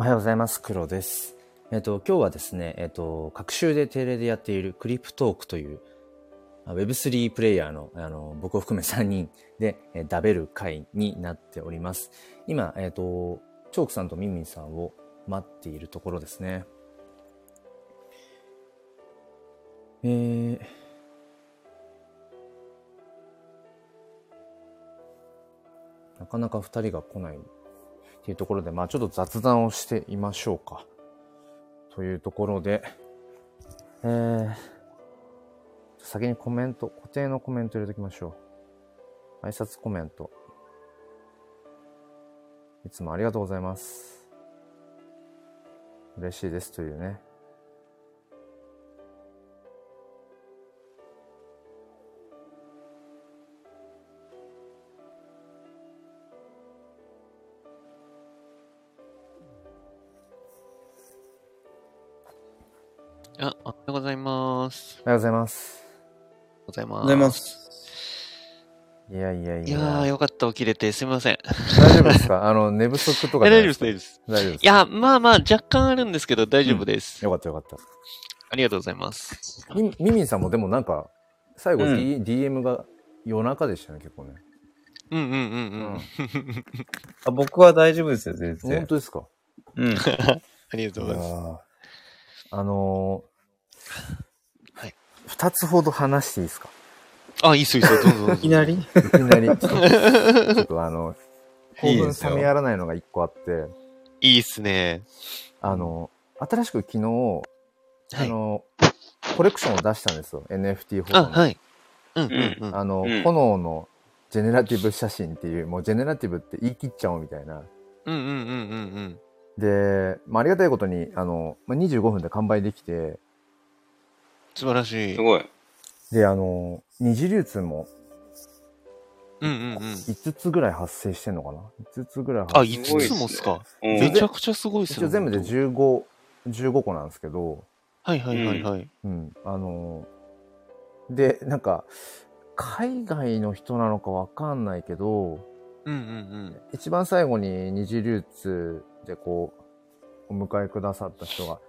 おはようございます。黒です。えっ、と、今日はですね、えっ、と、各週で定例でやっているクリプトークという、Web3 プレイヤーの、あの、僕を含め3人で、えーダベる会になっております。今、えっ、と、チョークさんとミンミンさんを待っているところですね。えー、なかなか2人が来ないっていうところで、まあちょっと雑談をしてみましょうか。というところで、えー、先にコメント、固定のコメント入れときましょう。挨拶コメント。いつもありがとうございます。嬉しいですというね。おはようございます。おはようございます。おはようございます。いやいやいや。いやー、よかった、起きれて、すみません。大丈夫ですか？あの、寝不足とか大丈夫です、大丈夫です。大丈夫ですいや、まあまあ、若干あるんですけど、大丈夫です。よかったよかった。ありがとうございます。み、みみんさんもでもなんか、最後、うん D DM が夜中でしたね、結構ね。うんうんうんうん。あ僕は大丈夫ですよ、全然。本当ですか？うん。ありがとうございます。あのー、はい。二つほど話していいですか？あ、いいっすよ、いいっすよ、どうぞどうぞ。いきなり？いきなり。ちょっとちょっとあの、興奮いいですよ冷めやらないのが一個あって、いいっすね。あの、新しく昨日、はい。あの、コレクションを出したんですよ。NFT フォあ。はい。うんうんうん。あの、うん炎のジェネラティブ写真っていう、もうジェネラティブって言い切っちゃおうみたいな。うんうんうんうんで、まあ、ありがたいことに、あの、まあ、25分で完売できて、素晴らしい。すごい。で、あの、二次流通もうんうんうん。5つぐらい発生してんのかな ?5 つぐらいあ、発生5つもっすか？うんめちゃくちゃすごいっすね。一応全部で15、15個なんですけど、はいはいはいはい。うん、あの、で、なんか、海外の人なのかわかんないけど、うんうん一番最後に二次流通でこう、お迎えくださった人が、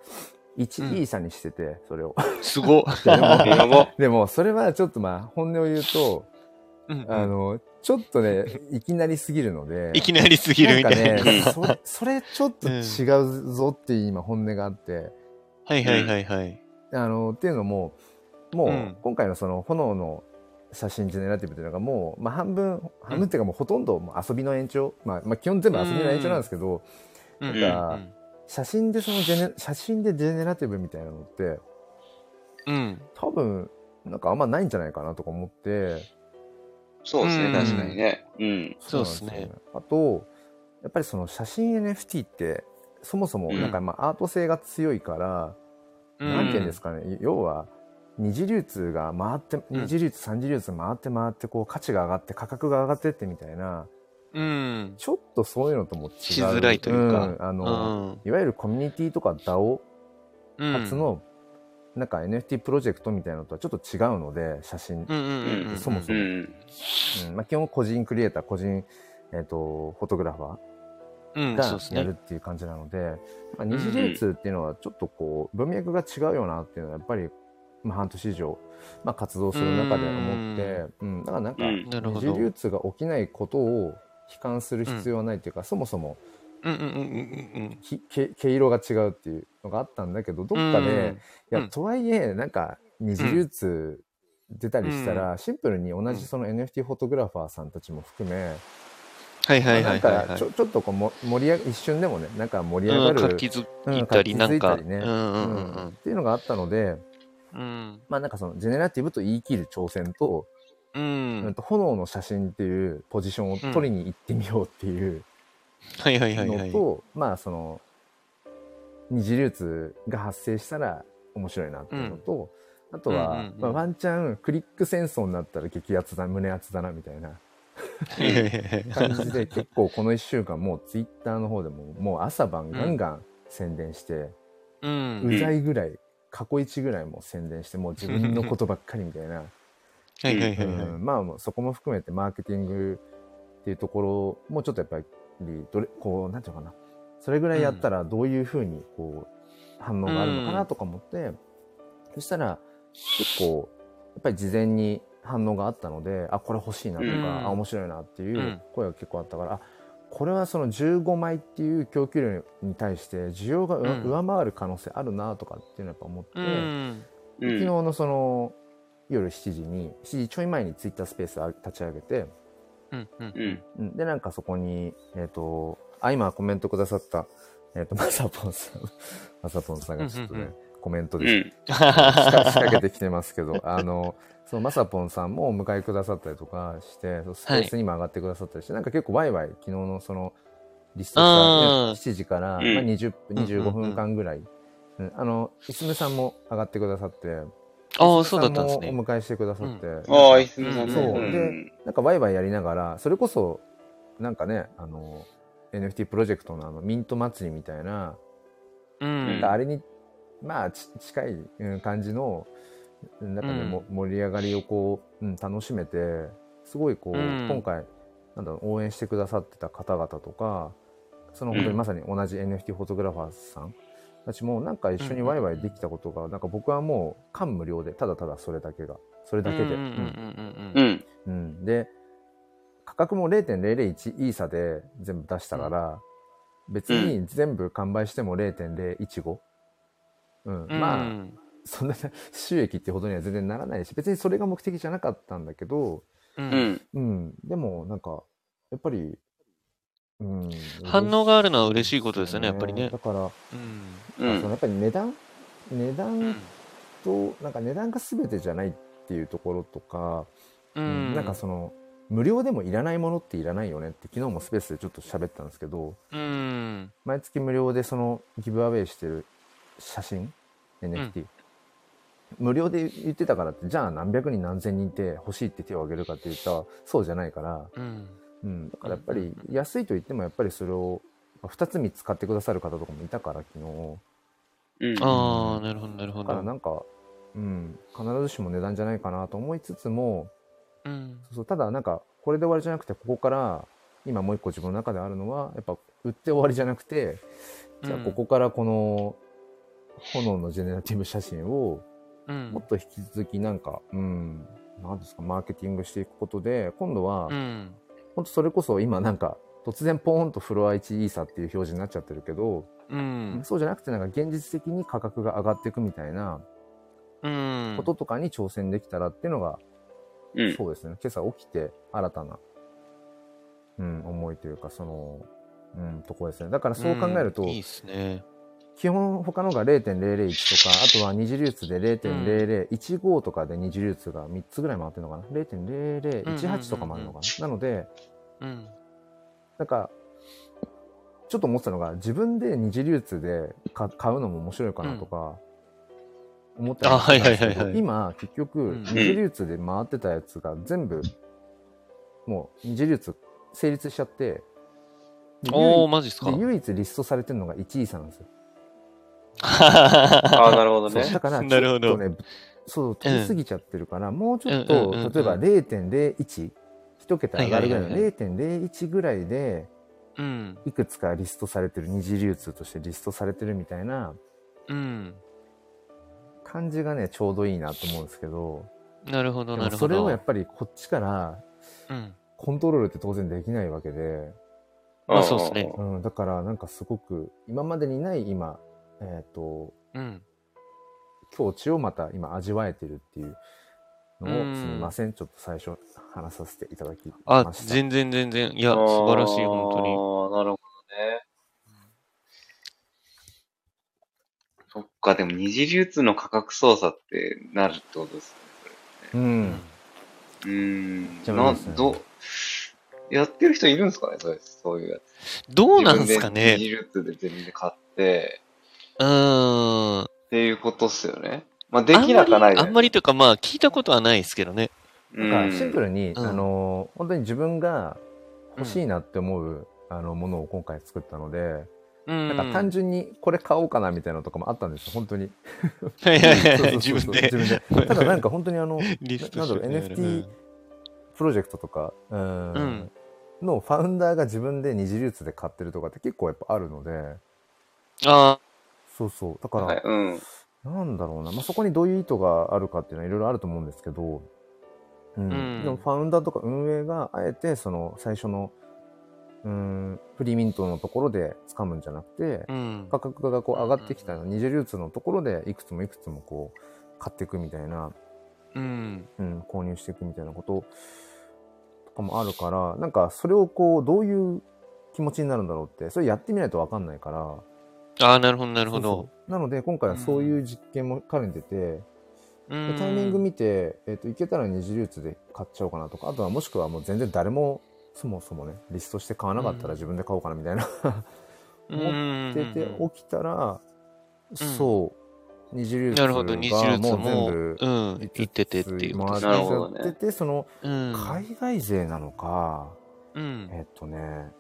1イーサにしてて、それを。うん。すごっ。でも。でも、それはちょっとまあ、本音を言うと、うんうんあの、ちょっとね、いきなりすぎるので、いきなりすぎるみたいな。なんかね、それ、それちょっと違うぞっていう今本音があって、はいはいはいはい。あの、っていうのも、もう、うん今回のその炎の写真ジェネラティブっていうのがもう、まあ半分、半分っていうかもうほとんどもう遊びの延長、まあ、まあ基本全部遊びの延長なんですけど、うんなんか写真でそのジェネ、写真でジェネラティブみたいなのって、うん。多分、なんかあんまないんじゃないかなとか思って、そうですね、うん。確かにね。うん。そうっすね。なんよ。あと、やっぱりその写真 NFT って、そもそもなんかまあアート性が強いから、うん。なんて言うんですかね、要は、二次流通が回って、二次流通、三次流通回って回って、こう価値が上がって、価格が上がってってみたいな、うん。ちょっとそういうのとも違う。しづらいというかんあうの、ん。いわゆるコミュニティとか DAO うん初の、なんか NFT プロジェクトみたいなのとはちょっと違うので、写真。そもそもまあ、基本個人クリエイター、個人、えっ、と、フォトグラファー。うん、が。やるっていう感じなので、まあ、二次流通っていうのはちょっとこう文脈が違うよなっていうのはやっぱり、まあ、半年以上、まあ、活動する中で思って、うん、だからなんか二次流通が起きないことを悲観する必要はないっていうか、そもそもうんうんうんうんき毛毛色が違うっていうのがあったんだけどどっうん。かで、いやうんとはいえなんか二次流通出たりしたら、シンプルに同じその NFT フォトグラファーさんたちも含め、はいはいまあはいはいはいなんかち。ょちょっとこうも盛り上が一瞬でもねなんか盛り上がうん、る、活気づいたり、うんなんか。ねうんうんううんんっていうのがあったので、うん。うん。まあなんかそのジェネラティブと言い切る挑戦と、ううん炎の写真っていうポジションを取りに行ってみようっていう。のと、まあその二次流通が発生したら面白いなっていうのと、あとは、うんうんうんまあ、ワンチャンクリック戦争になったら激アツだ胸アツだなみたいな感じで結構この1週間もうツイッターの方でももう朝晩ガンガン宣伝して、うん。うざいぐらい過去一ぐらいもう宣伝してもう自分のことばっかりみたいな、まあそこも含めてマーケティングっていうところもちょっとやっぱりどれこうなんていうのかな。それぐらいやったらどういうふうにこう反応があるのかなとか思って、そしたら結構やっぱり事前に反応があったのであこれ欲しいなとか、うん。あ面白いなっていううん。声が結構あったから、あこれはその15枚っていう供給量に対して需要が上,、回る可能性あるなとかっていうのをやっぱ思って、うん。うん。昨日のその夜7時に7時ちょい前にツイッタースペースを立ち上げて、うん。うん。うん。うん。でなんかそこにえっ、とあ今コメントくださったえっ、とマサポンさん。マサポンさんがちょっとね、うんうんコメントでうん。仕 掛仕掛けてきてますけど。あのそのマサポンさんもお迎えくださったりとかしてスペースにも上がってくださったりして、なんか結構ワイワイ昨日のそのリストした7時から、うん。まあ、20分うんうんうん。25分間ぐらい、うん。あのいすむさんも上がってくださってああ、そうだったんですね。お迎えしてくださって、ああ、いすみさんね。そう、ん。でなんかワイワイやりながらそれこそなんかねあの NFT プロジェクトのあのミント祭りみたいな、うん。なんかあれにまあち近いうん感じのなんかね、うん。も盛り上がりをこう、うん、楽しめてすごいこう、うん。今回なんだろう応援してくださってた方々とかその本当にまさに同じ NFT フォトグラファーさんたちもなんか一緒にワイワイできたことが、なんか僕はもう感無量でただただそれだけがそれだけで、うんうんうんううんん。うん、で価格も0.001イーサで全部出したから、別に全部完売しても0.015、うんうん。まあうんそんな収益ってほどには全然ならないし別にそれが目的じゃなかったんだけど、う。うんん。うん、でもなんかやっぱり、うん、反応があるのは嬉しいことですよね、やっぱりねだ。から、うん。うそのん。やっぱり値段？値う段んとなんか値段が全てじゃないっていうところとか、ううんん。なんかその無料でもいらないものっていらないよねって昨日もスペースでちょっと喋ったんですけどうん。毎月無料でそのギブアウェイしてる写真 NFT、無料で言ってたからってじゃあ何百人何千人って欲しいって手を挙げるかって言ったらそうじゃないから、うん。うん、だからやっぱり安いと言ってもやっぱりそれを2つ3つ買ってくださる方とかもいたから昨日うん。ああ、なるほど、なるほだからど。なんか、うん、必ずしも値段じゃないかなと思いつつもうん。そうそうただなんかこれで終わりじゃなくてここから今もう一個自分の中であるのはやっぱ売って終わりじゃなくてじゃあうんここからこの炎のジェネラティブ写真をうんもっと引き続きなんかうんなんですかマーケティングしていくことで今度はうん。本当それこそ今なんか突然ポーンとフロア1イーサっていう表示になっちゃってるけど、うん。そうじゃなくてなんか現実的に価格が上がっていくみたいなうん。こととかに挑戦できたらっていうのがうん。そうですね。今朝起きて新たな、うん、思いというか、その、うん、ところですね。だからそう考えると、うんいいですね。基本他のが0.001とか、あとは二次流通で0.0015とかで二次流通が3つぐらい回ってるのかな？0.0018とかもあるのかな？なので、うん。なんか、ちょっと思ってたのが、自分で二次流通でか買うのも面白いかなとか、思ったりあはいはいしたんですけどはいはい今、結局、うん。二次流通で回ってたやつが全部、もう二次流通成立しちゃって、でおー、マジっすか？唯一リストされてるのが1位差なんですよ。ああ、なるほどね。そう。だから、ちょっとね、そう、飛びすぎちゃってるから、もうちょっと、例えば0.01、一桁上がるぐらいのはいはい0.01ぐらいで、うん。いくつかリストされてる、二次流通としてリストされてるみたいなうん。感じがね、ちょうどいいなと思うんですけど、なるほど、なるほど。それをやっぱりこっちからうん。コントロールって当然できないわけで、まあそうですねうん、だからなんかすごく今までにない今、えっ、と、うん。境地をまた今味わえてるっていうのうんをすみません、ちょっと最初話させていただきあま、した。全然全然。いや、素晴らしい、本当に。ああ、なるほどね。そっか、でも二次流通の価格操作ってなるってことですね。うん。うーん。じゃあなですねど、やってる人いるんですかねそれそういうやつ。どうなんですか自分で二ね次流通で自分で買って、うーん。っていうことっすよね。まあ、できなくはないあんまり、あんまりというか、まあ、聞いたことはないですけどね。なんかシンプルに、うんあの、本当に自分が欲しいなって思う、あのものを今回作ったので、うん。なんか単純にこれ買おうかなみたいなのとかもあったんですよ、本当に。自分で。自分で。ただなんか本当にあの、リストなんだろう NFT プロジェクトとか、うんうんのファウンダーが自分で二次流通で買ってるとかって結構やっぱあるので、あそうそう。だから、はい、うん。なんだろうな、まあ、そこにどういう意図があるかっていうのはいろいろあると思うんですけど、うんうんでもファウンダーとか運営があえてその最初のうんフリーミントのところで掴むんじゃなくてあ、うん。価格がこう上がってきたら二次流通のところでいくつもいくつもこう買っていくみたいな、うん。うん、購入していくみたいなこととかもあるからなんかそれをこうどういう気持ちになるんだろうってそれやってみないと分かんないから。ああ、なるほど、なるほそうど。そう。なので今回はそういう実験も兼ねてて、うでんタイミング見て、えっといけたら二次流通で買っちゃおうかなとかあとはもしくはもう全然誰もそもそもねリストして買わなかったら自分で買おうかなみたいな、思ってて起きたら、そう。二次流通なるほど、二次流通がもうも、全部うん、行っててっていうことです回っなるほてて、そのうん。海外勢なのか、うん。えっとね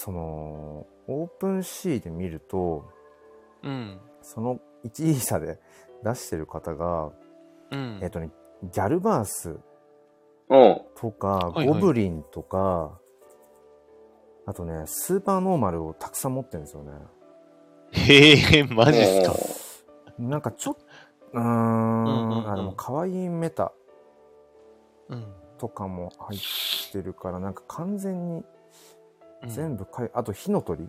そのオープンシーで見るとうん。その1位差で出してる方が、うん。えっとね、ギャルバース。とか、はいはいゴブリンとか、あとね、スーパーノーマルをたくさん持ってるんですよね。へえ、マジっすか。なんかちょっと、うーん、うんうんうんあ、でも可愛いメタうん。とかも入ってるから、なんか完全にうん全部かい、あと火の鳥。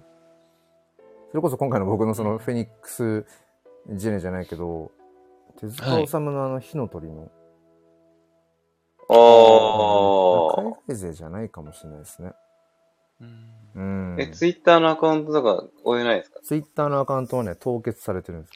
それこそ今回の僕のそのフェニックスジェネじゃないけど、手塚治虫のあの火の鳥の、ああ。海外勢じゃないかもしれないですね。うん。うん。え、ツイッターのアカウントとか追えないですか？ツイッターのアカウントはね、凍結されてるんです。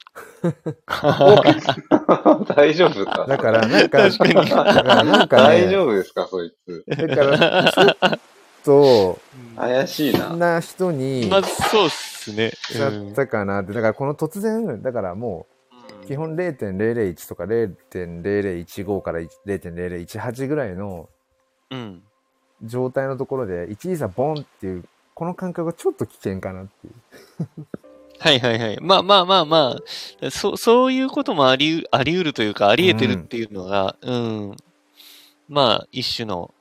大丈夫か？だから、なんか、確かに。だからなんか、ね、大丈夫ですかそいつ？だから、と、怪しいな。な人に、まあ、そうっすね。しちゃったかなって。だから、この突然、だからもう、基本0.001とか0.0015から0.0018ぐらいのうん。状態のところで、1位差ボンっていう、この感覚がちょっと危険かなっていう。はいはいはい。まあまあまあまあ、そそういうこともありう、あり得るというか、あり得てるっていうのが、うん。まあ、一種の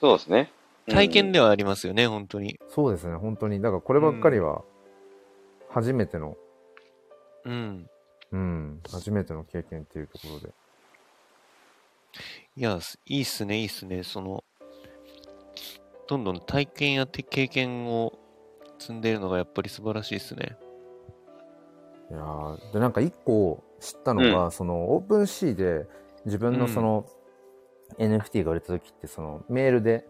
そうですね。体験で。ではありますよね、本当に。そうですね、本当に。だからこればっかりは、初めての、うん。うん、初めての経験っていうところで。いや、すいいっすね、いいっすね。その、どんどん体験やって経験を積んでいるのがやっぱり素晴らしいっすね。いやーでなんか一個知ったのが、その OpenSea で自分のその、NFT が売れた時ってそのメールで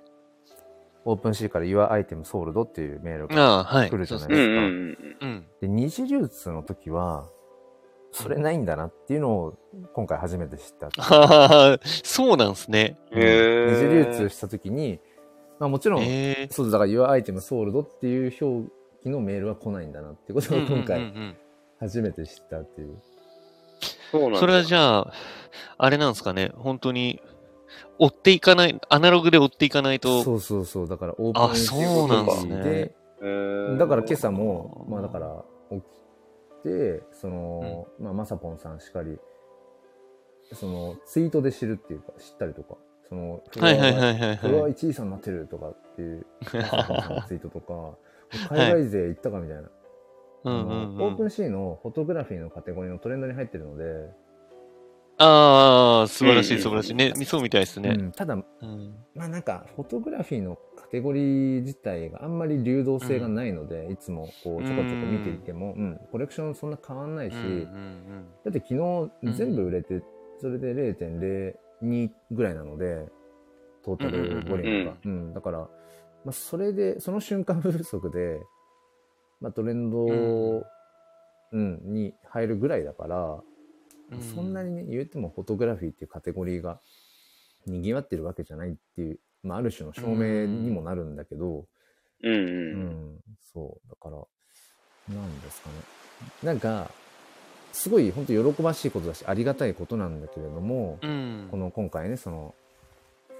OpenSea から Your Item Sold っていうメールが。来るじゃないうんですか。で二次流通の時はそれないんだなっていうのを今回初めて知ったっていうはあ、そうなんすね。二次流通した時に、まあ、もちろん、ええそうだから Your Item Sold っていう表記のメールは来ないんだなっていうことを今回うん初めて知ったっていう。うん。そうなんだ。それはじゃあ、あれなんですかね。本当に、追っていかない、アナログで追っていかないと。そうそうそう。だからオープンあそうなんですねだから今朝も、まあだから起きて、その、まあまさぽんさんしかり、そのツイートで知るっていうか、知ったりとか、その、フォロワーはいはいはいはいフォロワーはい。1位差になってるとかっていう、まさぽんさんのツイートとか、海外勢行ったかみたいな。うんうんあのうん。オープンシーのフォトグラフィーのカテゴリーのトレンドに入ってるので、ああ、素晴らしうんい素晴らしい。ね、そうみたいですね。うんただ、うん。まあなんか、フォトグラフィーのカテゴリー自体があんまり流動性がないので、いつもこうちょこちょこ見ていても、うん、コレクションそんな変わんないし、うんうんだって昨日全部売れて、それで0.02ぐらいなので、トータルボリュームが。うん、だから、まあそれで、その瞬間風速で、まあトレンド、うんうん、に入るぐらいだから、うん。そんなにね、言ってもフォトグラフィーっていうカテゴリーが賑わってるわけじゃないっていう、まあ、ある種の証明にもなるんだけど、うんううん。ん、そう、だから、なんですかね。なんか、すごい本当喜ばしいことだし、ありがたいことなんだけれども、うん。この今回ね、その、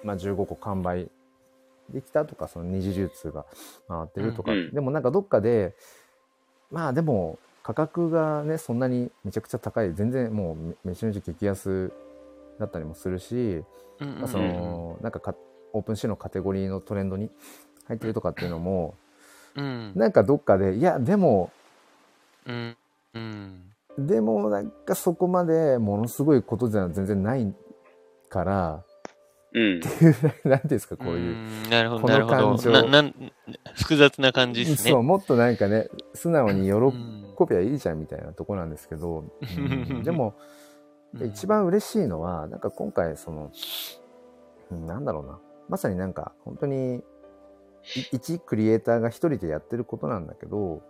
まあ、15個完売できたとか、その二次流通が回ってるとか、うんうんでもなんかどっかで、まあでも価格がね、そんなにめちゃくちゃ高い、全然もうめめちゃめちゃ激安だったりもするし、うんうんまあ、その、なんかかオープンシーのカテゴリーのトレンドに入ってるとかっていうのも、うん。なんかどっかで、いや、でも、うん。うん。でもなんかそこまでものすごいことじゃ全然ないから、うん。なんていうんですか、こういう。んなるほど、なるほど。複雑な感じですね。そう、もっとなんかね、素直に喜うんびゃいいじゃんみたいなとこなんですけど、うん。でも、一番嬉しいのは、なんか今回、その、うんなんだろうな。まさになんか、本当に、い一クリエイターが一人でやってることなんだけど、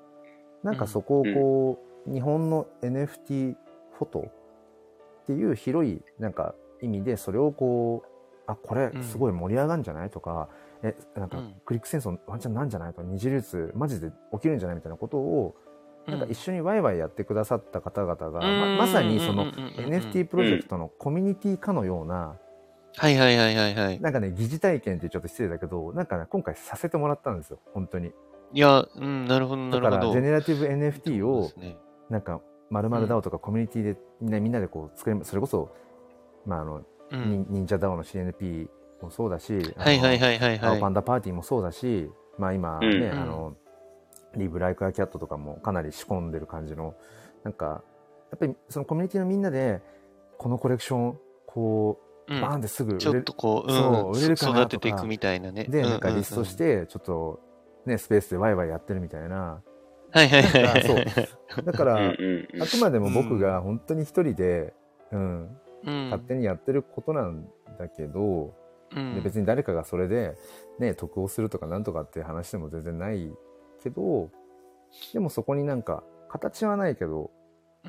なんかそこをこう、日本の NFT フォトっていう広いなんか意味で、それをこう、あ、これすごい盛り上がるんじゃないとか、え、なんかうん。クリック戦争ワンチャンなんじゃないとか、二次流通マジで起きるんじゃないみたいなことを、なんか一緒にワイワイやってくださった方々が、ままさにその NFT プロジェクトのコミュニティかのような、はいはいはいはいはい。なんかね、疑似体験ってちょっと失礼だけど、なんかね、今回させてもらったんですよ、本当に。いや、うん、なるほど、なだから、るほど。ジェネラティブ NFT をなんか、まるまる DAO とかコミュニティでみんなみんなでこう作れ、それこそ、まあ、あの、うん忍者 DAO の CNP もそうだし、はいはいはいはいはい。青パンダパーティーもそうだし、まあ今ね、うんあの、リブライクアキャットとかもかなり仕込んでる感じの、なんか、やっぱりそのコミュニティのみんなで、このコレクション、こう、うんバーンってすぐ売ちょれるっとこう、そううん、売れるかな育てていくみたいなね。で、うなんかリストし。て、ちょっと、ね、スペースでワイワイやってるみたいな。はいはいはいはい。なんかだかうんら、あくまでも僕が本当に一人で、うん、うん勝手にやってることなんだけど、うんで別に誰かがそれで、ね、得をするとかなんとかっていう話でも全然ないけど、でもそこになんか、形はないけど、こ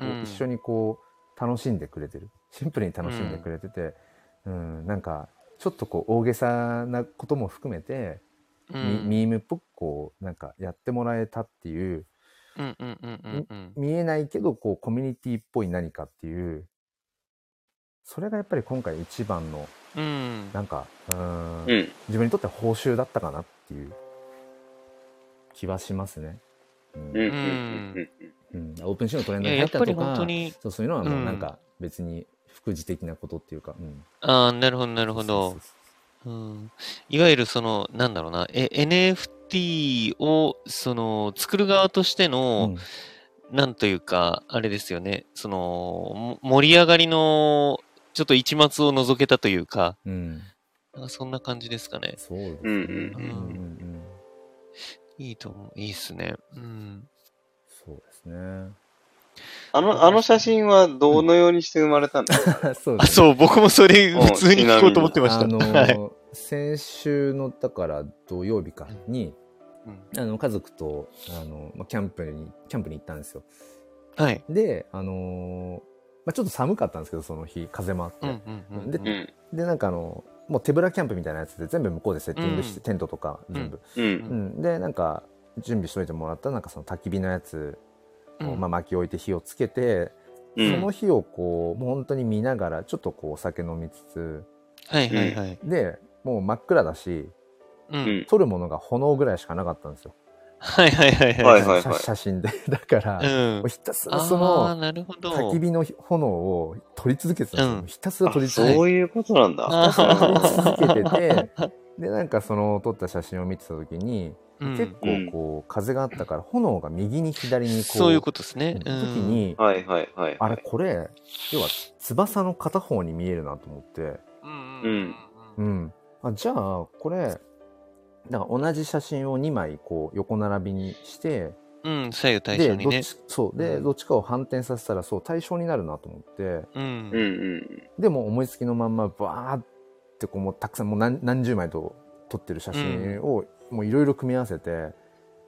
ううん。一緒にこう、楽しんでくれてる。シンプルに楽しんでくれてて、うん、なんか、ちょっとこう、大げさなことも含めて、うん。ミミームっぽくこう、なんかやってもらえたっていう、うんうんうんうんうん。見えないけど、こう、コミュニティっぽい何かっていう、それがやっぱり今回一番の、うん。なんか、うん。うん。自分にとっては報酬だったかなっていう気はしますね。うん。うん。うん。うん。うん、オープンシーのトレンいドに入ったとややっぱり本当か、に、そうそういうのはもううん。なんか別に副次的なことっていうか、うん。ああ、なるほどなるほど。うん。いわゆるその、なんだろうな、え NFT を、その、作る側としてうの、ん。なんというか、あれですよね、その、も盛り上がりの、ちょっと一末を除けたというか、うん。なんかそんな感じですかね。そうですね。うん。うんうんうんいいと思う。いいっすね。うん。そうですね。あの、あの写真はどのようにして生まれたん ですかそうあ、そう、僕もそれ普通に聞こうと思ってました。あのはい。ー先週の、だから土曜日かに、うんあの、家族と、あの、まあ、キャンプに、キャンプに行ったんですよ。はい。で、あのーまあ、ちょっと寒かったんですけど、その日、風もあって。うんうんうん。でうん。で、なんかあの、もう手ぶらキャンプみたいなやつで全部向こうでセッティングして、うんテントとか全部。う。うんん。で、なんか、準備しといてもらった、なんかその焚き火のやつを、うんまあ、巻き置いて火をつけて、うんその火をこう、もう本当に見ながら、ちょっとこうお酒飲みつつ、はいはいはい。で、もう真っ暗だし、う。うんん。撮るものが炎ぐらいしかなかったんですよ。はいはいはいははいい。はい写写真で。だから、うんもう。ひたすらその、なるほど。焚き火の炎を撮り続けてたんですよ。うんひたすら撮りあ続けてそういうことなんだ。あ撮りー続けてて、で、なんかその撮った写真を見てた時に、うん結構こう、風があったから、炎が右に左にこう、そういうことですね。時うん。に、はいはいはい。あれこれ、要は翼の片方に見えるなと思って、うんうん。あじゃあ、これ、だから同じ写真を2枚こう横並びにして、うん、左右対で、称にね。どっち、そう。で、うんどっちかを反転させたら、そう、対象になるなと思って、う。うんんうん。でも思いつきのまんま、バーってこう、もうたくさん、もう何何十枚と撮ってる写真を、もういろいろ組み合わせて、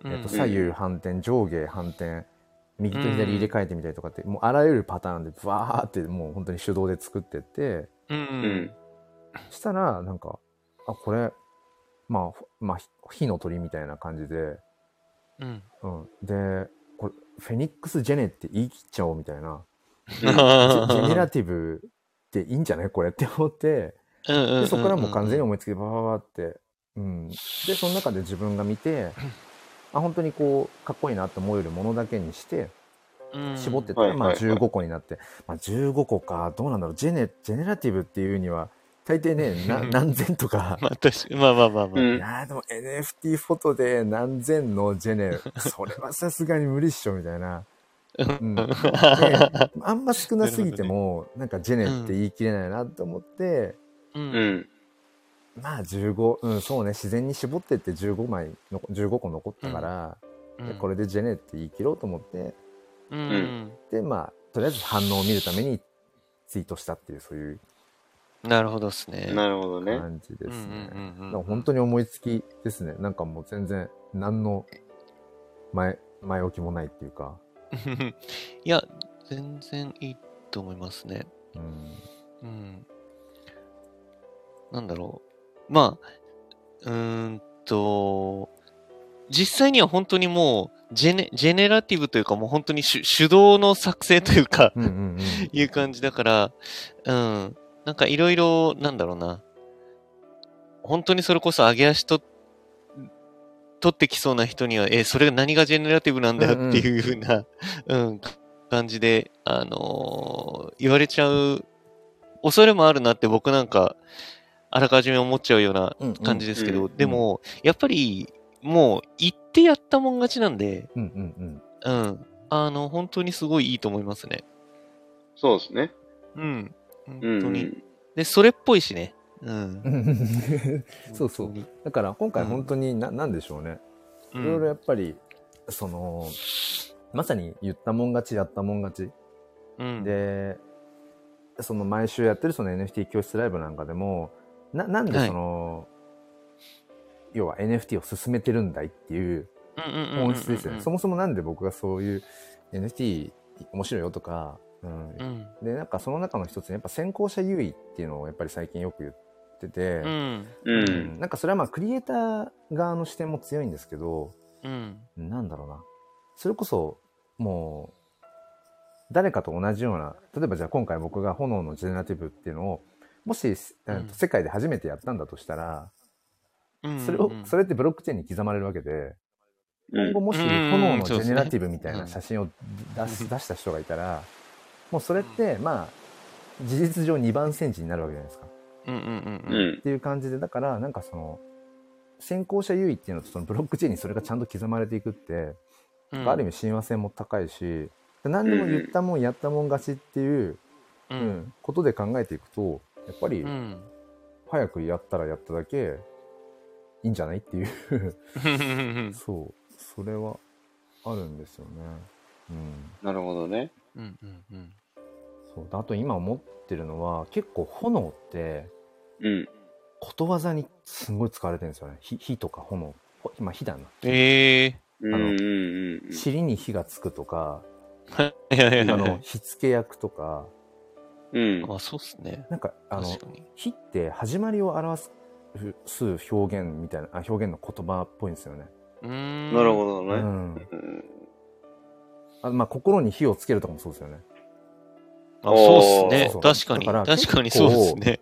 えっと、左右反転、上下反転、右と左入れ替えてみたりとかって、もうあらゆるパターンで、バーってもう本当に手動で作ってって、うん。ううんん。したら、なんか、あ、これ、まあ、ほまあ、ひ火の鳥みたいな感じで、うん。うん。で、これ、フェニックスジェネって言い切っちゃおうみたいな。ジェネラティブっていいんじゃないこれって思って、で、そこからもう完全に思いつきでババババって、うん。で、その中で自分が見て、あ、本当にこう、かっこいいなって思えるものだけにして、うん。絞ってったら、まあはいはい。はい15個になって、まあ15個か、どうなんだろう、ジェネ、ジェネラティブっていうには、大抵ね、な何千とか、まあ、確かまあまあまあまあ。うんいやーでも NFT フォトで何千のジェネ、それはさすがに無理っしょ、みたいな。うん、であんま少なすぎても、なんかジェネって言い切れないなと思って、う。うんん。まあ15、うん、そうね、自然に絞ってって15枚の、15個残ったから、でこれでジェネって言い切ろうと思って、うん。で、まあ、とりあえず反応を見るためにツイートしたっていう、そういうなるほどですね。なるほどね。感じですね。本当に思いつきですね。なんかもう全然、何の前、前置きもないっていうか。いや、全然いいと思いますね。うん。うん。なんだろう。まあ、うーんと、実際には本当にもう、ジェネ、ジェネラティブというかもう本当に手手動の作成というか、うんうんうん。いう感じだから、うん。なんかいろいろ、なんだろうな。本当にそれこそ上げ足と、取ってきそうな人には、え、それが何がジェネラティブなんだよっていうふうな、うん、感じで、あのー言われちゃう恐れもあるなって僕なんか、あらかじめ思っちゃうようなうんうん感じですけど、うんでも、やっぱり、もう、言ってやったもん勝ちなんで、うんうんうん。うん。あの、本当にすごいいいと思いますね。そうですね。うん。本うん。当に。で、それっぽいしね。うん。そうそう。だから今回うん本当にな、なんでしょうね。ういろいろん。やっぱり、その、まさに言ったもん勝ち、やったもん勝ち。うん、で、その毎週やってるその NFT 教室ライブなんかでも、な、なんではいその、要は NFT を進めてるんだいっていう本質ですよね。そもそもなんで僕がそういう NFT 面白いよとか、うんうん。で、なんかその中の一つにやっぱ先行者優位っていうのをやっぱり最近よく言ってて、うん。ううんん。なんかそれはまあクリエイター側の視点も強いんですけど、うん。なんだろうな。それこそ、もう、誰かと同じような、例えばじゃあ今回僕が炎のジェネラティブっていうのを、もし、うん世界で初めてやったんだとしたら、うん。それを、それ、れってブロックチェーンに刻まれるわけで、うん今後もしうん炎のジェネラティブみたいな写真を出し出した人がいたら、もうそれって、まあ、事実上2番センチになるわけじゃないですか。うんうんうんっ。ていう感じで、だから、なんかその、先行者優位っていうのとそのブロックチェーンにそれがちゃんと刻まれていくって、うんある意味親和性も高いし、何でも言ったもんやったもん勝ちっていう、う。うんんことで考えていくと、やっぱりうん。早くやったらやっただけいいんじゃないっていう、うん。そう、それはあるんですよね。うん。なるほどね。うんうんうん。そうあと今思ってるのは、結構炎ってうん。ことわざにすごい使われてるんですよね。火火とか炎。ほ今火だな。ええうん。あのうん。うん。尻に火がつくとか、ー。いやいやいやあの、火付け役とか、うん。あ、そうっすね。なんか、あの、確かに。火って始まりを表すす表現みたいな、あ表現の言葉っぽいんですよね。うーん。なるほどね。うん。うんあまあ、心に火をつけるとかもそうですよね。あ、そうっすねそう。確かに。だから確かにそうですね。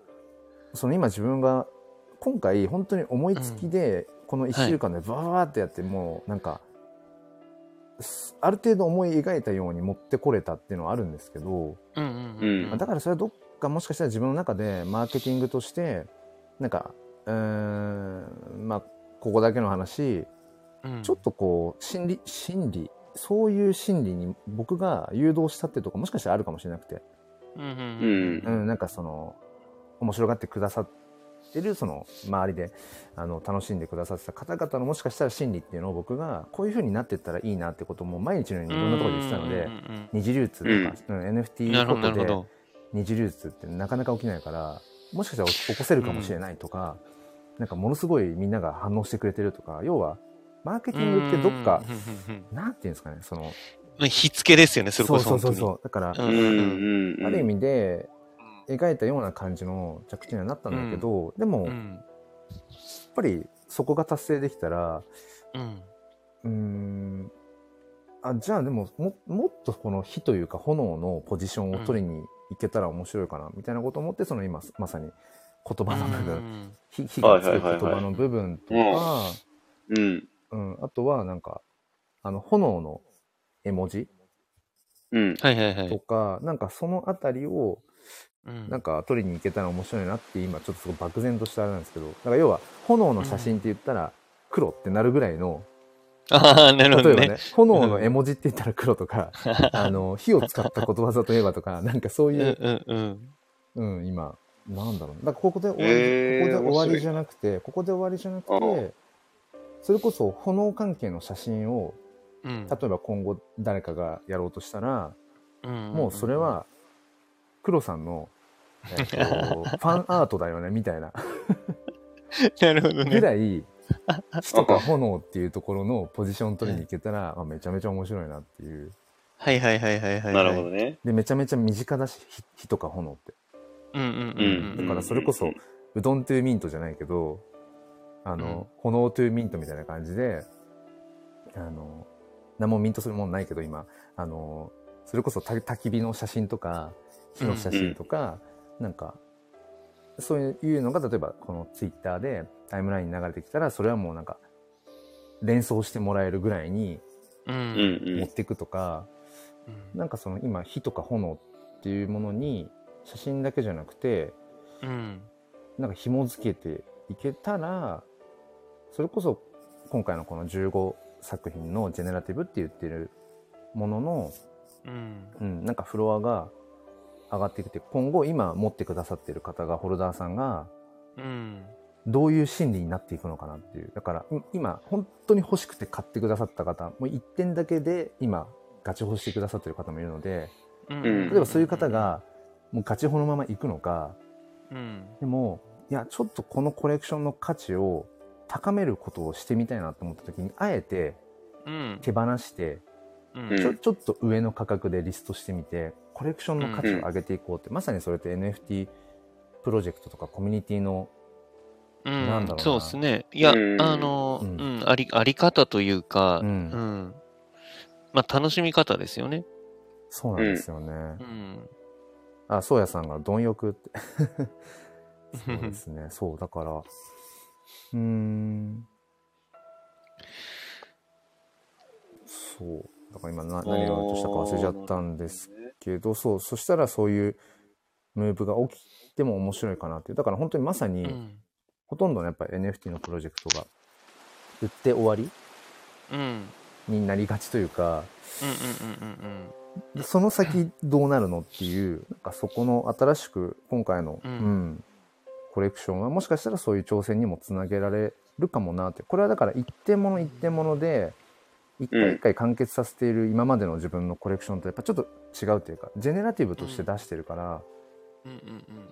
その今自分が、今回本当に思いつきで、この1週間でバーってやって、もうなんか、すある程度思い描いたように持ってこれたっていうのはあるんですけど、うんうんううんだからそれはどっかもしかしたら自分の中でマーケティングとして、なんか、うーん、まあ、ここだけの話、うんちょっとこう、心理、心理、そういう心理に僕が誘導したってとこもしかしたらあるかもしれなくて、うんうんううん。うん、なんかその、面白がってくださってる、その、周りで、あの、楽しんでくださってた方々のもしかしたら心理っていうのを僕が、こういう風になっていったらいいなってことも毎日のようにいろんなところで言ってたのでうん、うん二次流通とか、うん。NFT とでるほど。二次流通ってなかなか起きないから、もしかしたら起こせるかもしれないとか、なんかものすごいみんなが反応してくれてるとか、要は、マーケティングってどっかう、んうんうんうんなんていうんですかね、その、まあ、火付けですよね、それこそ本当に。そうそうそう。だから、うんうん。うん。うん。ある意味で、描いたような感じの着地にはなったんだけど、でも、やっうん。ぱりそこが達成できたら、うん。ん、あ、じゃあでもも、もっとこの火というか炎のポジションを取りに行けたら面白いかな、みたいなことを思って、その今、まさに言葉の部分、うん火火がつく言葉の部分とか、うん。うん、あとはなんか、あの、炎の絵文字うん。はいはいはい。とか、なんかそのあたりを、うん。なんか取りに行けたら面白いなって今ちょっとすごい漠然としたあれなんですけど、だから要は炎の写真って言ったら黒ってなるぐらいの、ああ、なるほどね例えばね。、炎の絵文字って言ったら黒とか、あの、火を使ったことわざといえばとか、なんかそううんいう、うんうん。うん、今、なんだろう。だからここで終わり、へーここで終わりじゃなくて、ここで終わりじゃなくて、それこそ炎関係の写真を、うん。例えば今後誰かがやろうとしたら、うんもうそれ、は、黒さんの、えっと、ファンアートだよね、みたいななるほどぐね。らい、火とか炎っていうところのポジション取りに行けたら、あめちゃめちゃ面白いなっていう。はいはいはいはいはい。なるほど。ね。で、めちゃめちゃ身近だし、火火とか炎って。うんうんうんうん。だからそれこそ、うどんトゥーミントじゃないけど、あの、炎トゥーミントみたいな感じで、あの、何もミントするもんないけど今、あの、それこそた焚き火の写真とか、火の写真とか、なんか、そういうのが例えばこのツイッターでタイムラインに流れてきたら、それはもうなんか、連想してもらえるぐらいにう。うんん持っていくとか、なんかその今火とか炎っていうものに写真だけじゃなくて、うん。なんか紐付けていけたら、それこそ今回のこの15作品のジェネラティブって言ってるものの、うん。うん、なんかフロアが上がってきて、今後今持ってくださってる方が、ホルダーさんが、うん。どういう心理になっていくのかなっていう。だから、い今、本当に欲しくて買ってくださった方、もう1点だけで今、ガチ欲してくださってる方もいるので、うん。例えばそういう方、が、もうガチホのまま行くのか、うん。でも、いや、ちょっとこのコレクションの価値を高めることをしてみたいなと思った時に、あえてうん。手放して、うんちょちょっと上の価格でリストしてみて、コレクションの価値を上げていこうって、まさにそれって NFT プロジェクトとかコミュニティの、うんなんだろうなそうですね。いや、うんあの、ううんん、あり、あり方というか、ううんん。まあ、楽しみ方ですよね。そうなんですよね。うん。あ、そうやさんが貪欲って。そうですね。そう、だから、うーん。そう。だから今な何を言おうとしたか忘れちゃったんですけど、そう、そしたらそういうムーブが起きても面白いかなっていう。だから本当にまさに、うん。ほとんどのやっぱり NFT のプロジェクトが売って終わりになりがちというか、その先どうなるのっていう、なんかそこの新しく今回の、ううんん、コレクションはもしかしたらそういう挑戦にもつなげられるかもなって。これはだから一点物一点物で、一回一回完結させている今までの自分のコレクションとやっぱちょっと違うっていうか、ジェネラティブとして出してるから。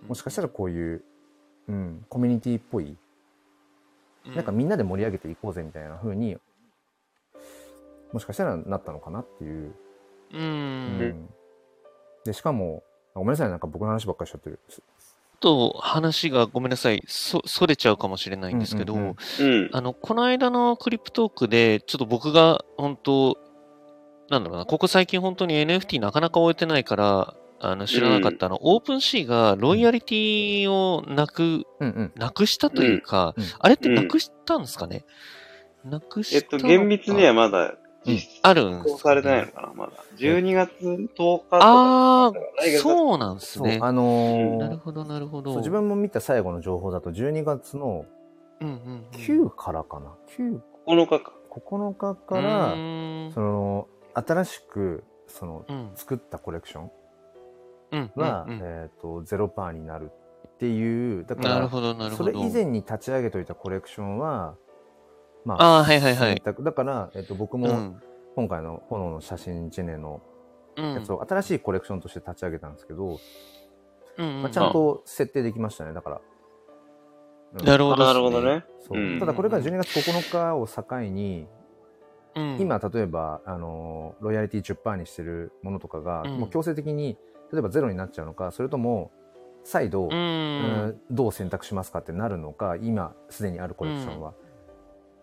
もしかしたらこういう、うん、コミュニティっぽい、うん、なんかみんなで盛り上げていこうぜみたいな風に、もしかしたらなったのかなっていう。う。うんんで、しかも、ごめんなさい、なんか僕の話ばっかりしちゃってる。と話がごめんなさい、そ、それちゃうかもしれないんですけど、うんうんうん。うん。あの、この間のクリプトークで、ちょっと僕が本当、なんだろうな、ここ最近本当に NFT なかなか終えてないから、あの、知らなかったあの、オープンシーがロイヤリティをなく、うんうん。なくしたというか、うんうん。あれってなくしたんですかね、なくしえったと、厳密にはまだ実施あるんですか行されてないのかな、まだ。12月10日とか。ああそうなんですそう、ね。あのーなるほど、なるほど。そう自分も見た最後の情報だと12月のうんうんうん、9からかな？9、9日か。9日かうら、ーんその、新しく、その、うん作ったコレクションうんは、うんうんえっ、と、ゼロパーになるっていう、だから、なるほど、なるほど。それ以前に立ち上げといたコレクションは、まああ、はいはいはい選。択だから、えっ、と、僕もうん。今回の炎の写真ジェネのうんやつを新しいコレクションとして立ち上げたんですけど、まあ、ちゃんと設定できましたね、だから。うんなるほど、あなるほど。ね。そううんただこれが12月9日を境に、うん、今例えば、あの、ロイヤリティ10%にしてるものとかが、うんもう強制的に、例えばゼロになっちゃうのか、それとも、再度、う。うんんどう選択しますかってなるのか、今すでにあるコレクションは。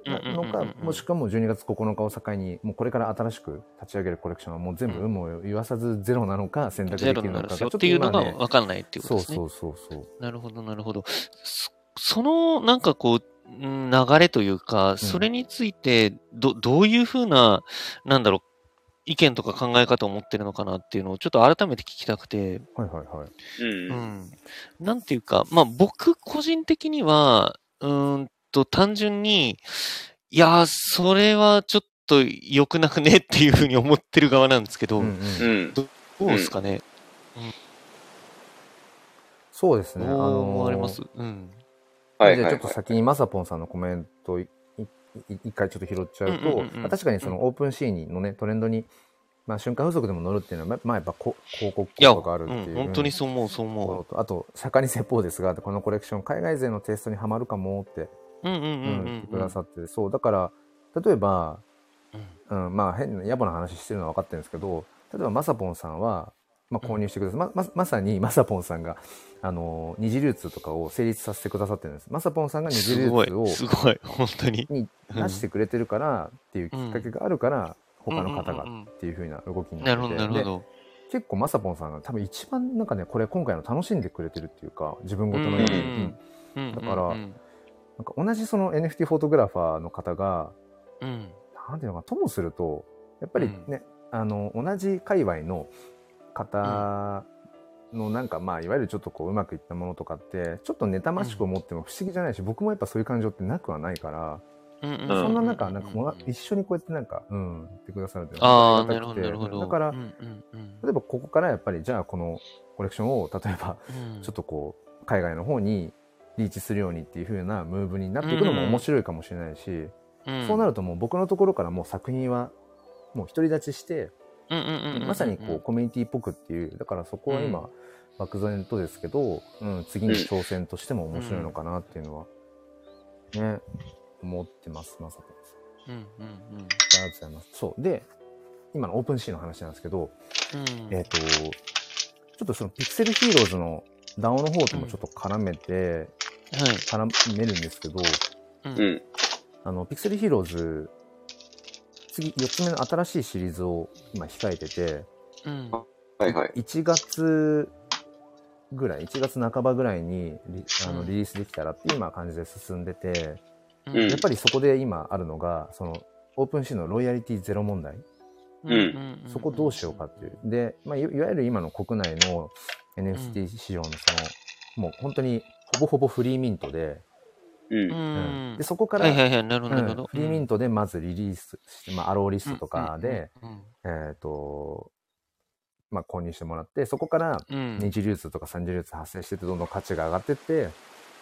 のかもしくはもう12月9日を境に、もうこれから新しく立ち上げるコレクションはもう全部有無を言わさずゼロなのか選択できるのかっていうのがちょっと今ね分かんないっていうことですね。そうそうそうそう。なるほど、なるほど。そその、なんかこう、うん流れというか、それについて、ど、どういうふうな、なんだろ意見とか考え方を持ってるのかなっていうのをちょっと改めて聞きたくて、はいはいはい。うん。ううん。ん。なんていうか、まあ僕個人的には、うーんと単純に、いやー、それはちょっと良くなくねっていうふうに思ってる側なんですけど、うんうんうん。どうですかね、そうですね。あの思われます？うん。はいはいはい。じゃあちょっと先にまさぽんさんのコメント一回ちょっと拾っちゃうと、うんうんうんうんまあ確かにそのオープンシーンのね、トレンドに、まあ瞬間風速でも乗るっていうのは、ままあやっぱこ広告効果があるっていう。うん、本当にそう思う、そう思ととあと、釈迦に説法ですが、このコレクション、海外勢のテイストにはまるかもって、くださって、そう、だから、例えば、うんうん、まあ変な野暮な話してるのは分かってるんですけど例えばまさぽんさんは、まあ、購入してください、まままさにまさぽんさんがあの二次流通とかを成立させてくださってるんです。まさぽんさんが二次流通を、すごい、本当に。に出してくれてるからっていうきっかけがあるから、他の方がうんうんうんうんっていう風な動きになっててでなるほど。結構まさぽんさんが多分一番なんかねこれ今回の楽しんでくれてるっていうか自分ごとのように、うんうんうんだからうんなんか同じその NFT フォトグラファーの方がうん。なんていうのかなともするとやっぱりね、あの同じ界隈の方のなんかまあいわゆるちょっとこううまくいったものとかってちょっと妬ましく思っても不思議じゃないし、僕もやっぱそういう感情ってなくはないから、うんうん。そんな中なんかもううん一緒にこうやってなんかうん言ってくださるっていうのああ、はなるほど、りがたくてなるほど。だから、うんうんうん。例えばここからやっぱりじゃあこのコレクションを例えばうん。ちょっとこう海外の方にリーチするようにっていう風なムーブになっていくのも面白いかもしれないし、うん。そうなるともう僕のところからもう作品はもう独り立ちして、うんうんうんうんまさにこうコミュニティっぽくっていうだからそこは今、うん。漠然とですけど、うん、次に挑戦としても面白いのかなっていうのは、ね思ってますまさかうんうんありがとうございます。そう。で今の OpenSea の話なんですけど、うん。えっ、とちょっとその Pixel Heroes の DAO の方ともちょっと絡めて、はい。絡めるんですけどううん。ん。あの Pixel Heroes 次4つ目の新しいシリーズを今控えててうん。はいはい。1月ぐらい1月半ばぐらいにリあのうん。リリースできたらっていう今感じで進んでて、うん。やっぱりそこで今あるのがそのオープンシーのロイヤリティゼロ問題。うん。そこどうしようかっていう。で、まあ、いいわゆる今の国内の NFT 市場のその、もう本当にほぼほぼフリーミントで,、うん。でそこから、はいはいはい。うんフリーミントでまずリリースして、まあ、アローリストとかで、えっ、とまあ購入してもらってそこからうん、二次流通とか三次流通発生してってどんどん価値が上がってって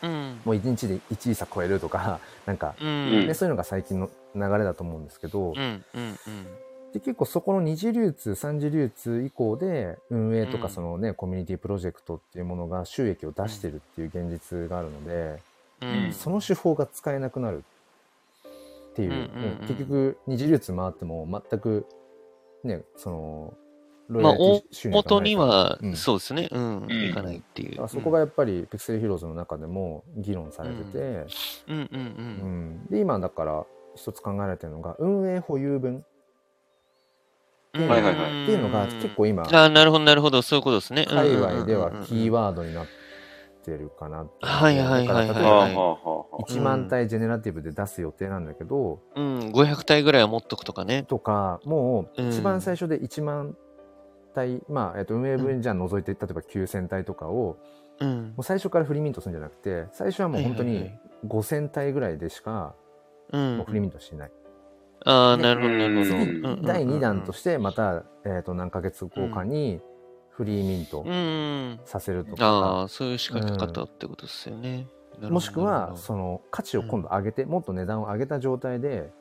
うん、もう1日で1イーサ超えるとかなんか、うん、ねそういうのが最近の流れだと思うんですけど、うん、うん、うん。で結構そこの二次流通三次流通以降で運営とうん。かそのね、コミュニティプロジェクトっていうものが収益を出してるっていう現実があるので、うん。その手法が使えなくなるっていう,、うんうんうん。結局二次流通回っても全くねそのロまあ、大元にはう、ん。そうですね、うん、ん。いかないっていう。そこがやっぱりピクセルヒーローズの中でも議論されてて、うん、うん、う。うん。ん。で今だから一つ考えられてるのが運営保有分っていう。のが結構今ああ、なるほど、なるほど、そういうことですね。界隈ではキーワワードになってるかなってはいはいはいはいだから例えばはあはあはあはあ。1万体ジェネラティブで出す予定なんだけど、うん、500体ぐらいは持っとくとかね。とかもううん一番最初で1万体、まあ、えっと運営分じゃ除いて例えば9000体とかをうん。もう。最初からフリーミントするんじゃなくて最初はもう本当にはいはいはい。5000体ぐらいでしかうん。もうフリーミントしない、ああ、でなるほど、なるほど。第2弾としてまた、えっと何ヶ月後かにフリーミントうん。させるとあか、あ、そういう仕掛け方ってことですよね。もしくはその価値を今度上げて、もっと値段を上げた状態で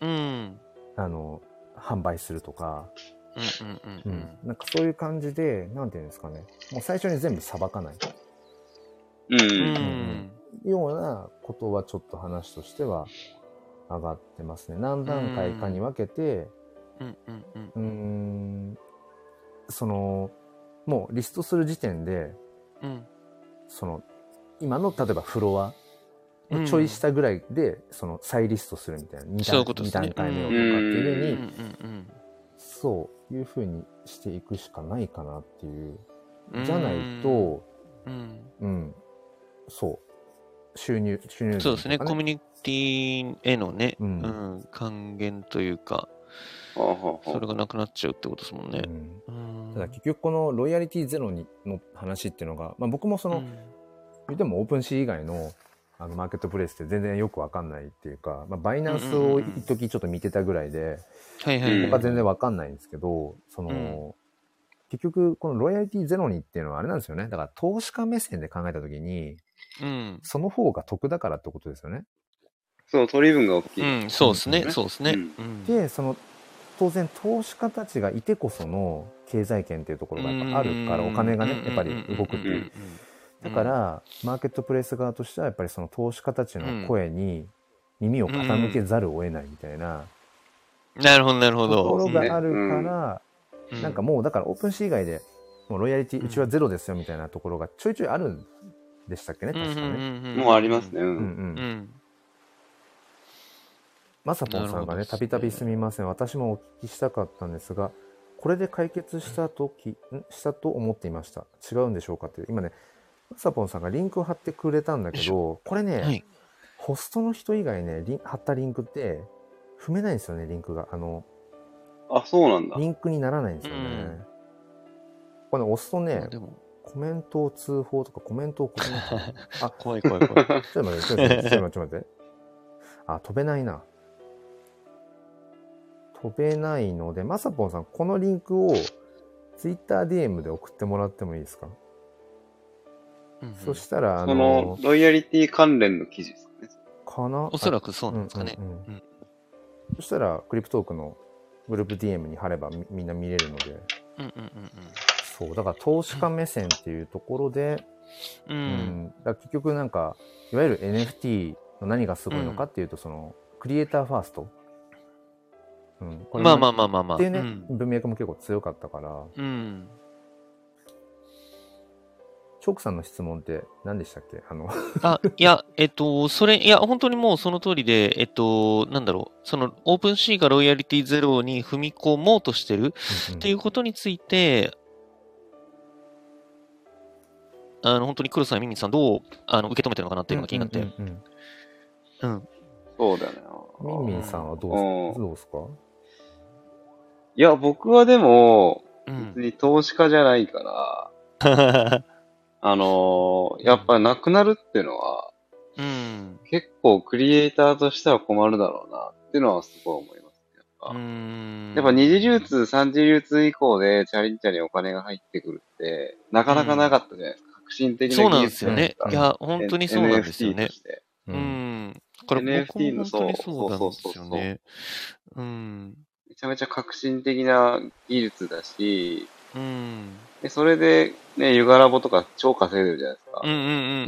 うん。あの販売するとか、うんうんううんんなんかそういう感じでなんていうんですかねもう最初に全部さばかないうん。ううんん。ようなことはちょっと話としては上がってますね。何段階かに分けてうんうんうんうーんそのもうリストする時点でうん。その今の例えばフロアうん。ちょい下ぐらいでその再リストするみたいな 2, そういうね。段階目をとかっていうふうに、うんそういうふうにしていくしかないかなっていう。うん。じゃないと、うん。うん、そう。収入収入源とかそうですね、コミュニティへのね、ううんん、還元というか、それがなくなっちゃうってことですもんね。ただ結局このロイヤリティゼロにの話っていうのが、まあ、僕もその、うん言ってもオープンシー以外のあのマーケットプレイスって全然よくわかんないっていうか、まあ、バイナンスを一時ちょっと見てたぐらいで、はいは全然わかんないんですけど、その、うん結局このロイヤリティゼロにっていうのはあれなんですよね。だから投資家目線で考えたときに、うん。その方が得だからってことですよね。そう、取り分が大きい。うん、そうですね、うんそうですね。うんうんで、その、当然投資家たちがいてこその経済圏っていうところがやっぱあるから、お金がね、やっぱり動くっていう。だか、ら、マーケットプレイス側としては、やっぱりその投資家たちの声に耳を傾けざるを得ないみたいななるほど、なるほとこど。ろがあるから、うなんかもう、だからオープンシー以外で、もうロイヤリティ、うちはゼロですよみたいなところがちょいちょいあるんでしたっけね、確かね。もうありますね。う。うんんう。うんん。まさぽんさんがね、たびたびすみません。私もお聞きしたかったんですが、これで解決したとき、ん？したと思っていました。違うんでしょうかって。今ね、まさぽんさんがリンクを貼ってくれたんだけど、これね、はい。ホストの人以外ね、リン貼ったリンクって踏めないんですよね、リンクが。あの、あ、そうなんだ。リンクにならないんですよね。うんこれね、押すとね、コメントを通報とかコメントをコメント。あ、怖い怖い怖い。ちょっと待って、ちょっと待って、ちょっと待って、ちょっと待って。あ、飛べないな。飛べないので、まさぽんさん、このリンクを TwitterDM で送ってもらってもいいですか、うんうんそしたら、あそのの、ロイヤリティ関連の記事ですか？ね。かな？おそらくそうなんですかねう。んうんうんうんそしたら、クリプトークのグループ DM に貼ればみみんな見れるので、うんうんそう、だから投資家目線っていうところで、うんう。うんん、だ結局なんか、いわゆる NFT の何がすごいのかっていうと、その、クリエイターファースト。うん、まあまあまあまあまあ。っていうね、うん文脈も結構強かったから、うん。チョークさんの質問って何でしたっけ？あの、あ、いや、えっと、それ、いや、本当にもうその通りで、えっと、なんだろう、その、オープンシーがロイヤリティゼロに踏み込もうとしてるっていうことについて、あの、本当に黒さん、ミミさん、どう、あの、受け止めてるのかなっていうのが気になって。うんうんうんうん。そうだよね。ミンミンさんはどううんどうですか？いや、僕はでも、うん別。に投資家じゃないから、あのーやっぱなくなるっていうのは、うん。結構クリエイターとしては困るだろうなっていうのはすごい思いますね。やっぱ,、うん。やっぱ二次流通、三次流通以降でチャリンチャリンお金が入ってくるって、なかなかなかったじゃないですか。革新的なそうなん技術ですよね。うんいや、本当にそうなんですよね。うう。ん。だから僕 NFT もの本当にそうなんですそうそうそうそうよね。うん。めちゃめちゃ革新的な技術だし、うん。でそれでね、ユガラボとか超稼いでるじゃないですか。うんうんうん。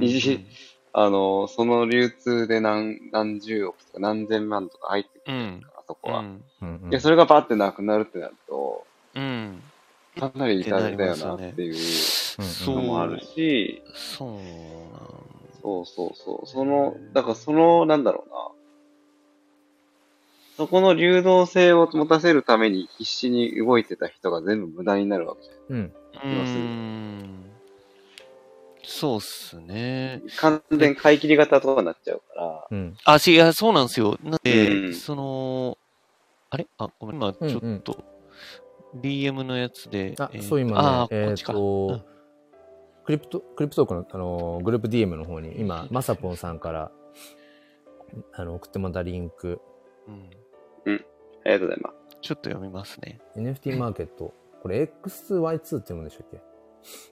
実際あの、その流通で何、何十億とか何千万とか入ってくるじゃないですか、あそこは。うん。うんうんで、それがバってなくなるってなると、うん。かなり痛手だよなっていうそう。のもあるし、そうそうそうそう。その、だからその、なんだろうな。そこの流動性を持たせるために必死に動いてた人が全部無駄になるわけじゃうん。うーん。そうっすね。ん。完全買い切り型とかになっちゃうから、うん。あ、し、いや、そうなんですよ。なんで、うんその、あれ？あ、ごめん、今ちょっと、DM のやつで。あ、えーそう今あね、えっ、ーこっちかと、クリプト、クリプトークの、あのー、グループ DM の方に、今、まさぽんさんから、あの、送ってもらったリンク、うんありがとうございます。ちょっと読みますね。NFT マーケット、これ X2Y2 って読むんでしたっけ？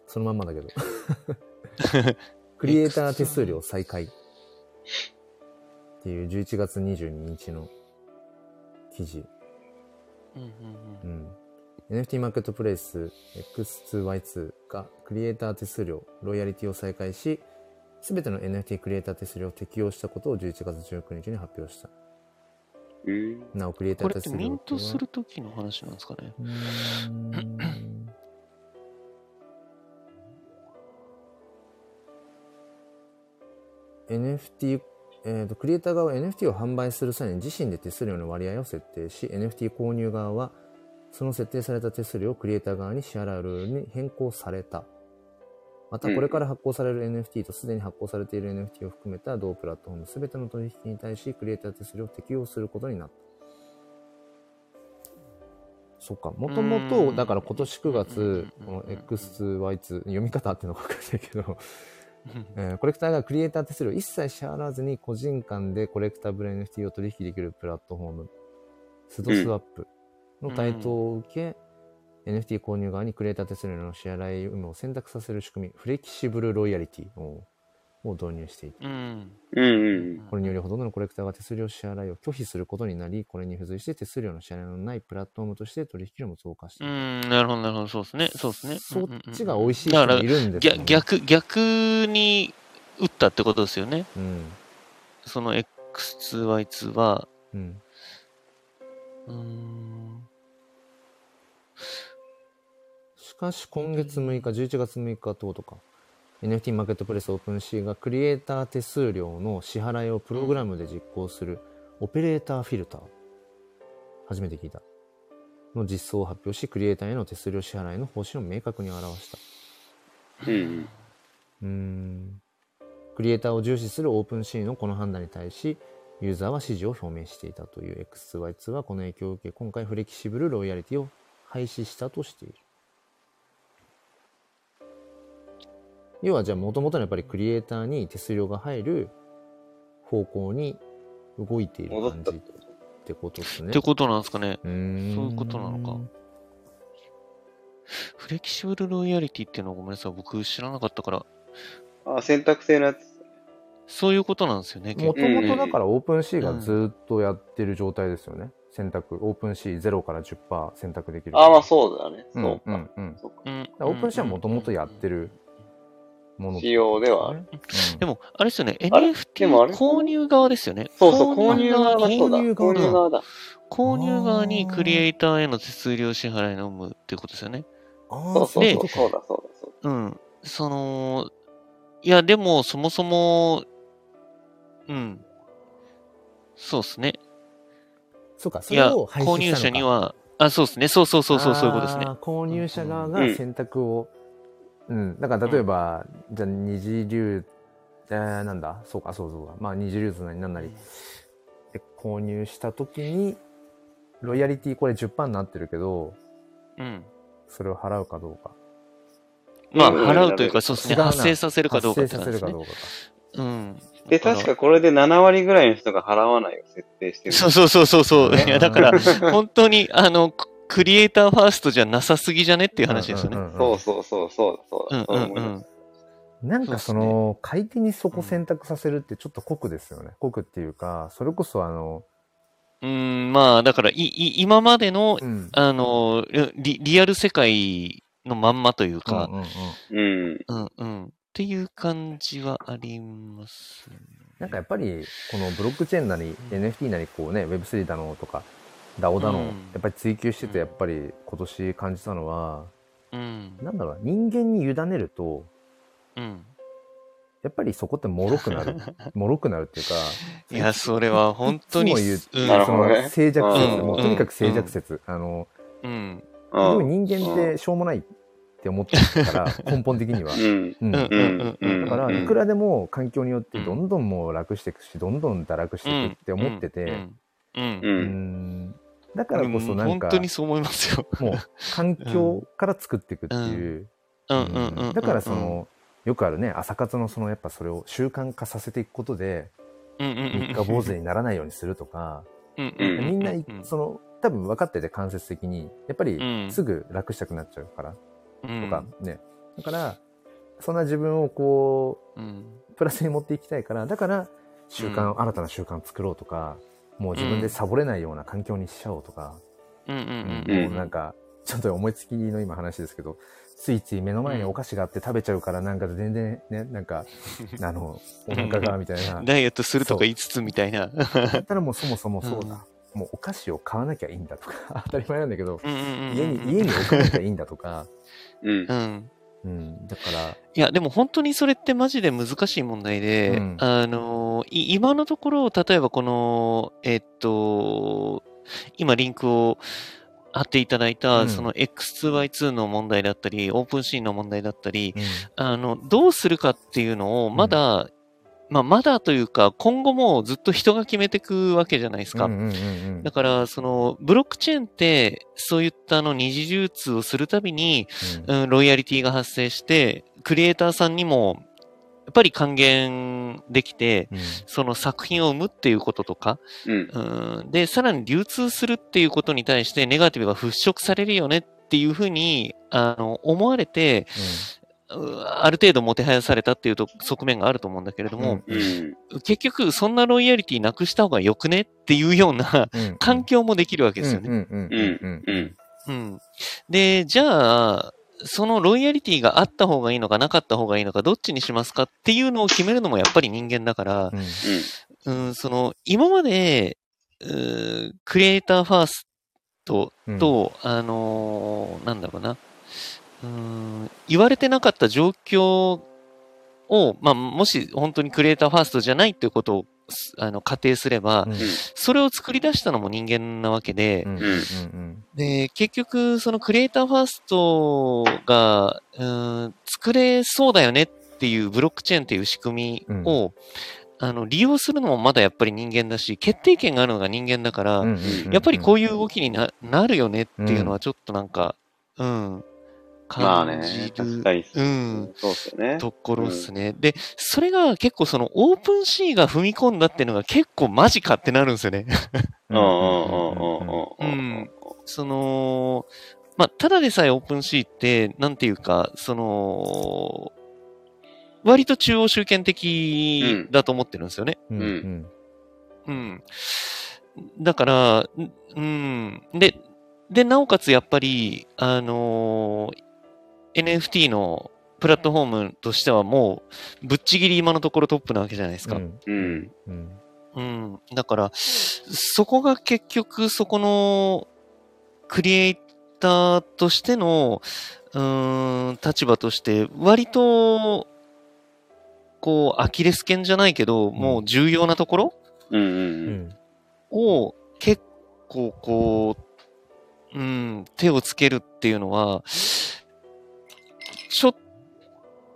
そのまんまだけど。クリエイター手数料再開っていう11月22日の記事。うんうんうん。NFT マーケットプレイス X2Y2 がクリエイター手数料、ロイヤリティを再開し、すべての NFT クリエイター手数料を適用したことを11月19日に発表した。うん。なお、クリエイタこれって。ミントするときの話なんですかね？NFT、えーと、クリエイター側は NFT を販売する際に自身で手数料の割合を設定し、NFT 購入側はその設定された手数料をクリエイター側に支払うルールに変更された。また、これから発行される NFT とすでに発行されている NFT を含めた同プラットフォームすべての取引に対し、クリエイター手数料を適用することになった。そっか。もともと、だから今年9月、この X2Y2、読み方あってるのかわかんないけど、えーコレクターがクリエイター手数料一切支払わずに個人間でコレクタブル NFT を取引できるプラットフォーム、スドスワップの台頭を受け、NFT 購入側にクリエイター手数料の支払い有無を選択させる仕組み、フレキシブルロイヤリティをを導入していた。うん。うんうん。これによりほとんどのコレクターが手数料支払いを拒否することになり、これに付随して手数料の支払いのないプラットフォームとして取引量も増加してう。ん、なるほど、なるほど。そうですね。そうですね。そっちが美味しい人もいるんですよ、ね。逆、逆、逆に打ったってことですよね。うん。その X2Y2 は、うん。うーん、かし今月6日、11月6日等とか、NFT マーケットプレスオープンシーがクリエイター手数料の支払いをプログラムで実行するオペレーターフィルター、初めて聞いた、の実装を発表し、クリエイターへの手数料支払いの方針を明確に表した。うんうん。うーん。クリエイターを重視するオープンシーのこの判断に対し、ユーザーは支持を表明していたという X2Y2 はこの影響を受け、今回フレキシブルロイヤリティを廃止したとしている。要はじゃあ元々のやっぱりクリエイターに手数料が入る方向に動いている感じってことですね。ってことなんですかね。うーんそういうことなのかフレキシブルロイヤリティっていうのはごめんなさい。僕知らなかったから。あ、選択制のやつ。そういうことなんですよね。結も構ともとだから OpenSea がずっとやってる状態ですよね。選択、 OpenSea 0から10%選択できる。あ、まあそうだね。うんそうか。うん OpenSea はもともとやってるもの、仕様ではある。うんでも、あれですよね。NFT 購入側ですよね。そうそう、購入側だ。購入側だ購入側だ。購入側にクリエイターへの手数料支払いの有無っていうことですよね。あそうあ、そうそう。でそうだ、そうだ、そううん。その、いや、でも、そもそも、うん。そうですね。そうか、そいや、れを廃止したのか購入者には、あ、そうですね。そうそうそうそう、そういうことですね購入者側が選択を、うん、だから例えば、じゃあ二次流、えー、なんだ、そうか、そうそうか、まあ二次流通なりなんなり、で購入した時に、ロイヤリティこれ10%になってるけど、うん。それを払うかどうか。まあ、うん払うというか、そうですね。発生させるかどうかっ発生させるかどう。かか。うん。で、確かこれで7割ぐらいの人が払わないを設定してる。そうそうそうそうそう。ねいや、だから、本当に、あの、ククリエイターファーストじゃなさすぎじゃねっていう話ですよね。そうそうそう、そうだ、そうだ。うんそううんうん。なんかその、買い手にそこ選択させるってちょっと酷ですよね。酷っていうか、それこそあの、うん、まあ、だから、い、い、今までの、うん。あの、リ、リアル世界のまんまといううんか、うんうんうん。うん、うん、っていう感じはありますね。なんかやっぱり、このブロックチェーンなり、NFT なり、こうね、Web3 だのとか、DAO だの、うんやっぱり追求してて、やっぱり今年感じたのは、うん、なんだろうな、人間に委ねると、うん。やっぱりそこって脆くなる。脆くなるっていうか、いや、それは本当に、いつも言ううんその静寂説、うんもうとにかく静寂説。あの、うん、でもうん。人間ってしょうもないって思ってるから、根本的には。うん。うんうん、うん、うん。だから、うんいくらでも環境によってどんどんもう楽していくし、どんどん堕落していくって思ってて、うん、うん。う。うんんだからこそなんか、本当にそう思いますよ。もう環境から作っていくっていう。だからそ、の、よくあるね、朝活のそのやっぱそれを習慣化させていくことで。三日坊主にならないようにするとか。みんなうん、その、多分分かってて間接的に、やっぱりうんすぐ楽したくなっちゃうから、うん、とかね。だから、そんな自分をこうプラスに持っていきたいから、だから、習慣、うん新たな習慣作ろうとか、もう自分でサボれないような環境にしちゃおうとか、うん、うん、うん。うん。もうなんか、ちょっと思いつきの今話ですけど、ついつい目の前にお菓子があって食べちゃうから、なんか全然ね、なんか、あの、お腹がみたいな。ダイエットするとか言いつつみたいな。だったらもうそもそもそうだ。もうお菓子を買わなきゃいいんだとか、当たり前なんだけど、うんうんうんうん家に、家に置かなきゃいいんだとか、うん。うん。うん、だから、いや、でも本当にそれってマジで難しい問題で、うん。あの、い今のところ、例えばこの、えっと、今リンクを貼っていただいた、うん。その X2Y2 の問題だったり、オープンシーンの問題だったり、うん。あの、どうするかっていうのを、まだ、まあ、まだというか、今後もずっと人が決めていくわけじゃないですか。うんうんうんうん。だから、その、ブロックチェーンって、そういったあの二次流通をするたびに、うん、ロイヤリティが発生して、クリエイターさんにも、やっぱり還元できて、うん。その作品を生むっていうこととか、うん。うん、で、さらに流通するっていうことに対してネガティブが払拭されるよねっていうふうに、あの、思われて、うある程度もてはやされたっていうと側面があると思うんだけれども、うん。結局そんなロイヤリティなくした方がよくねっていうようなうん。環境もできるわけですよね。で、じゃあ、そのロイヤリティがあった方がいいのかなかった方がいいのかどっちにしますかっていうのを決めるのもやっぱり人間だからう、ん。うん、その、今まで、クリエイターファーストうん。と、あのーなんだろうな、うーん、言われてなかった状況を、まあ、もし本当にクリエイターファーストじゃないっていうことを、すあの、仮定すれば、うん。それを作り出したのも人間なわけで、うん。うんで、結局、そのクリエイターファーストが、うーん、作れそうだよねっていうブロックチェーンっていう仕組みを、あの、利用するのもまだやっぱり人間だし、決定権があるのが人間だから、うんやっぱりこうういう動きにななるよねっていうのはちょっとなんか、うん、まあ感じね、る、確かに。うん、そうっすよね。ところっすね。で、それが結構そのオープンシーが踏み込んだっていうのが結構マジかってなるんですよね。うんうんうんうんううんん。その、まあ、ただでさえオープンシーって、なんていうか、その、割と中央集権的だと思ってるんですよね。うんうんうん。だから、んうん。で、で、なおかつやっぱり、あのー NFT のプラットフォームとしてはもう、ぶっちぎり今のところトップなわけじゃないですか。うんうん。うんうん。だから、そこが結局、そこの、クリエイターとしての、うーん、立場として、割と、こう、アキレス腱じゃないけど、もう重要なところうんううんんを結構こう、うん、手をつけるっていうのは、ちょっ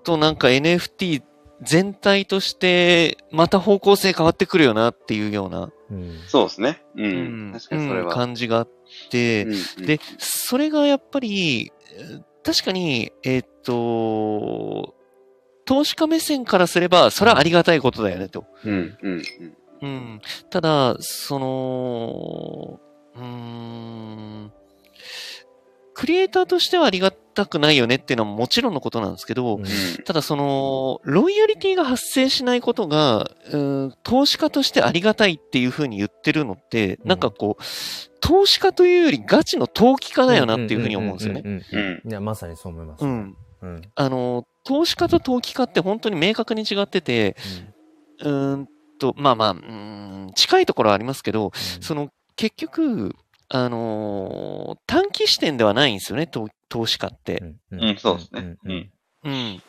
となんか NFT 全体としてまた方向性変わってくるよなっていうような、うんそうですね。う。うんん確かにそれうんは。感じがあって、うんで、それがやっぱり、えー確かに、えーっと、投資家目線からすれば、それはありがたいことだよねと。うんうんうん。ただ、その、うーん、クリエイターとしてはありがたくないよねっていうのはもちろんのことなんですけど、うんうん。ただその、ロイヤリティが発生しないことが、うん、投資家としてありがたいっていうふうに言ってるのって、うんなんかこう、投資家というよりガチの投機家だよなっていうふうに思うんですよね。うんうんうんいや、まさにそう思います。うん。うん。あの、投資家と投機家って本当に明確に違ってて、うーんと、まあまあ、うーん、近いところはありますけど、その、結局、あのー短期視点ではないんですよね、投投資家って。うんうんそうですねうんうん。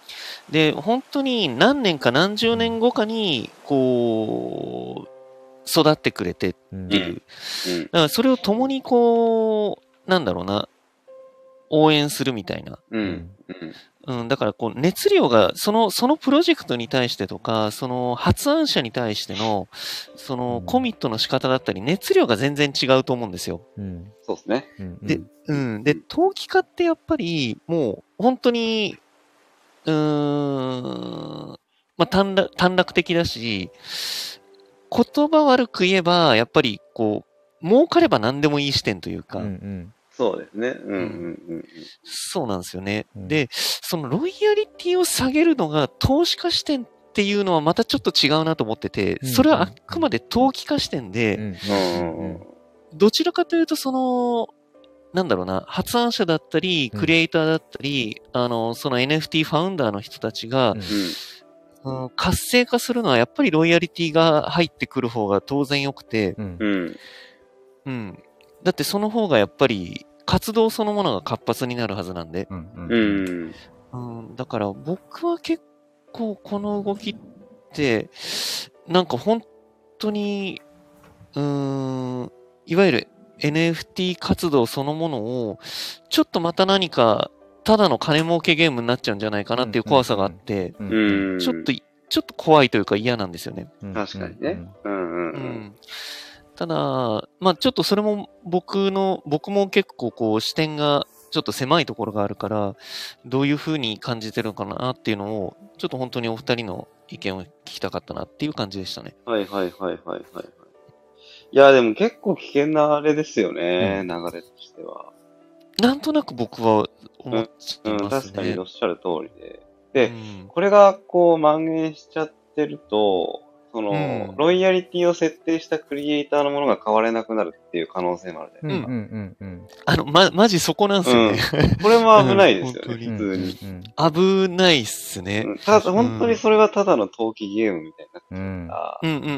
で、本当に何年か何十年後かに、こう、育ってくれてってうんいう。うんだからそれを共にこう、なんだろうな、応援するみたいな。うんうんうん、だからこう熱量が、その、そのプロジェクトに対してとか、その発案者に対しての、そのうんコミットの仕方だったり、熱量が全然違うと思うんですよ。うんそうですね。うんで、うん。で、陶器家ってやっぱり、もう、本当に、うーん、まあ、短絡短絡的だし、言葉悪く言えば、やっぱり、こう、儲かれば何でもいい視点というか、うんうんそうですね。うんうんうん。そうなんですよね。うん。で、そのロイヤリティを下げるのが投資家視点っていうのはまたちょっと違うなと思ってて、うんそれはあくまで投機家視点で、うんうんうん。うんどちらかというとその、なんだろうな、発案者だったり、うん。クリエイターだったり、あの、その NFT ファウンダーの人たちが、うん。うん活性化するのはやっぱりロイヤリティが入ってくる方が当然良くて、うん。うん。うん。だってその方がやっぱり活動そのものが活発になるはずなんで、うんうん。うん。うん、だから僕は結構この動きって、なんか本当に、うーん、いわゆる NFT 活動そのものを、ちょっとまた何か、ただの金儲けゲームになっちゃうんじゃないかなっていう怖さがあって、うんうん。ちょっといちょっと怖いというか嫌なんですよね。うん。確かにね。うんうんううん。ん。ただ、まあちょっとそれも僕の、僕も結構こう視点がちょっと狭いところがあるから、どういう風に感じてるのかなっていうのを、ちょっと本当にお二人の意見を聞きたかったなっていう感じでしたね。はいはいはいはいはいはい。いや、でも結構危険なあれですよね、う流れとしては。なんとなく僕は思ってうん、ますね。確かにおっしゃる通りで。うで、んこれがこう蔓延しちゃってると、その、うんロイヤリティを設定したクリエイターのものが買われなくなるっていう可能性もあるじゃないですか。うんうんうんあの、ま、マジそこなんですよね。これも危ないですよね、うん普通に。うん危ないっすね。うんただ、本当にそれはただの投機ゲームみたいになってうんたら、うんうんうんう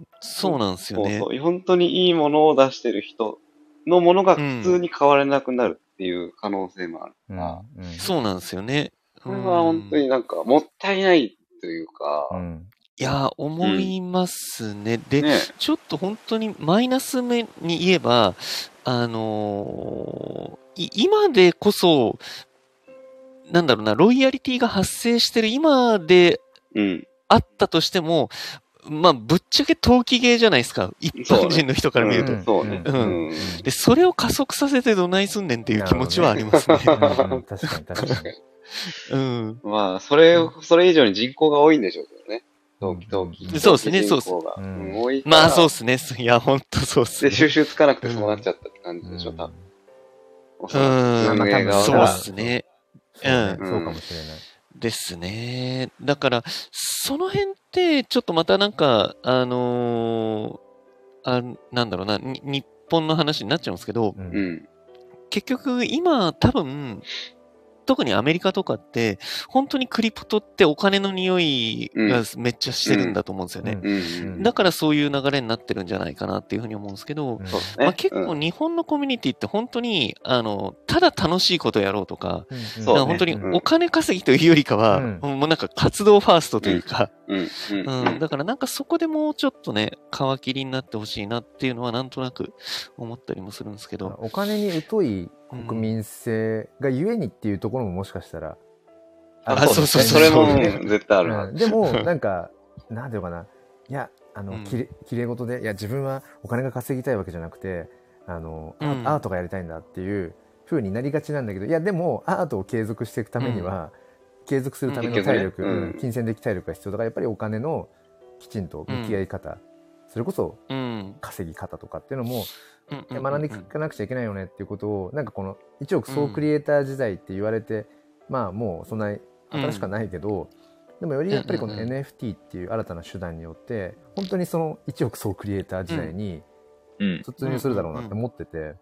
ん。そうなんですよね。そうそう。本当にいいものを出してる人のものが普通に買われなくなるっていう可能性もあるうんそうなんですよね。これは本当になんかもったいないというか、うんいや、思いますね。で、ね、ちょっと本当にマイナス面に言えば、あのーい今でこそ、なんだろうな、ロイヤリティが発生してる今でうん。あったとしても、まあ、ぶっちゃけ投機ゲーじゃないですか。一般人の人から見ると。うんそうね。うんうんで、それを加速させてどないすんねんっていう気持ちはありますね。うんうん確かに確かに。うん。まあ、それを、それ以上に人口が多いんでしょうけどね。陶器、陶器。そうですね。そうっすうん多いから。まあ、そうっすね。いや、ほんとそうっすで、ね。収集つかなくてそうなっちゃったって感じでしょ、うん多分。おうそらくん。運営側そうがっすね。そうねうんそうかもしれない。ですね。だから、その辺って、ちょっとまたなんか、あのーあなんだろうな、に日本の話になっちゃうんですけど、うんうん。結局今多分、特にアメリカとかって、本当にクリプトってお金の匂いがめっちゃしてるんだと思うんですよね。だからそういう流れになってるんじゃないかなっていうふうに思うんですけど。まあ、結構うん。日本のコミュニティって本当に、あの、ただ楽しいことやろうとか、うん。そうんか本当にお金稼ぎというよりかは、うん。もうなんか活動ファーストというか、うん、だからなんかそこでもうちょっとね、皮切りになってほしいなっていうのはなんとなく思ったりもするんですけど、お金に疎い国民性がゆえにっていうところももしかしたらあるかもそうそうそれも絶対ある。うん。でも なんかなんていうのかな。いやあの、うん。きれきれい事でいや自分はお金が稼ぎたいわけじゃなくてあの、あうん。アートがやりたいんだっていう風になりがちなんだけどいやでもアートを継続していくためには、継続するための体力、金銭的体力が必要だからやっぱりお金のきちんと向き合い方、それこそうん。稼ぎ方とかっていうのも学んでいかなくちゃいけないよねっていうことをなんかこの一億総クリエイター時代って言われて、まあもうそんなに新しくはないけど、でもよりやっぱりこの NFT っていう新たな手段によって本当にその一億総クリエイター時代にうん。突入するだろうなって思ってて。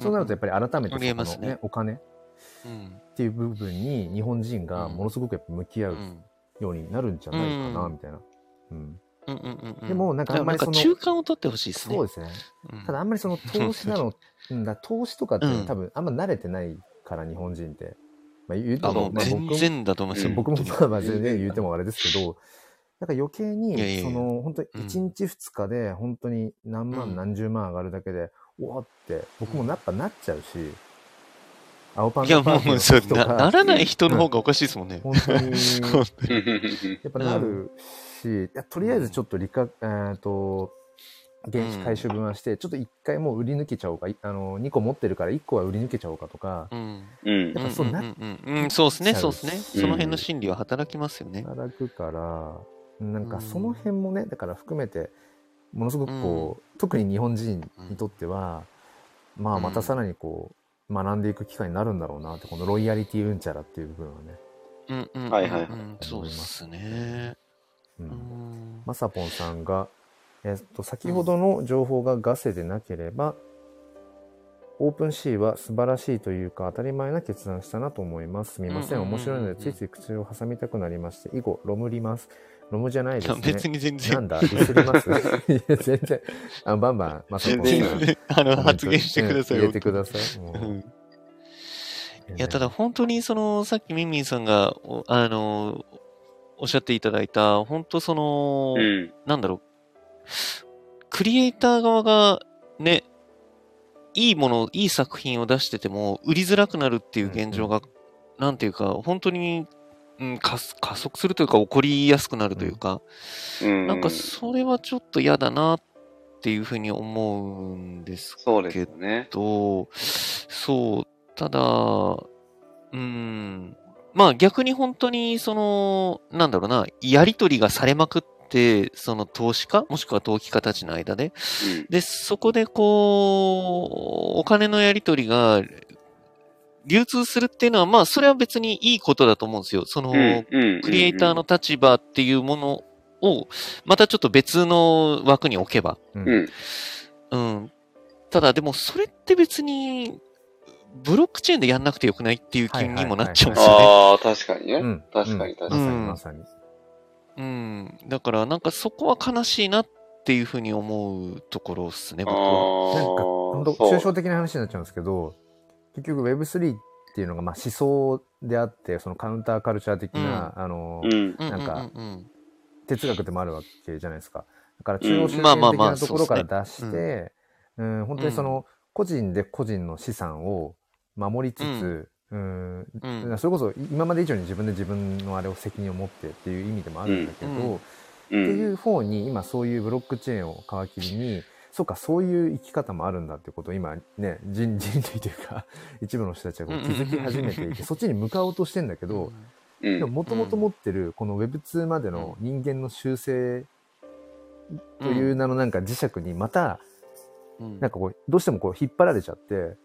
そうなるとやっぱり改めてそこの、ね。ね、お金っうん。ていう部分に日本人がものすごくやっぱ向き合ううん。ようになるんじゃないかなうんみたいな。うんうんうんうんうん。でもなんかあんまりその中間を取ってほしいですね。そうですね。うん。ただあんまりその投資なの、うんだ投資とかってうん。多分あんま慣れてないから日本人って。まあ言うてあ、もまあ、僕全然だと思いますよ。僕もまあまあ全然言うてもあれですけど、なんか余計に、その本当にうん。1日2日で本当に何うん。万何十万上がるだけで、うわって僕もやっぱなっちゃうし、青パンいや、ダパーティな、らない人の方がおかしいですもんね。本当に。やっぱなる。し、いやとりあえずちょっと理科、えー、と原資回収分はして、ちょっと一回もう売り抜けちゃおうか。いあの2個持ってるから1個は売り抜けちゃおうかとか。うん。うん。やっぱそうなうんうんうん。うん、そうですね、そうですね。その辺の心理は働きますよね。働くからなんかその辺もねだから含めてものすごくこう、特に日本人にとっては、まあまたさらにこう学んでいく機会になるんだろうなってこのロイヤリティうんちゃらっていう部分はね、うんうんうんうん。はいはいはい。そうですね。ううんん。まさぽんさんが、えっと、先ほどの情報がガセでなければ、オープンシーは素晴らしいというか当たり前な決断したなと思います。すみません。面白いのでついつい口を挟みたくなりまして、以後、ロムります。ロムじゃないですね。別に全然。なんだ、ディスります？いや、全然。あバンバン、まさぽんあの、発言してください。入れてください。もううんいや、ただ本当にその、さっきミンミンさんが、おあの、おっしゃっていただいた、本当その、うん。なんだろう、クリエイター側がね、いいもの、いい作品を出してても、売りづらくなるっていう現状が、なんていうか、本当に、うん、加加速するというか起こりやすくなるというか、うん。なんかそれはちょっと嫌だなっていうふうに思うんですそうですよね。と、そう、ただ、うん、まあ逆に本当にその、なんだろうな、やりとりがされまくって、その投資家もしくは投機家たちの間で、で、そこでこう、お金のやり取りが流通するっていうのは、まあ、それは別にいいことだと思うんですよ。その、うん。うん。クリエイターの立場っていうものを、またちょっと別の枠に置けば。うんうん。うん。ただ、でもそれって別に、ブロックチェーンでやんなくてよくないっていう気にもなっちゃうんですよね。ああ、確かにね。うん確かに確かに。まさにうんまさに。うん。だから、なんかそこは悲しいなっていうふうに思うところですね、僕は。ああ。なんか、本当抽象的な話になっちゃうんですけど、結局 Web3 っていうのがまあ思想であって、そのカウンターカルチャー的な、あの、うん。うんなんかうんうん哲学でもあるわけじゃないですか。だから中央集権的なところから出して、うん、本当にその、個人で個人の資産を守りつつ、うん、うん。うん。それこそ今まで以上に自分で自分のあれを責任を持ってっていう意味でもあるんだけど、うん。うん。う。っていうん方に今そういうブロックチェーンを皮切りにそうかそういう生き方もあるんだってことを今ね人 人類というか一部の人たちが気づき始めていて そっちに向かおうとしてんだけどうん。でももともと持ってるこの Web2 までの人間の習性という名のなんか磁石にまたうん。なんかこうどうしてもこう引っ張られちゃって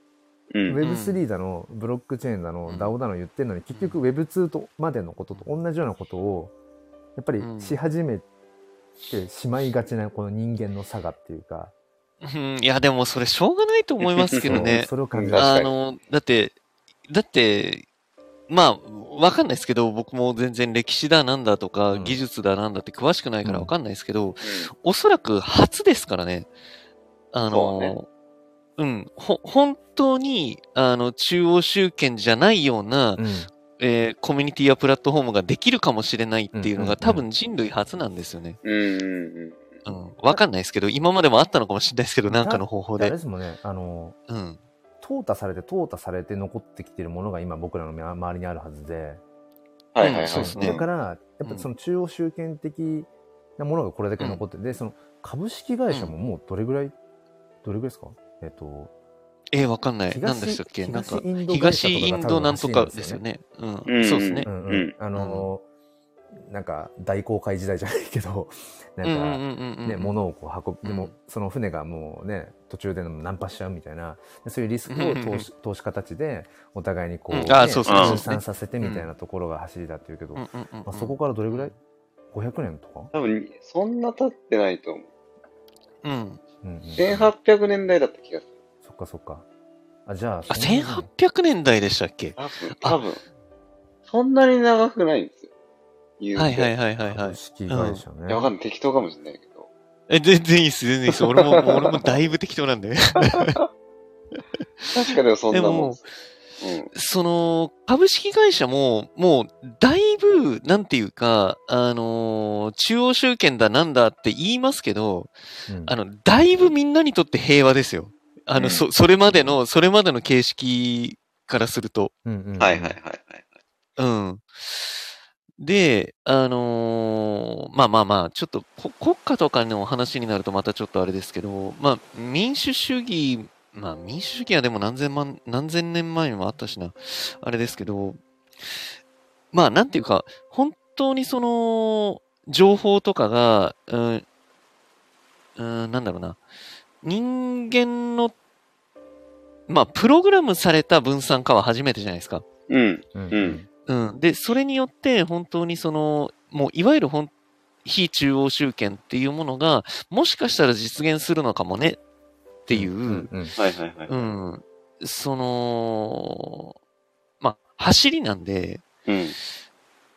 うん。Web3 だのブロックチェーンだのうん。DAO だの言ってるのに結局 Web2 とまでのことと同じようなことをやっぱりし始めてしまいがちなこの人間の差がっていうか。うん、いや、でもそれしょうがないと思いますけど そうね。それを感じ確かにあの、だって、だって、まあ、わかんないですけど、僕も全然歴史だなんだとか、うん。技術だなんだって詳しくないからうん。わかんないですけど、おそらく初ですからね。あそうね。の、うん、ほ、本当に、あの、中央集権じゃないような、うんえーコミュニティやプラットフォームができるかもしれないっていうのうんうんうんが多分人類初なんですよね。うん。うん。うん。うん。わかんないですけど、今までもあったのかもしれないですけど、なんかの方法であれで。すもんねあのうん。淘汰されて淘汰されて残ってきてるものが今僕らの周りにあるはずではいはいはい。うんそうですねだからやっぱその中央集権的なものがこれだけ残ってて、でその株式会社ももうどれぐらい、どれぐらいですか？えっとえーわかんない。東何でしたっけ？なんか、東インドなんとかですよね。うん。うん。そうですね。う。んうん。うん。あのーなんか大航海時代じゃないけど なんか。ね、物をこう運ぶ、でもうんその船がもうね途中でナンパしちゃうみたいな。でそういうリスクを投資投資家たちでお互いにこう、うん。ねあそうそうそう。分散させてみたいなところが走りだっていうけど、まあ、そこからどれぐらい？500年とか、多分、そんな経ってないと思う。うん。うんうん、1800年代だった気がする。そっかそっかあじゃああ、そんなに1800年代でしたっけ？多分。そんなに長くないんですよ。はいはいはいはいはい。株式会社ね、いや、わかんない。適当かもしれないけど。え、全然いいっす、全然いいっす。俺も、俺もだいぶ適当なんで。確かでもそんなもんです。その、株式会社も、もう、だいぶ、なんていうか、あのー中央集権だなんだって言いますけど、うんあの、だいぶみんなにとって平和ですよ。あの、うんそ、それまでの、それまでの形式からすると。うんうんうん。はいはいはいはい。うん。で、あのーまあまあまあ、ちょっとこ国家とかの話になるとまたちょっとあれですけど、まあ民主主義、まあ民主主義はでも何千万、何千年前にもあったしな、あれですけど、まあなんていうか、本当にその、情報とかが、うん、うん、なんだろうな、人間の、まあプログラムされた分散化は初めてじゃないですか。うん。うんうんうん。で、それによって、本当にその、もう、いわゆる本、非中央集権っていうものが、もしかしたら実現するのかもね、っていう、うんうんはいはいはい。うん、その、まあ、走りなんで、うん。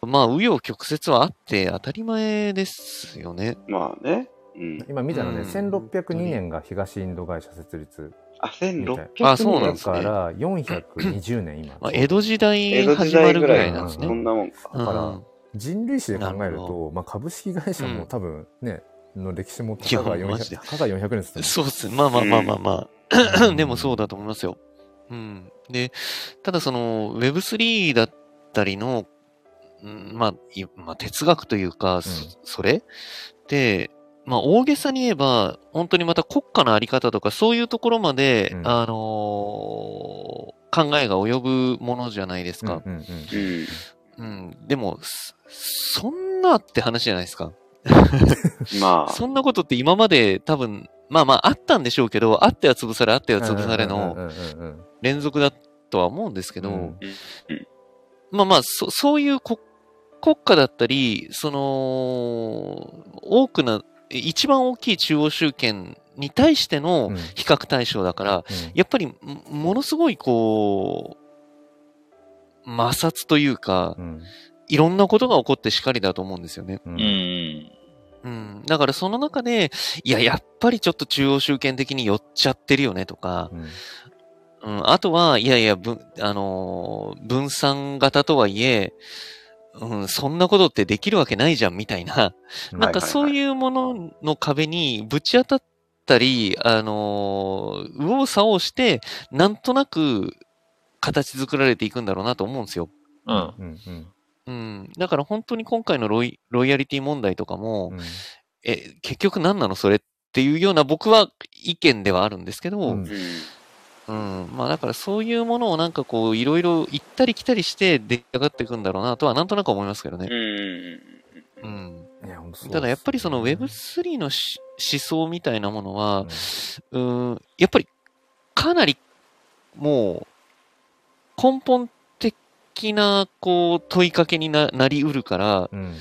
まあ、紆余曲折はあって当たり前ですよね。まあね。うん。今見たらね、うん1602年が東インド会社設立あ、1600あそうなんですねだから420年今、まあ、江戸時代始まるぐらいなんですね。そんなもんか。だからうん人類史で考えると、まあ、株式会社うんも多分ね、の歴史もたかがいやマジで400たかが400年っつってもそうっす。まあまあまあまあまあ。でもそうだと思いますよ。うん。で、ただその Web3 だったりの、うんまあ、いまあ、哲学というか、そそれで、まあ、大げさに言えば、本当にまた国家のあり方とか、そういうところまで、うんあのー考えが及ぶものじゃないですか。うんうんうん。うん。でも、そそんなって話じゃないですか。まあ、そんなことって今まで多分、まあまああったんでしょうけど、あっては潰され、あってはうん。潰されのうんうんうんうん連続だとは思うんですけど、うん。まあまあ、そ、そういう国国家だったり、その、多くな、一番大きい中央集権に対してのうん。比較対象だから、やっぱり、もものすごいこう、摩擦というか、うんいろんなことが起こってしかりだと思うんですよね。ううんん。うん。だからその中で、いや、やっぱりちょっと中央集権的に寄っちゃってるよねとか、うんうん、あとは、いやいや、分、あのー分散型とはいえ、うん、そんなことってできるわけないじゃん、みたいな。なんかそういうものの壁にぶち当たったり、あのー右往左往して、なんとなく形作られていくんだろうなと思うんですよ。うん。うんうんうん。だから本当に今回のロイロイヤリティ問題とかも、うんえ、結局何なの？それっていうような僕は意見ではあるんですけど、うんうん。まあだからそういうものをなんかこういろいろ行ったり来たりして出来上がっていくんだろうなとはなんとなく思いますけどね。うん。うん。いや本当そうですねただやっぱりその Web3 のし思想みたいなものはうん、うん、やっぱりかなりもう根本的なこう問いかけにななりうるから、うん。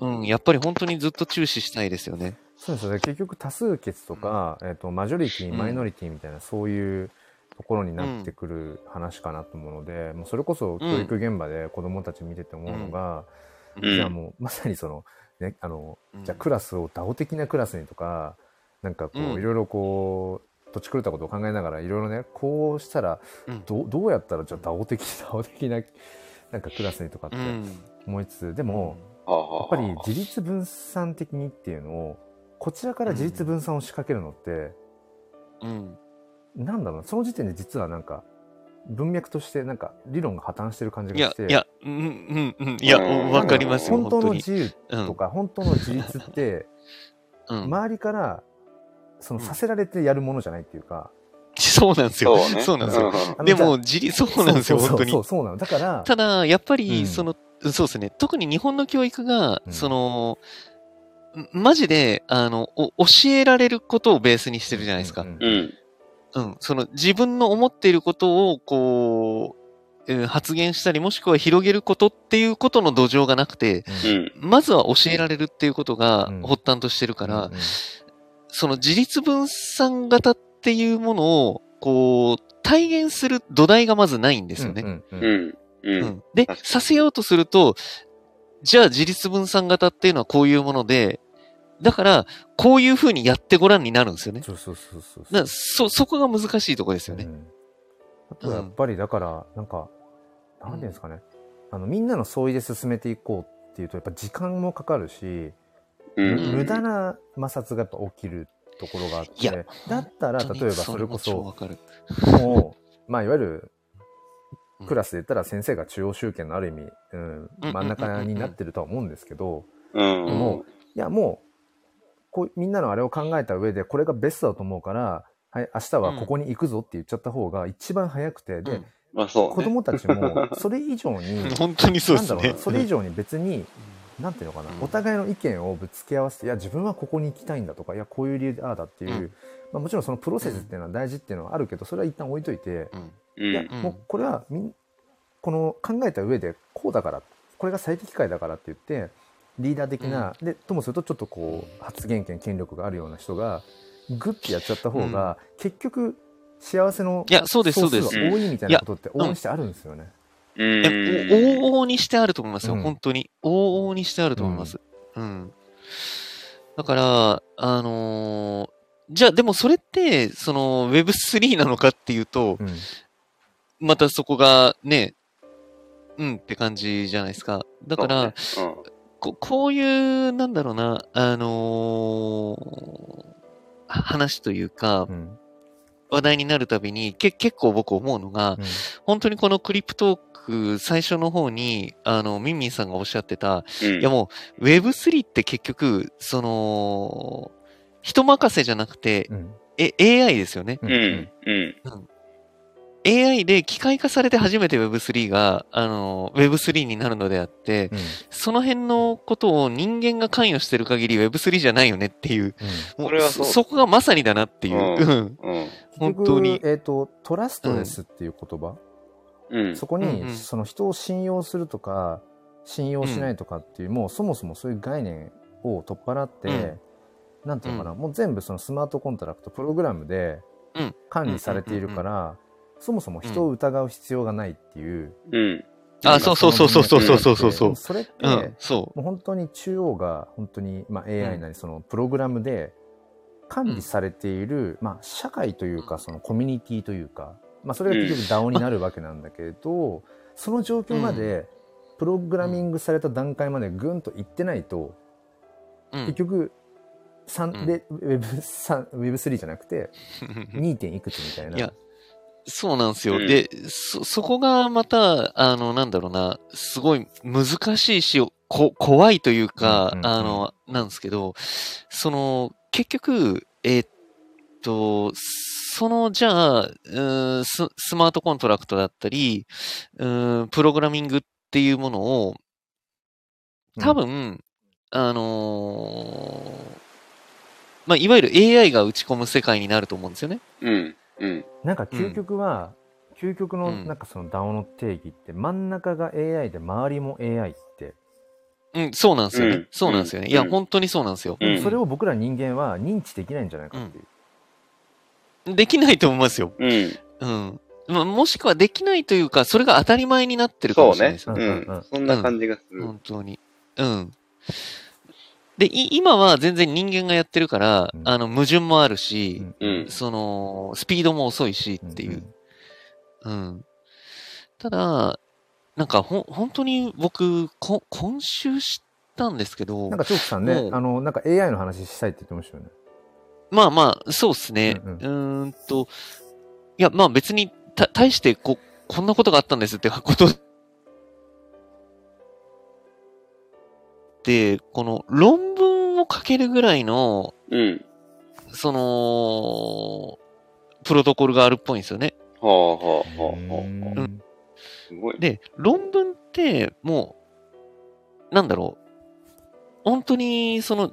うん。うん、やっぱり本当にずっと注視したいですよね。そうですよね。結局多数決とか、えっとマジョリティうんマイノリティみたいな、そういうところになってくる話かなと思うので、もうそれこそ教育現場で子どもたち見てて思うのが、うん。じゃあもうまさにその、ね、あのうん。じゃあクラスをダオ的なクラスにとかなんかこう、うん。いろいろこう土地狂ったことを考えながらいろいろねこうしたらうん。どうどうやったらじゃあダオ的 ダオ的ななんかクラスにとかってうん。思いつつ、でも、やっぱり自立分散的にっていうのをこちらから自立分散を仕掛けるのって、うん。なんだろうなその時点で実はなんか文脈としてなんか理論が破綻してる感じがし、ていや、うん、うん、うん。いや、うんわかりますよ、本当本当に。の自由とか、本当の自立って うん。周りからそのうんさせられてやるものじゃないっていうか、そうなんですよ。そうね。そうなんですよ。でも、自立、そうなんですよ、本当にそう。そうなのだからただ、やっぱうんり、その、そうですね。特に日本の教育が、うんその、んマジで、あの、お教えられることをベースにしてるじゃないですか。うんうん。うん。その、自分の思っていることを、こう、えー発言したり、もしくは広げることっていうことの土壌がなくて、うん。まずは教えられるっていうことがうん発端としてるから、うんその自立分散型っていうものを、こう、体現する土台がまずないんですよね。うんうんうんうん。う。うんんでさせようとすると、じゃあ自立分散型っていうのはこういうもので、だから、こういうふうにやってごらんになるんですよね。そうそうそうそうだからそ、そこが難しいところですよね。うんあとはやっぱりだからなんか、なんていうんですかねあのみんなの相違で進めていこうっていうとやっぱ時間もかかるし、うん。うん無駄な摩擦がやっぱ起きるところがあっいやてだったら例えばそれこそわかる。もうまあいわゆるうんクラスで言ったら先生が中央集権のある意味、うん、うん真ん中になってるとは思うんですけど、うん。でもいやもうこうみんなのあれを考えた上でこれがベストだと思うから、はい、明日はここに行くぞって言っちゃった方が一番早くて、で、うんまあそうね。子供たちもそれ以上に 本当にそうですねなんだろうな。それ以上に別になんていうのかな、うん。お互いの意見をぶつけ合わせていや自分はここに行きたいんだとかいやこういう理由でああだっていう、うん。まあ、もちろんそのプロセスっていうのは大事っていうのはあるけどそれは一旦置いといて。いやうん。もうこれはみんこの考えた上でこうだからこれが最適解だからって言ってリーダー的な、でともするとちょっとこう発言権権力があるような人がグッてやっちゃった方が、結局幸せのいやそうです総数そうです。が多いみたいなことって応援してあるんですよね。往々にしてあると思いますよ、うん本当に。往々にしてあると思います。うん。だから、あのーじゃあでもそれって、その Web3 なのかっていうと、うんまたそこがね、うんって感じじゃないですか。だから、ねここういう、なんだろうな、あのー話というか、うん話題になるたびに、け結構僕思うのが、うん。本当にこのクリプトーク最初の方に、あの、ミンミンさんがおっしゃってた、うん。いやもう Web3 って結局、その、人任せじゃなくて、うん。え、AI ですよね。ううん。うん。AI で機械化されて初めて Web3 が、あの、Web3 になるのであって、うん。その辺のことを人間が関与してる限り Web3 じゃないよねっていう、もそれはそう。そこがまさにだなっていう。うん。うん。うん。本当に。結局えっ、と、トラストレスっていう言葉、うん。そこうんうん。に、その人を信用するとか、信用しないとかっていう、もうそもそもそういう概念を取っ払って、なんていうのかな、もう全部そのスマートコントラクト、プログラムでうん。管理されているから、そもそも人を疑う必要がないっていう。うん。あ、そうそうそうそうそうそうそうそうそう。それって、うん、そもう本当に中央が本当に、まあ、AI なりそのプログラムで管理されている、まあ、社会というかそのコミュニティというか、まあ、それが結局 DAO になるわけなんだけれど、その状況までプログラミングされた段階までぐんといってないと、う。うん結局3で Web3 Web3 じゃなくて 2. 点いくつみたいな。いやそうなんですよ。うんで、そ、そこがまた、あの、なんだろうな、すごい難しいし、こ、怖いというか、うんうんうんあの、なんですけど、その、結局、えーっと、その、じゃあ、うーんス、スマートコントラクトだったり、うーん、プログラミングっていうものを、多分、あのーまあ、いわゆる AI が打ち込む世界になると思うんですよね。うん。うん。なんか究極は、究極のうんなんかその DAO の定義って真ん中が AI で周りも AI って、うん、そうなんですよね。うんそうなんですよね。うんいや、本当にそうなんですよ。うんそれを僕ら人間は認知できないんじゃないかっていう。できないと思いますよ。うん。うん。まあ、もしくはできないというか、それが当たり前になってるかもしれないですようね。うんうんうんん。そんな感じがする。本当に。うん。で、い今は全然人間がやってるから、うんあの、矛盾もあるし、うん。その、スピードも遅いしっていう。うん。ただ、なんかほん、本当に僕、こ今週知ったんですけどなん、かチョークさんねあの、なんか AI の話したいって言ってましたよね。まあまあ、そうっすね。うんうーんと、いや、まあ別に、た、大して、こ、こんなことがあったんですってことで、この論文を書けるぐらいの、うん。その、プロトコルがあるっぽいんですよね。はあはあはあはあ。うんすごい。で、論文って、もう、なんだろう。本当に、その、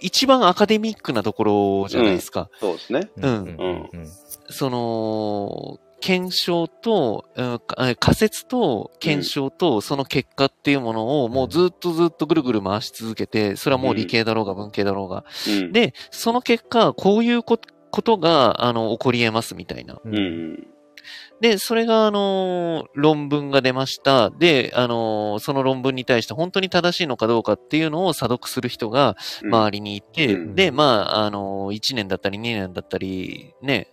一番アカデミックなところじゃないですか。そうですね。うんうんその、検証と、うんか仮説と検証とその結果っていうものをもうずっとずっとぐるぐる回し続けて、それはもう理系だろうが文系だろうが。うん。で、その結果、こういうこことが、あの、起こり得ますみたいな。ううんん。で、それが、あの、論文が出ました。で、あの、その論文に対して本当に正しいのかどうかっていうのを査読する人が周りにいて、うんで、まあ、あの、1年だったり2年だったり、ね、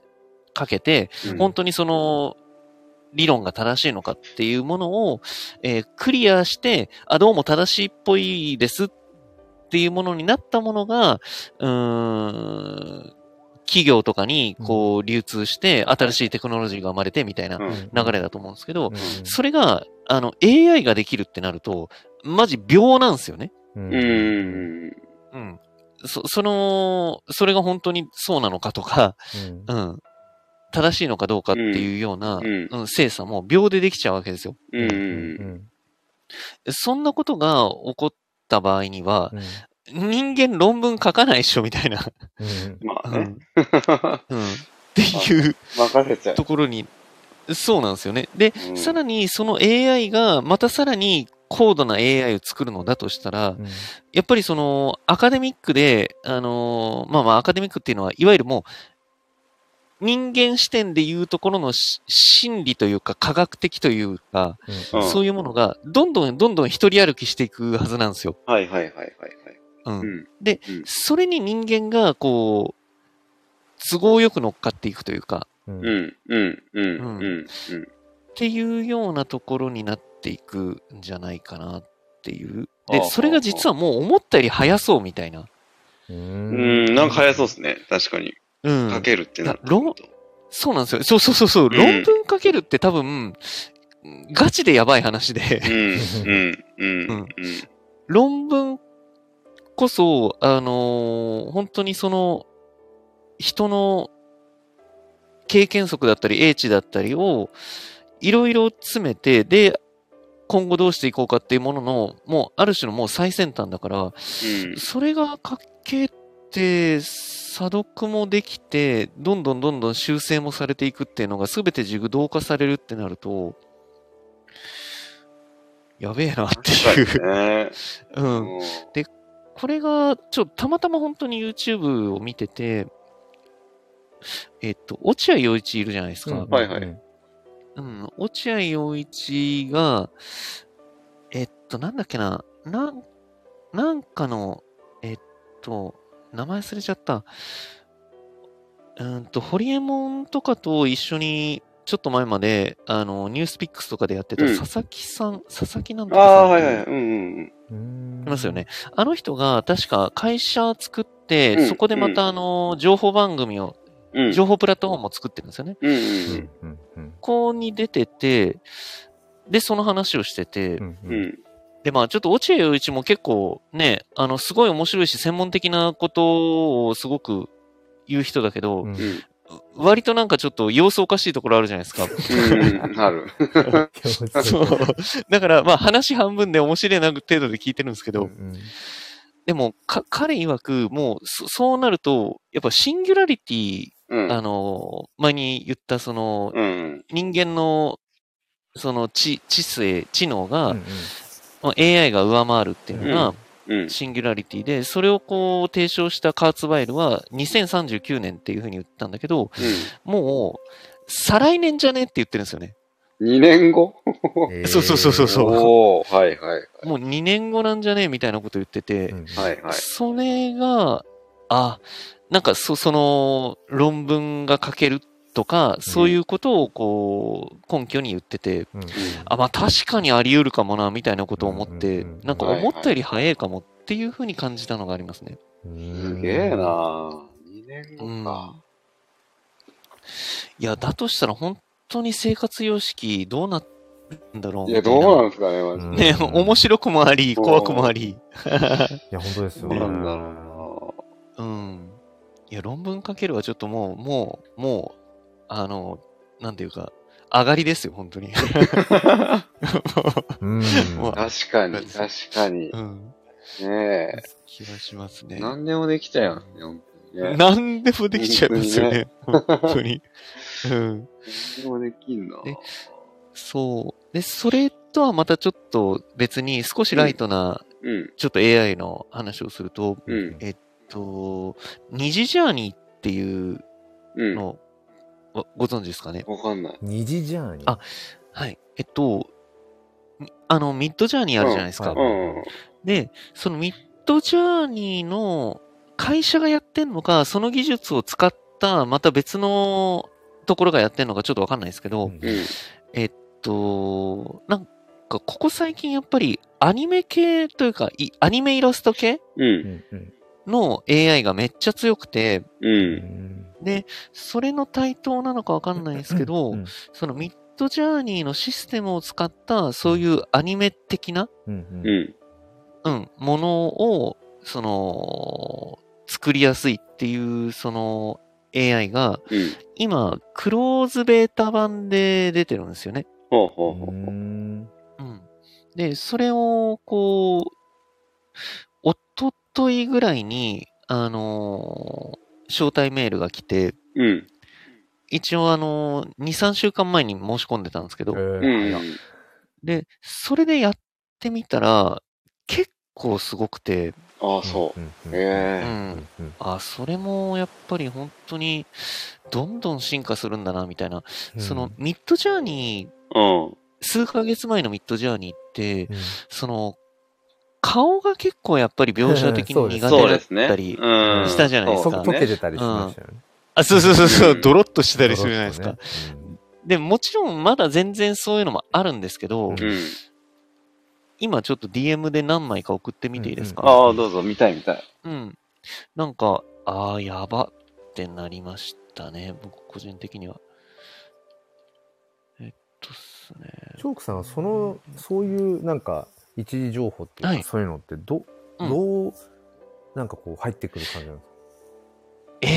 かけて、うん。本当にその、理論が正しいのかっていうものを、えークリアして、あ、どうも正しいっぽいですっていうものになったものが、うーん、企業とかにこう流通して、新しいテクノロジーが生まれてみたいなうん流れだと思うんですけど、うんそれが、あの、AI ができるってなると、マジ秒なんですよね。うんうん。うん。そ、その、それが本当にそうなのかとか、うんうん。正しいのかどうかっていうような、うんうん、精査も秒でできちゃうわけですよ。うん。うんそんなことが起こった場合には、うん人間論文書かないっしょみたいな、うんまあね。うん。うん。っていう 任せちゃうと。ころに、そうなんですよね。で、うんさらにその AI が、またさらに高度な AI を作るのだとしたら、うんやっぱりその、アカデミックで、あのーまあまあ、アカデミックっていうのは、いわゆるもう、人間視点でいうところのし心理というか、科学的というか、うんそういうものが、どんどんどんどん一人歩きしていくはずなんですよ。はいはいはいはいはい。うん。うん。でうんそれに人間が、こう、都合よく乗っかっていくというか、うんうん。うん。うん。っていうようなところになっていくんじゃないかなっていう。で、それが実はもう思ったより早そうみたいな。ううんん。なんか早そうですね。確かに。うん。かけるってなるいや論そうなんですよ。そうそうそうそう。論文書けるって多分、ガチでやばい話で、うん、うん、うん、うん。論文こそ、あのー本当にその、人の経験則だったり、英知だったりを、いろいろ詰めて、で、今後どうしていこうかっていうものの、もう、ある種のもう最先端だから、うんそれが書けて、査読もできて、どんどんどんどん修正もされていくっていうのが全て自動化されるってなると、やべえなっていう。ね。うん。うんこれが、ちょ、たまたま本当に YouTube を見てて、えっと、落合陽一いるじゃないですか。はいはい。うん。うん、落合陽一が、えっと、なんだっけな、なん、なんかの、えっと、名前忘れちゃった。うーんと、ホリエモンとかと一緒に、ちょっと前まで、あの、ニュースピックスとかでやってたうん。佐々木さん、佐々木なんとああ、かさんっていうはいはい。うんうんうんいますよね。あの人が確か会社作って、うんそこでまたあの、情報番組を、うん。うん。情報プラットフォームを作ってるんですよね。うんここに出てて、で、その話をしてて、うんうん。うん。で、まあちょっと落合陽一も結構ね、あの、すごい面白いし、専門的なことをすごく言う人だけど。割となんかちょっと様子おかしいところあるじゃないですか。うん。ある。そう。だから、まあ話半分で面白いな程度で聞いてるんですけど、うんでも、か、彼曰く、もう、そそうなると、やっぱシンギュラリティ、うん。あの、前に言ったその、うん。人間の、その知、知性、知能が、うんまあ AI が上回るっていうのが、うん。シンギュラリティで、それをこう提唱したカーツバイルは2039年っていうふうに言ったんだけど、もう、再来年じゃねって言ってるんですよね。うん。2年後？えー そうそうそうそうはいはい。もう2年後なんじゃねみたいなこと言ってて、うんはいはい。それが、あ、なんかそ、その論文が書けるとか、そういうことをこう、根拠に言ってて、うんあ、まあ確かにあり得るかもな、みたいなことを思って、うんうんうんなんか思ったより早いかもっていうふうに感じたのがありますね。すげえな2年うん後か。いや、だとしたら本当に生活様式どうなるんだろういや、どうなんですかね、マジで。ね、面白くもあり、怖くもあり。いや、本当ですよね。どうなんだろうん。いや、論文書けるはちょっともう、もう、もう、あの、なんていうか、上がりですよ、本当に。うん。確かに、確かに。うん。ね気がしますねえ。。何でもできちゃいますね、本当にね。何でもできちゃいますよね。本当に。うん。何でもできんな。えそう。で、それとはまたちょっと別に少しライトな、うん、ちょっと AI の話をすると、うん、えっと、二次ジャーニーっていううん。の、ごご存知ですかね？わかんない。二次ジャーニー。あはい。えっと、みあの、ミッドジャーニーあるじゃないですか。で、そのミッドジャーニーの会社がやってんのか、その技術を使ったまた別のところがやってんのかちょっとわかんないですけど、うんうん。えっと、なんかここ最近やっぱりアニメ系というか、いアニメイラスト系う。うんんうんの AI がめっちゃ強くて、う。うんんで、それの対等なのかわかんないですけど、うんそのミッドジャーニーのシステムを使った、そういうアニメ的な、うんうんものを、その、作りやすいっていう、その AI が、うん。今、クローズベータ版で出てるんですよね。ほうほうほう。うんうん。で、それを、こう、おとといぐらいに、あのー招待メールが来て、うん。一応あのー、2、3週間前に申し込んでたんですけど、えーで、それでやってみたら、結構すごくて、ああ、そう。うんうんうへえ。ん。うんあ、それもやっぱり本当に、どんどん進化するんだな、みたいな。うんその、ミッドジャーニー、うん。数ヶ月前のミッドジャーニーって、うんその、顔が結構やっぱり描写的に苦手だっそうですね。たり、うん。したじゃないですそかこ溶けてたりしましたよね。あ、そうそうそうそうう、んドロッとしてたりするじゃないですか。で、もちろんまだ全然そういうのもあるんですけど。今ちょっと DM で何枚か送ってみていいですか、ああ、どうぞ、見たい見たい。うん。なんか、ああ、やば。ってなりましたね、僕個人的には。えっとっすね。チョークさんはその、そういうなんか、一時情報っていうか、はいそういうのってど、うんどう、なんかこう入ってくる感じなんですか？え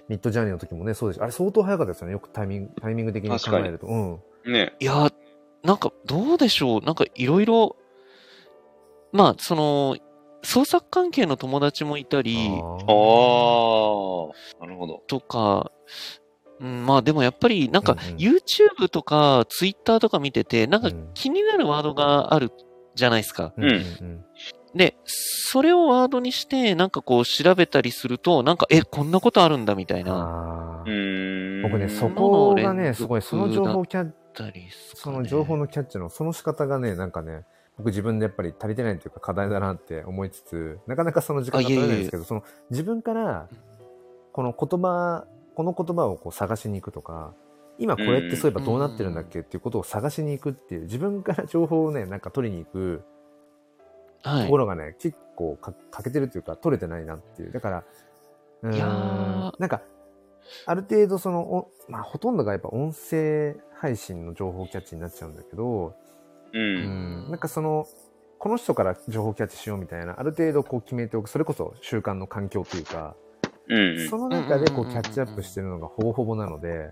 えミッドジャーニーの時もね、そうです。あれ相当早かったですよね。よくタイミング、タイミング的に考えると。うん。ね。いや、なんか、どうでしょう。なんか、いろいろ、まあ、その、創作関係の友達もいたり、ああーあ、なるほど。とか、うん、まあでもやっぱりなんかうんうん YouTube とか Twitter とか見てて、なんかうん気になるワードがあるじゃないですか。うん。うんで、それをワードにして、なんかこう調べたりすると、なんか、え、こんなことあるんだみたいうん。な。僕ね、そのこがね、すごい、その情報キャッたりっすかそねの情報のキャッチの、その仕方がね、なんかね、僕自分でやっぱり足りてないっていうか課題だなって思いつつ、なかなかその時間が取れないんですけど、その自分から、この言葉、この言葉をこう探しに行くとか、今これってそういえばどうなってるんだっけっていうことを探しに行くっていう、自分から情報をね、なんか取りに行くはいとこ。ろがね、結構か欠けてるっていうか、取れてないなっていう。だから、うーんなんか、ある程度その、おまあ、ほとんどがやっぱ音声配信の情報キャッチになっちゃうんだけど、う。うんんなんかその、この人から情報キャッチしようみたいな、ある程度こう決めておく、それこそ習慣の環境というか、うん。その中でこうキャッチアップしてるのがほぼほぼなので、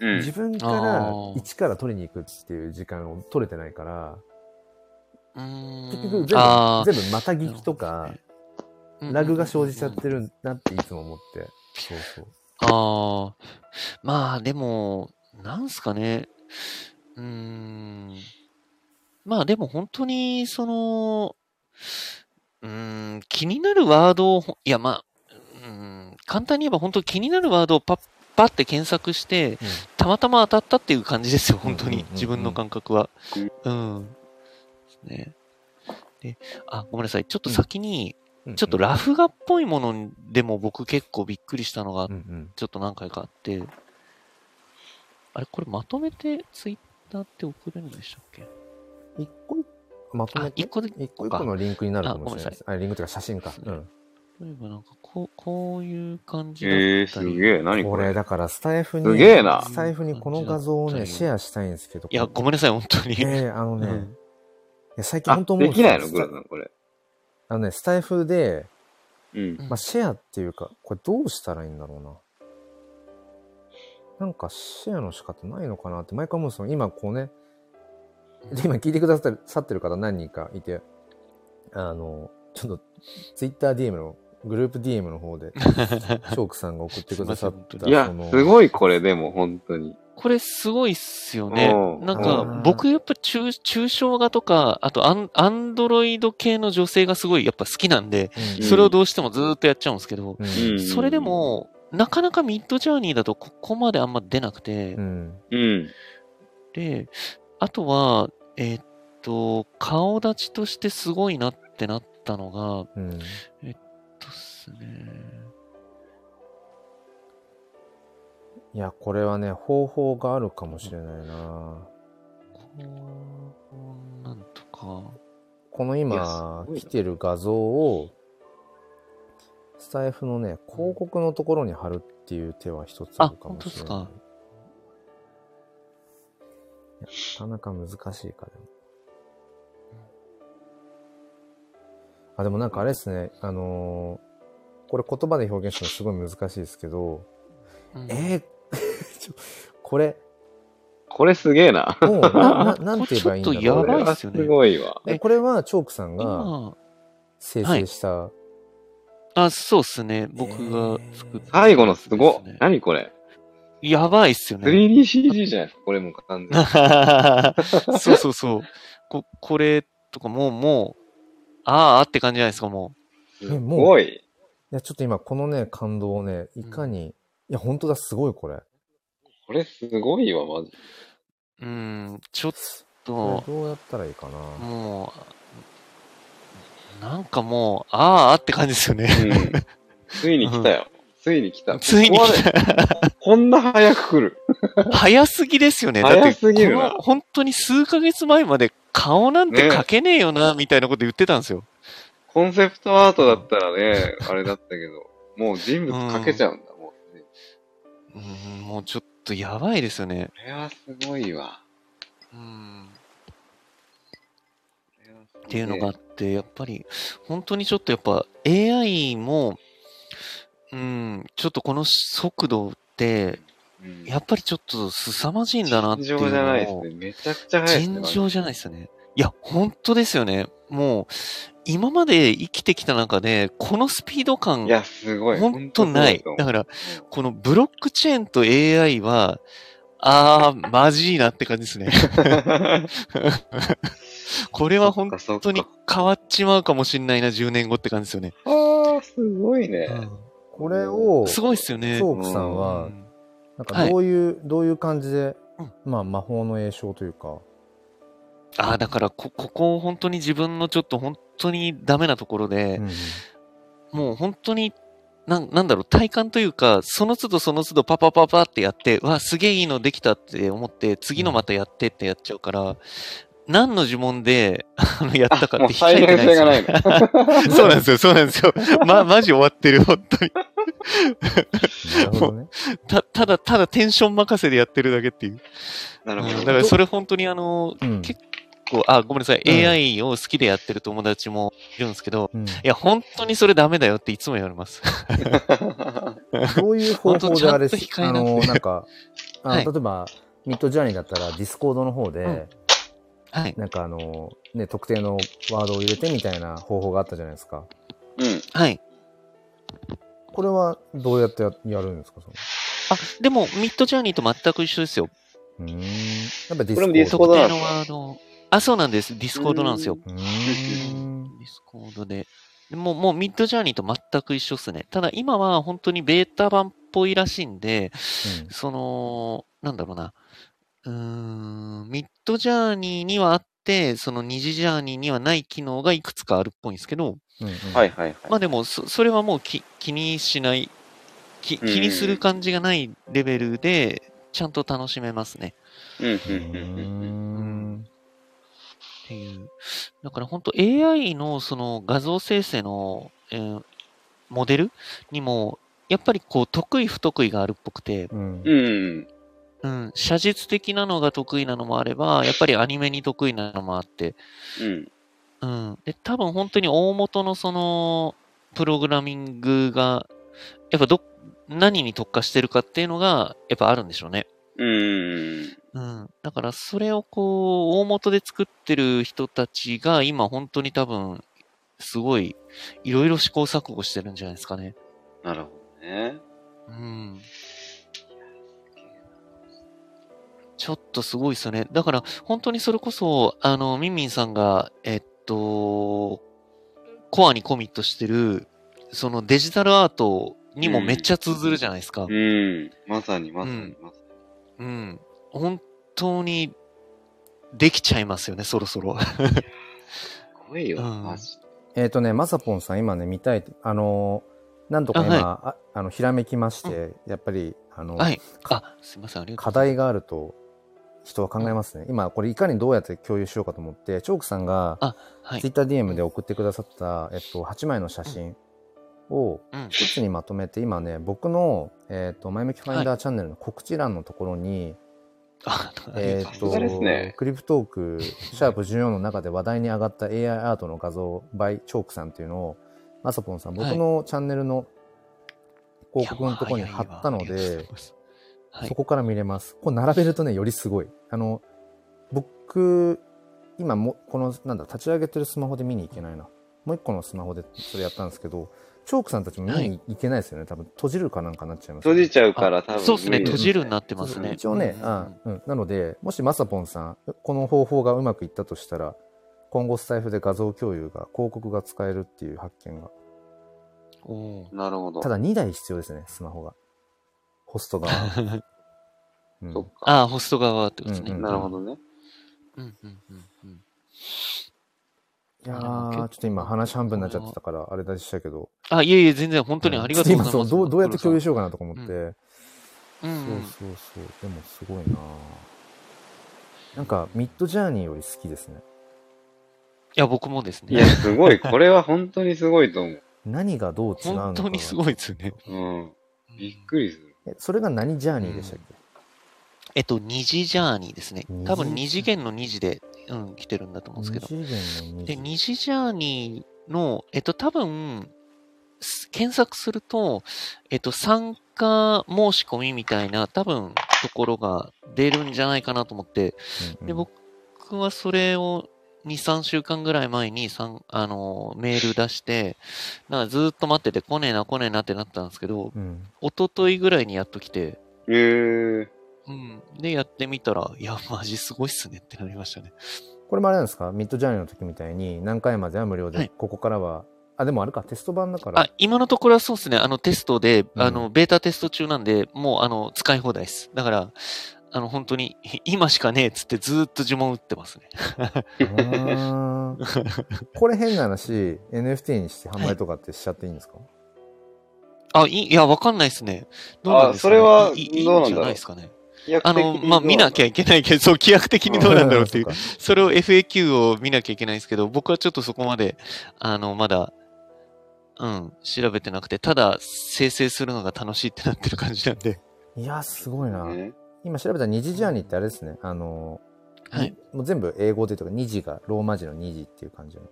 うん。自分から一から取りに行くっていう時間を取れてないから、うーん結局全部、全部また聞きとか、うんラグが生じちゃってるなっていつも思って。そうそう。ああ、まあでも、なんすかね。うーん。まあでも本当に、その、うーん、気になるワードをほ、いやまあ、うーん、簡単に言えば本当気になるワードをパッ、パッて検索して、たまたま当たったっていう感じですよ、本当に。自分の感覚は。うん。ね。で、あ、ごめんなさい。ちょっと先に、うんちょっとラフ画っぽいものでも僕結構びっくりしたのが。ちょっと何回かあって、あれ、これまとめてツイッターって送れるんでしたっけ？一個まとめて？あ一個で一個一個のリンクになるかもしれないです。ああ、リンクというか写真か。うん。例えばなんかこう、こういう感じだったり。ええ、すげえ。何これ、これ。だからスタイフに、すげえなスタイフにこの画像をね、シェアしたいんですけど。いや、ごめんなさい、本当に。ええあのね、いうんや最近あ、本当思うんできないの？グラさん、これ。あのね、スタイフで、うん。まあ、シェアっていうか、これどうしたらいいんだろうな。なんかシェアの仕方ないのかなって毎回思うんですよ。今こうね、で今聞いてくださってるさってる方何人かいて、あの、ちょっとツイッター DM の、グループ DM の方で、チョークさんが送ってくださった、いやすごいこれ、でも、本当に。これすごいっすよねう。んなんうんか、僕やっぱ抽抽象画とか、あとアンアンドロイド系の女性がすごいやっぱ好きなんで、うんそれをどうしてもずーっとやっちゃうんですけど、うんうんそれでも、なかなかミッドジャーニーだとここまであんま出なくて、うん。うん。で、あとは、えーっと、顔立ちとしてすごいなってなったのが、うん。えっとっすね。いや、これはね、方法があるかもしれないなこう、なんとか。この今来てる画像を、スタイフのね、広告のところに貼るっていう手は一つあるかもしれない。あ本いやなかなか難しいかでも。あ、でもなんかあれですね、あのーこれ言葉で表現するのすごい難しいですけど、うんえー ちょこれ、これすげえな。もう、な、な なんて言えばいいんだろう。これちょっとやばいっすよねごいわ。えこれはチョークさんが今、生成した、あ、そうっすね。僕が作った、最後のすごっ。何これ？やばいっすよね。3DCG じゃないですか、これも完全に。そうそうそう。こ、これとかもう、もう、あーあって感じじゃないですか、もうごい。いや、ちょっと今このね、感動をね、いかに、いや、本当だ、すごいこれ。これすごいわ、マジ。う。うん、ちょっと、どうやったらいいかな。もう、なんかもう、あーあって感じですよね。うん。ついに来たよ。ついに来た。ついに来た。こんな早く来る。早すぎですよね。だって、早すぎる本当に数ヶ月前まで顔なんてね描けねえよな、みたいなこと言ってたんですよ。コンセプトアートだったらね、あれだったけど、もう人物描けちゃうんだ、もう。うん、もうちょっとやばいですよね。これはすごいわ。うん。っていうのがあって、やっぱり、本当にちょっとやっぱ AI も、うん、ちょっとこの速度って、うんやっぱりちょっと凄まじいんだなっていうのを。尋常じゃないですね。めちゃくちゃ早いですね。尋常じゃないですよね。いや、本当ですよね。もう、今まで生きてきた中で、このスピード感い、や、すごい。本当ない。だから、ら、このブロックチェーンと AI は、あー、マジいなって感じですね。これは本本当に変わっちまうかもしんないな、10年後って感じですよね。ああ、すごいね。これを、すごいっすよね。チョークさんうは、んなんかどういう、どういう感じでうん、まあ魔法の栄唱というか、ああ、だからこ、ここ本当に自分のちょっと本当にダメなところで、うんうんもう本当に、なん、なんだろう、体感というか、その都度その都度パパパパってやって、わ、すげえいいのできたって思って、次のまたやってってやっちゃうから、何の呪文で、あの、やったかって控えて再現性がないないですよ。そうなんですよ、そうなんですよ。ま、マジ終わってる、本当に。なるほどね。た、ただ、ただテンション任せでやってるだけっていう。なるほど。うんだからそれ本当にあの、うん結構、あ、ごめんなさい、うん AI を好きでやってる友達もいるんですけど、うんいや、本当にそれダメだよっていつも言われます。どういう方法であれほんとちゃんと控えあの、なんか、あ例えば、 Midjourney だったら Discord の方で、うんはい。なんかあの、ね、特定のワードを入れてみたいな方法があったじゃないですか。うん。はい。これはどうやってややるんですかその？あ、でも、 Midjourney と全く一緒ですよ。うーん。やっぱ Discord。これもディスコー特定のドなんですか？ワードを。あ、そうなんです。 Discord なんですよ。Discord で。でもう、もう Midjourney と全く一緒っすね。ただ今は本当にベータ版っぽいらしいんで、その、なんだろうな。うーん、 Midjourney にはあって、そのにじジャーニーにはない機能がいくつかあるっぽいんですけど、うんうんはいはいはい。まあでも、そそれはもう気気にしない、き気にする感じがないレベルで、ちゃんと楽しめますね。うんうんうーうんうん。ていう。だから本当 AI のその画像生成の、えーモデルにも、やっぱりこう得意不得意があるっぽくて、うん。うん。うん、写実的なのが得意なのもあれば、やっぱりアニメに得意なのもあって、うん。うん。で、多分本当に大元のその、プログラミングが、やっぱど、何に特化してるかっていうのが、やっぱあるんでしょうね。うん。うん。だから、それをこう、大元で作ってる人たちが、今本当に多分、すごい、いろいろ試行錯誤してるんじゃないですかね。なるほどね。うん。ちょっとすごいですよね。だから、本当にそれこそ、あの、ミンミンさんが、えっと、コアにコミットしてる、そのデジタルアートにもめっちゃ通ずるじゃないですか。うん。まさにまさうんにまさうん。本当に、できちゃいますよね、そろそろ。に。すごいよ、うんマジ。えっ、とね、まさぽんさん、今ね、見たい、あのー、なんとか今、あああの、ひらめきまして、やっぱり、あの、はい。あ、すいません、ありがとう課ござい題があると、人は考えますね。今、これいかにどうやって共有しようかと思って、チョークさんが、ます。はい。TwitterDM で送ってくださった、えっと、8枚の写真をうん。一つにまとめて、今ね、僕の、えっと、前向きファインダーチャンネルの告知欄のところに、えっと、ねクリプトーク、シャープ14の中で話題に上がった AI アートの画像 by チョークさんっていうのを、まさぽんさん、僕のチャンネルの広告のところに貼ったのでそ。こから見れます。こう並べるとね、よりすごい。あの、僕、今も、この、なんだ、立ち上げてるスマホで見に行けないな。もう一個のスマホでそれやったんですけど、チョークさんたちも見に行けないですよね。多分、閉じるかなんかなっちゃいます、閉じちゃうから多分。そうですね、閉じるになってますね。一応ね、うんあうん、なので、もしまさぽんさん、この方法がうまくいったとしたら、今後スタイフで画像共有が、広告が使えるっていう発見が。おーなるほど。ただ2台必要ですね、スマホが。ホスト側。うん。ああ、ホスト側ってことですね。うんなるほどね。うんうんうんうんいやー、ちょっと今話半分になっちゃってたから、あれでしたけど。あ、いえいえ、全然本当にありがとうございます。今そうどう、どうやって共有しよようかなとか思って。うんそううんそうそう。でもすごいななんか、ミッドジャーニーより好きですね。いや、僕もですいや、ね。すごい。これは本当にすごいと思う。何がどう違うのかが。本当にすごいですよね。うん。びっくりする。えそれが何ジャーニーでしたっけ、えっと、二次ジャーニーですね多分二次元の二次で、うん、来てるんだと思うんですけど。で、次二次ジャーニーの、えっと、多分、す検索すると、えっと、参加申し込みみたいな、多分、ところが出るんじゃないかなと思って、うんで、僕はそれを2、3週間ぐらい前にさんあのメール出して、なんかずーっと待ってて来ねえな来ねえなってなったんですけど、うん。一昨日ぐらいにやっと来て、えー、うん。で、やってみたら、いや、マジすごいっすねってなりましたね。これもあれなんですか？ミッドジャーニーの時みたいに何回までは無料で、はいここからは、あ、でもあれか、テスト版だから。あ、今のところはそうですね。あの、テストで、うんあの、ベータテスト中なんで、もう、あの、使い放題です。だから、あの、本当に、今しかねえっつってずーっと呪文打ってますね。うーんこれ変な話、NFT にして販売とかってしちゃっていいんですか、あ、いいや、わかんないですね。どうなんですか、ね、あそれはいいいいどうなんだろういんじゃないですかね？あの、まあ、見なきゃいけけないけど、そう、規約的にどうなんだろうっていうそれを FAQ を見なきゃいけないんですけど、僕はちょっとそこまで、あの、まだ、うん、調べてなくて、ただ、生成するのが楽しいってなってる感じなんで。いや、すごいな。ね。今調べた二次ジャーニーってあれですね。あの、はい。もう全部英語でとか、二次がローマ字の二次っていう感じの。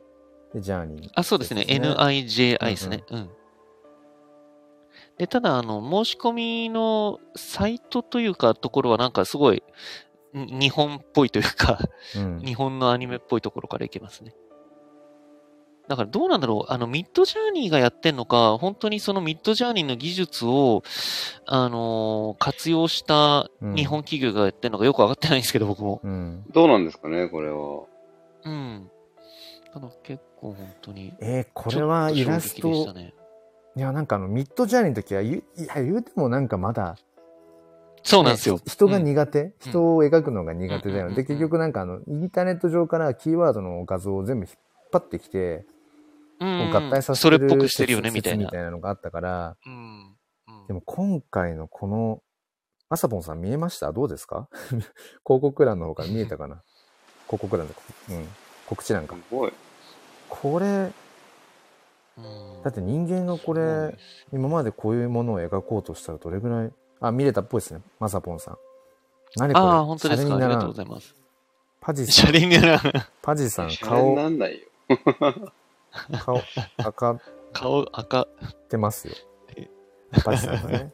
で、ジャーニー。あ、そうですね。NIJI ですね。うん。で、ただ、あの、申し込みのサイトというか、ところはなんかすごい、ん日本っぽいというか、うん。日本のアニメっぽいところからいけますね。だからどうなんだろうあの、ミッドジャーニーがやってんのか、本当にそのミッドジャーニーの技術を、あのー活用した日本企業がやってんのかよくわかってないんですけど、僕も。うん。どうなんですかね、これは。うん。ただ結構本当に。えーこれはイラストね。いや、なんかあの、ミッドジャーニーの時は言う、いや、言うてもなんかまだ、そうなんですよね。人がうん苦手、人を描くのが苦手だよね。で、うんうんうんうん結局なんかあの、インターネット上からキーワードの画像を全部引っ張ってきて、うん合体させそてるれっぽくしてるよね、説みたいなみ。たいなのがあったから、うん。うんでも今回のこの、アサポンさん見えました？どうですか？広告欄の方から見えたかな？広告欄で、うん。告知欄か。すごい。これ、うんだって人間がこれ今までこういうものを描こうとしたらどれぐらい、あ、見れたっぽいですね。マサポンさん。何これ？ああ、本当ですか。ありがとうごいざいます。パジシさん、ャレにならん。パジさん、顔、なんないよ。顔、赤っ顔赤。てますよえ。パジさんがね。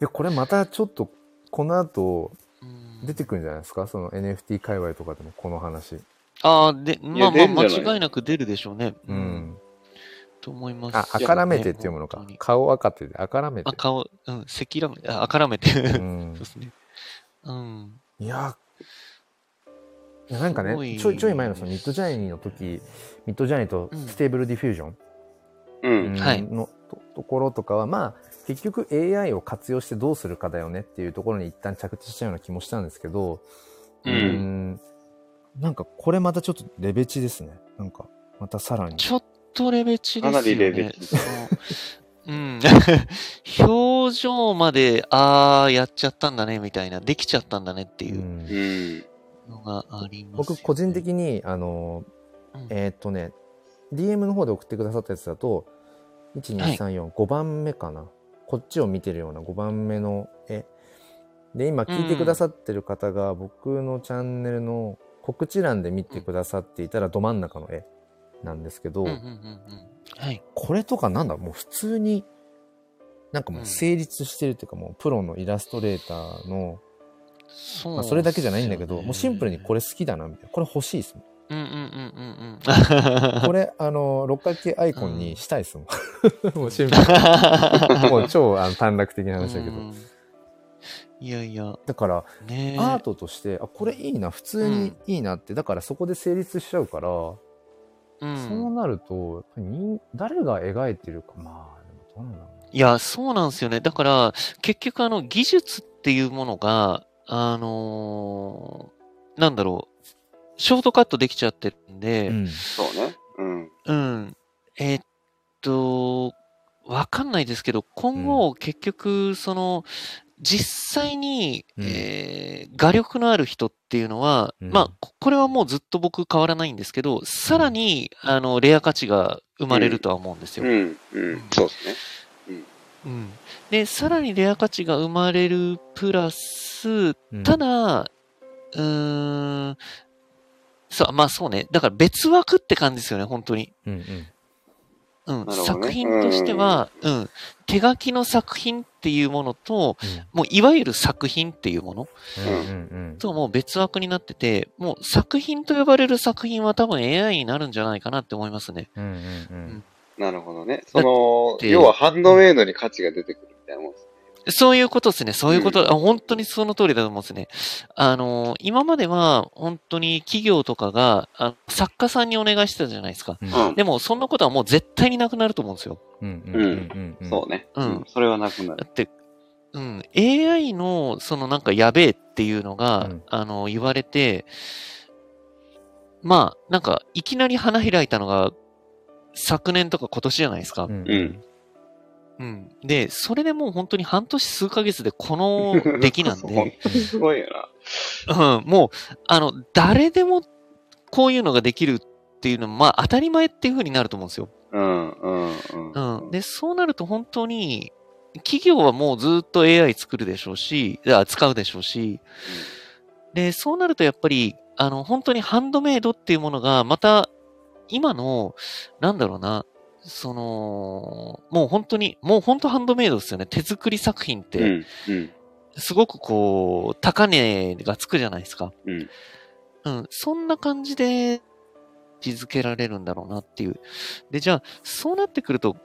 いや、これまたちょっと、この後、うん出てくるんじゃないですか？その NFT 界隈とかでもこの話。ああ、で、まあまあ、間違いなく出るでしょうね。う。ん。と思います。あ、赤らめてって読むのか顔赤ってで赤らめてあ、。顔、うん、赤らめて、あ赤らめて。うそうでん。すね。うん。いや、いやなんかね、ちょいちょい前のその Midjourney の時、 Midjourney と Stable Diffusion うん。はいのとところとかは、まあ、結局 AI を活用してどうするかだよねっていうところに一旦着地したような気もしたんですけど、う。うんんなんかこれまたちょっとレベチですね。なんか、またさらに。ちょっとレベチですよね。かなりレベチうん。表情まで、ああ、やっちゃったんだね、みたいな、できちゃったんだねっていう。のがあります、僕個人的に、あの、うんえーっとね、DM の方で送ってくださったやつだと、1、2、3、4、5番目かな。こっちを見てるような5番目の絵。で、今聞いてくださってる方が、僕のチャンネルの告知欄で見てくださっていたら、ど真ん中の絵なんですけど、うんうんうんうん。はい。これとかなんだもう普通に、なんかもう成立してるっていうか、もうプロのイラストレーターの、そう、まあ、それだけじゃないんだけど、もうシンプルにこれ。れ好きだな、みたいな。これ欲しいですもん。うんうんうんうんうん。これ、あの、六角形アイコンにしたいですもん。もうシンプルに。もう超あの短絡的な話だけど。うんいやいや、だから、ねえアートとして、あ、これいいな、普通にいいなって、だからそこで成立しちゃうから、うんそうなると、人誰が描いてるか、まあ、でもどうなんだろういや、そうなんですよね。だから、結局あの、技術っていうものが、あのーなんだろう、ショートカットできちゃってるんで、な。そうね。うん。うん。えーっと、わかんないですけど、今後、結局、その、実際に、うんえー画力のある人っていうのは、うんまあ、ここれはもうずっと僕変わらないんですけど、さらに、あの、レア価値が生まれるとは思うんですよ。うん。うん。そうですね。うん。で、さらにレア価値が生まれるプラス、うんただ、うーん、そう、まあそうね。だから別枠って感じですよね、本当に。うんうん。うん。作品としては、うん、手書きの作品っていうものと、うんもういわゆる作品っていうものうんうんともう別枠になってて、もう作品と呼ばれる作品は多分 AI になるんじゃないかなって思いますね。うん。うんうんなるほどね。その、て要はハンドメイドに価値が出てくるみたいなもんですね。そういうことですね。そういうこと、うんあ本当にその通りだと思うんですね。あの、今までは本当に企業とかがあ作家さんにお願いしてたじゃないですか。うん。うん。でも、そんなことはもう絶対になくなると思うんですよ。うんうんうんうん。そうね。うんうん。それはなくなる。だって、うん、AI の、そのなんかやべえっていうのが、うんあの、言われて、まあ、なんか、いきなり花開いたのが、昨年とか今年じゃないですか。うんうん。うん。で、それでもう本当に半年数ヶ月でこの 出来なん本で、すごいよな。うん、もう、あの、誰でもこういうのができるっていうのは、まあ当たり前っていう風になると思うんですよ。うん、うん、うん。うん。で、そうなると本当に、企業はもうずっと AI 作るでしょうし、あ使うでしょうし、で、そうなるとやっぱり、あの、本当にハンドメイドっていうものが、また、今の、なんだろうな、その、もう本当に、もう本当ハンドメイドですよね。手作り作品って、うん、うん、すごくこう、高値がつくじゃないですか。うん。うん。そんな感じで、位置づけられるんだろうなっていう。で、じゃあ、そうなってくると、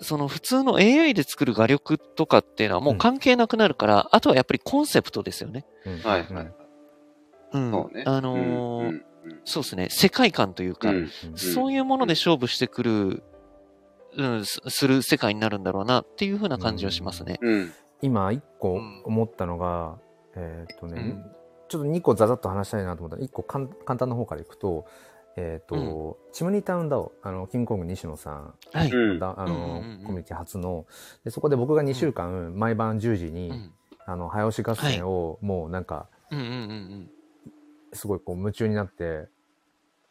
その普通の AI で作る画力とかっていうのはもう関係なくなるから、あとはやっぱりコンセプトですよね。うんはい、はい。うん。そうね。あのーうん、うんそうですね。世界観というか、うんそういうもので勝負してくる、うん、すする世界になるんだろうなっていう風な感じはしますね。うん。今一個うん思ったのが、えーっとね、うんちょっと2個ざざっと話したいなと思ったら1個かん簡単な方からいくと,、えーっとチムニータウンダオあのキングコング西野さんはい。あの、うんうんうんコミュニティ初のでそこで僕が2週間、毎晩10時に、うん。あの早押し合戦をもうなんかうんうんうんすごいこう夢中になって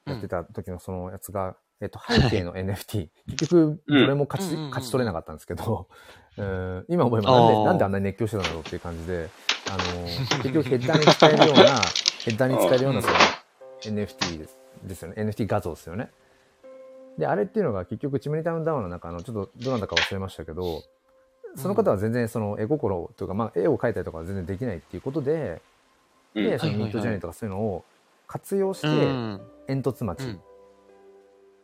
うん。やってた時のそのやつが、えっと、背景の NFT、結局どれも勝ち,、勝ち取れなかったんですけど、うん今思えばなんでなんであんなに熱狂してたんだろうっていう感じで、あの結局ヘッダーに使えるような、ヘッダーに使えるようなその NFT ですですよね。NFT 画像ですよね。で、あれっていうのが結局チムニタウンダウンの中の、ちょっとどなたか忘れましたけど、その方は全然その絵心というか、まあ絵を描いたりとかは全然できないっていうことで、うん。で、そのミントジャーニーとかそういうのを活用して、うん。煙突町。うん。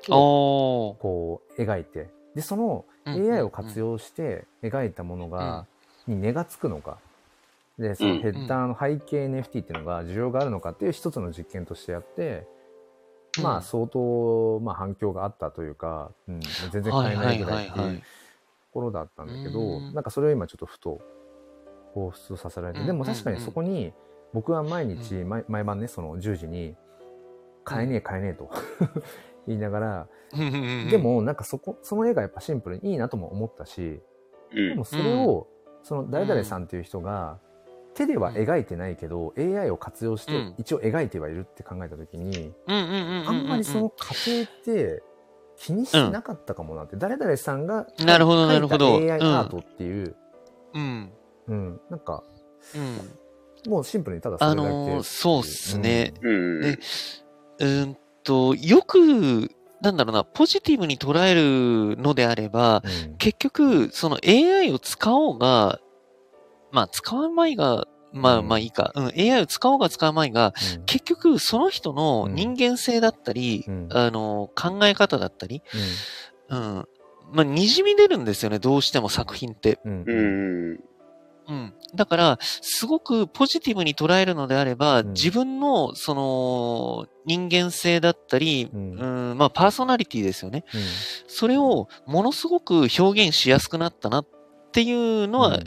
を。こう描いて、で、そのうん AI を活用して描いたものが、に値がつくのか、で、そのヘッダーの背景 NFT っていうのが需要があるのかっていう一つの実験としてやって、まあ相当、まあ反響があったというか、うん、全然買えないぐらいっていうところだったんだけど、うん。なんかそれを今ちょっとふと放出させられて、うんでも確かにそこに僕は毎日、毎毎晩ね、その10時に、買えねえ買えねえと言いながら、うんで、もなんかそこ、その絵がやっぱシンプルにいいなとも思ったし、うんでもそれを、その誰々さんっていう人が、手では描いてないけど、AI を活用してうん一応描いてはいるって考えたときに。あんまりその過程って気にしてなかったかもなって、誰々さんがなるほどなるほど描いた AI アートっていう、うん。うん、なんか、うん。もうシンプルにただそれあだけ。のー、そうっすね。うん。でうーんと、よく、なんだろうな、ポジティブに捉えるのであれば、うん。結局、その AI を使おうが、まあ、使わないが、まあうんまあいいか。うん、AI を使おうが使わないが、うん結局、その人の人間性だったり、うんあの、考え方だったり、うんうん。まあ、滲み出るんですよね、どうしても作品って。うんうん。だから、すごくポジティブに捉えるのであれば、うん自分の、その、人間性だったり、ううんん、まあ、パーソナリティですよね。うんそれを、ものすごく表現しやすくなったなっていうのは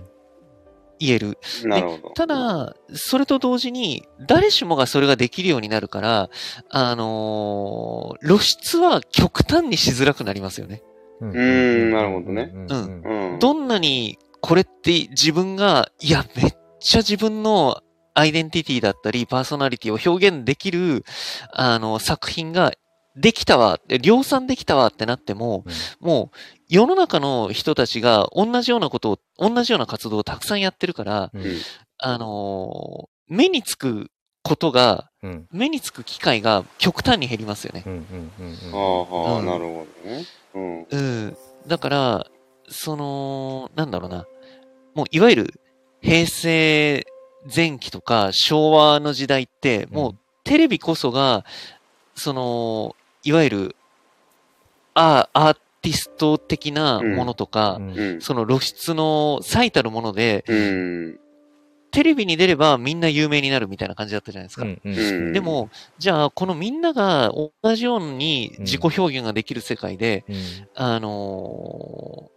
言える。なるほど。ただ、それと同時に、誰しもがそれができるようになるから、あのー露出は極端にしづらくなりますよね。うんうんなるほどねうんうんうん。どんなにこれって自分が、いや、めっちゃ自分のアイデンティティだったり、パーソナリティを表現できる、あの、作品ができたわって、量産できたわってなっても、もう世の中の人たちが同じようなことを、同じような活動をたくさんやってるから、うんうん。あのー目につくことが、うん目につく機会が極端に減りますよね。あはあ、うんなるほどね。うん。うん。だから、その、なんだろうな。もう、いわゆる、平成前期とか昭和の時代って、もう、テレビこそが、その、いわゆる、アアーティスト的なものとか、うんうん。その露出の最たるもので、うん。テレビに出ればみんな有名になるみたいな感じだったじゃないですか。うんうんうんでも、じゃあ、このみんなが同じように自己表現ができる世界で、うんあのー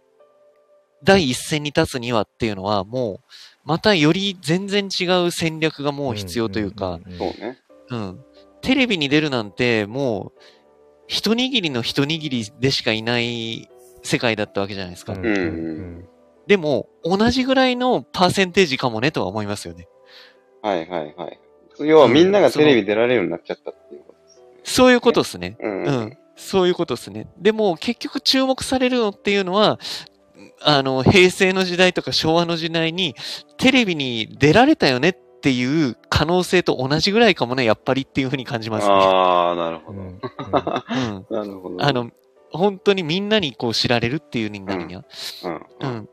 第一線に立つにはっていうのは、もう、またより全然違う戦略がもう必要というか、んんんそうね。うん。テレビに出るなんて、もう、一握りの一握りでしかいない世界だったわけじゃないですか。うんうんうんでも、同じぐらいのパーセンテージかもねとは思いますよね。はいはいはい。要はみんながテレビ出られるようになっちゃったっていうことですね。そういうことですね。うん。う。ん。そういうことですね。でも、結局注目されるのっていうのは、あの、平成の時代とか昭和の時代に、テレビに出られたよねっていう可能性と同じぐらいかもね、やっぱりっていうふうに感じますね。ああ、なるほど。うん。なるほど。あ、の、本当にみんなにこう知られるっていうになるには。うん。ううんん。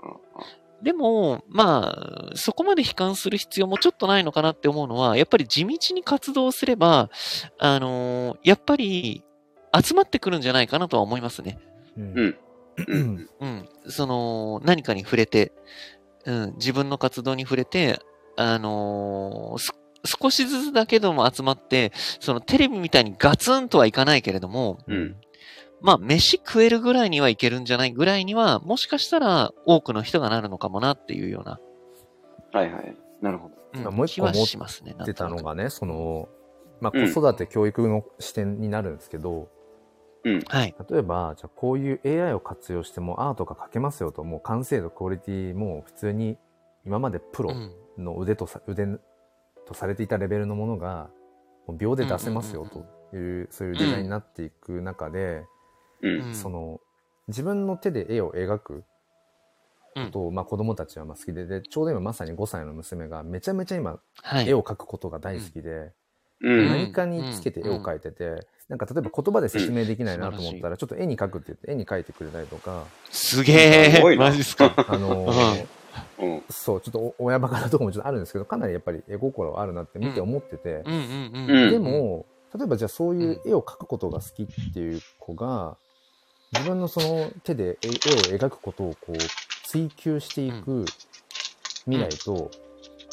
でも、まあ、そこまで悲観する必要もちょっとないのかなって思うのは、やっぱり地道に活動すれば、あのやっぱり集まってくるんじゃないかなとは思いますね。うんうん。その、何かに触れて、うん、自分の活動に触れて、あのーす少しずつだけども集まって、そのテレビみたいにガツンとはいかないけれども、うん。まあ、飯食えるぐらいにはいけるんじゃないぐらいには、もしかしたら多くの人がなるのかもなっていうような、はいはい。なるほど。うんまあもう一気は個思っしますね。なん出となくたのがね、その、まあ、うん子育て教育の視点になるんですけど、はい。例えば、じゃあこういう AI を活用してもアートが描けますよと、もう完成度、クオリティも普通に今までプロうん。の腕とさ、腕とされていたレベルのものが、もう秒で出せますよという、そういうデザインになっていく中で、うん。うんその、自分の手で絵を描くことを、まあ子供たちはまあ好きで、で、ちょうど今まさに5歳の娘がめちゃめちゃ今はい。絵を描くことが大好きで、うん。何かにつけて絵を描いてて、なんか例えば言葉で説明できないなと思ったら、ちょっと絵に描くって言って絵に描いてくれたりとか、すげえ。マジっすか？あのーうん。そう、ちょっとお親バカなとこもちょっとあるんですけど、かなりやっぱり絵心はあるなって見て思ってて、でも、例えばじゃあそういう絵を描くことが好きっていう子が、自分のその手で絵絵を描くことをこう追求していく未来と、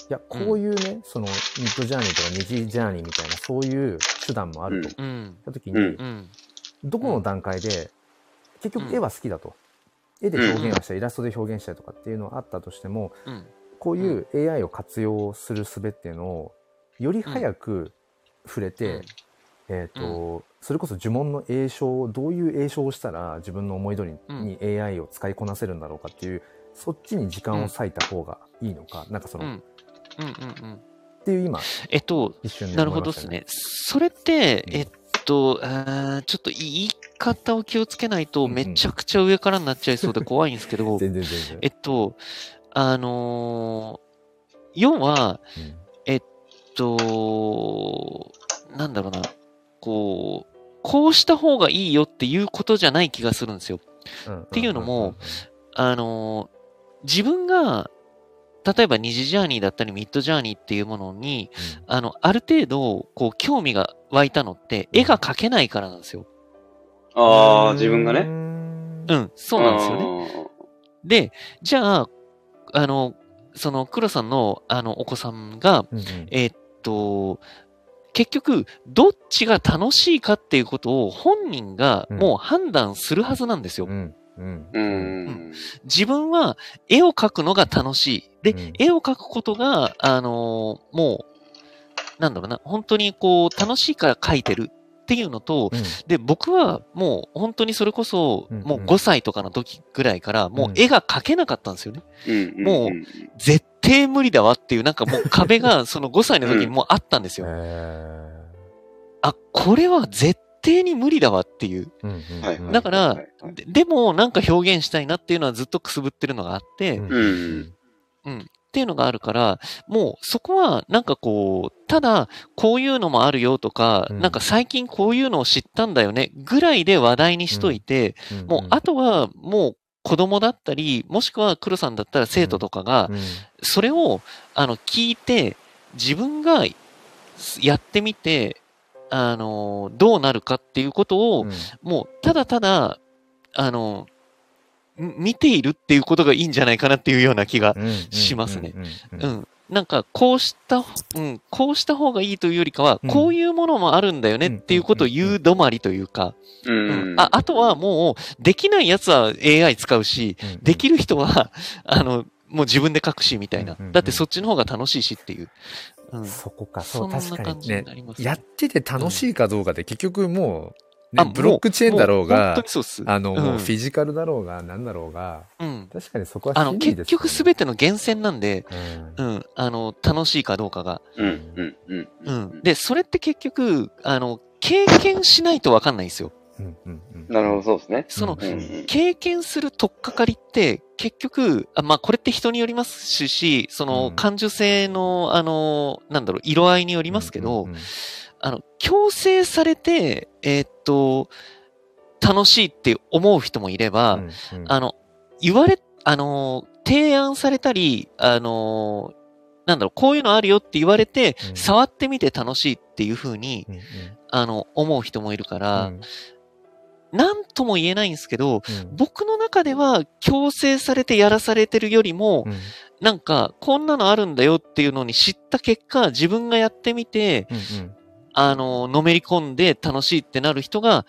いや、こういうね、そのミッドジャーニーとか二次ジャーニーみたいなそういう手段もあるとうんた時に。どこの段階で、結局絵は好きだと。絵で表現はしたり、イラストで表現したりとかっていうのはあったとしても、うん。こういう AI を活用する術っていうのを、より早く触れて、えっ、と、それこそ呪文の詠唱を、どういう詠唱をしたら自分の思い通りうんに AI を使いこなせるんだろうかっていう、そっちに時間を割いた方がいいのか、なんかその、っうん。うんうんうん。ていう今、えっと、一瞬でなる。ほどですね。それって、うんえっと、ちょっと言い方を気をつけないとめちゃくちゃ上からになっちゃいそうで 怖いんですけど、全然全然。えっと、あのー要は、うんえっと、なんだろうな、こう、こうした方がいいよっていうことじゃない気がするんですよ。うんっていうのも、あのー自分が、例えば二次ジャーニーだったりミッドジャーニーっていうものに、あの、ある程度、こう、興味が湧いたのって、絵が描けないからなんですよ。ああ、自分がね。ねうん、そうなんですよね。ね。で、じゃあ、あの、その、黒さんの、あの、お子さんが、うんうんえーっと、結局、どっちが楽しいかっていうことを本人がもう判断するはずなんですよ。うんうんう。ん。自分は絵を描くのが楽しい。で、うん絵を描くことが、あのーもう、なんだろうな、本当にこう、楽しいから描いてるっていうのと、うんで、僕はもう本当にそれこそ、うんもう5歳とかの時ぐらいから、もううん絵が描けなかったんですよね。うん。もう絶対無理だわっていう、なんかもう壁がその5歳の時にもうあったんですよ。へあ、これは絶底に無理だわっていう。だからででも、なんか表現したいなっていうのはずっとくすぶってるのがあって、うんうん。うん。っていうのがあるから、もうそこはなんかこう、ただこういうのもあるよとか、うん。なんか最近こういうのを知ったんだよねぐらいで話題にしといて、うんもうあとはもう子供だったり、もしくは黒さんだったら生徒とかがう、ん。それをあの聞いて、自分がやってみて、あの、どうなるかっていうことを、うん。もうただただ、あの、ん見ているっていうことがいいんじゃないかなっていうような気がうんしますね。うん。なんか、こうした、うん、こうした方がいいというよりかは、うん。こういうものもあるんだよねっていうことを言う止まりというか、ううん。ん。ああとはもう、できないやつは AI 使うし、うん。できる人は、あの、もう自分で書くし、みたいな。だってそっちの方が楽しいしっていう。うん。そこか、そ、うん確かににね。やってて楽しいかどうかで結局もう、あね、ブロックチェーンだろうが当に、そうっす。あの、うんフィジカルだろうが、なんだろうが、うん。確かにそこはあの、結局すべての源泉なんで、うんうん。あの、楽しいかどうかが。うん、うん、うん。うん。で、それって結局、あの、経験しないとわかんないんですよ。うんうんうんなるほど、そうですね。その、経験する取っかかりって、結局、あまあ、これって人によりますし、その、うん。感受性の、あの、なんだろう、色合いによりますけど、あの、強制されて、えーっと、楽しいって思う人もいれば、うんうん。あの、言われ、あの、提案されたり、あの、なんだろう、こういうのあるよって言われて、うん。触ってみて楽しいっていう風に、うんうん。あの、思う人もいるから、うんなんとも言えないんですけど、うん。僕の中では強制されてやらされてるよりも、うん。なんか、こんなのあるんだよっていうのに知った結果、自分がやってみて、うんあの、のめり込んで楽しいってなる人が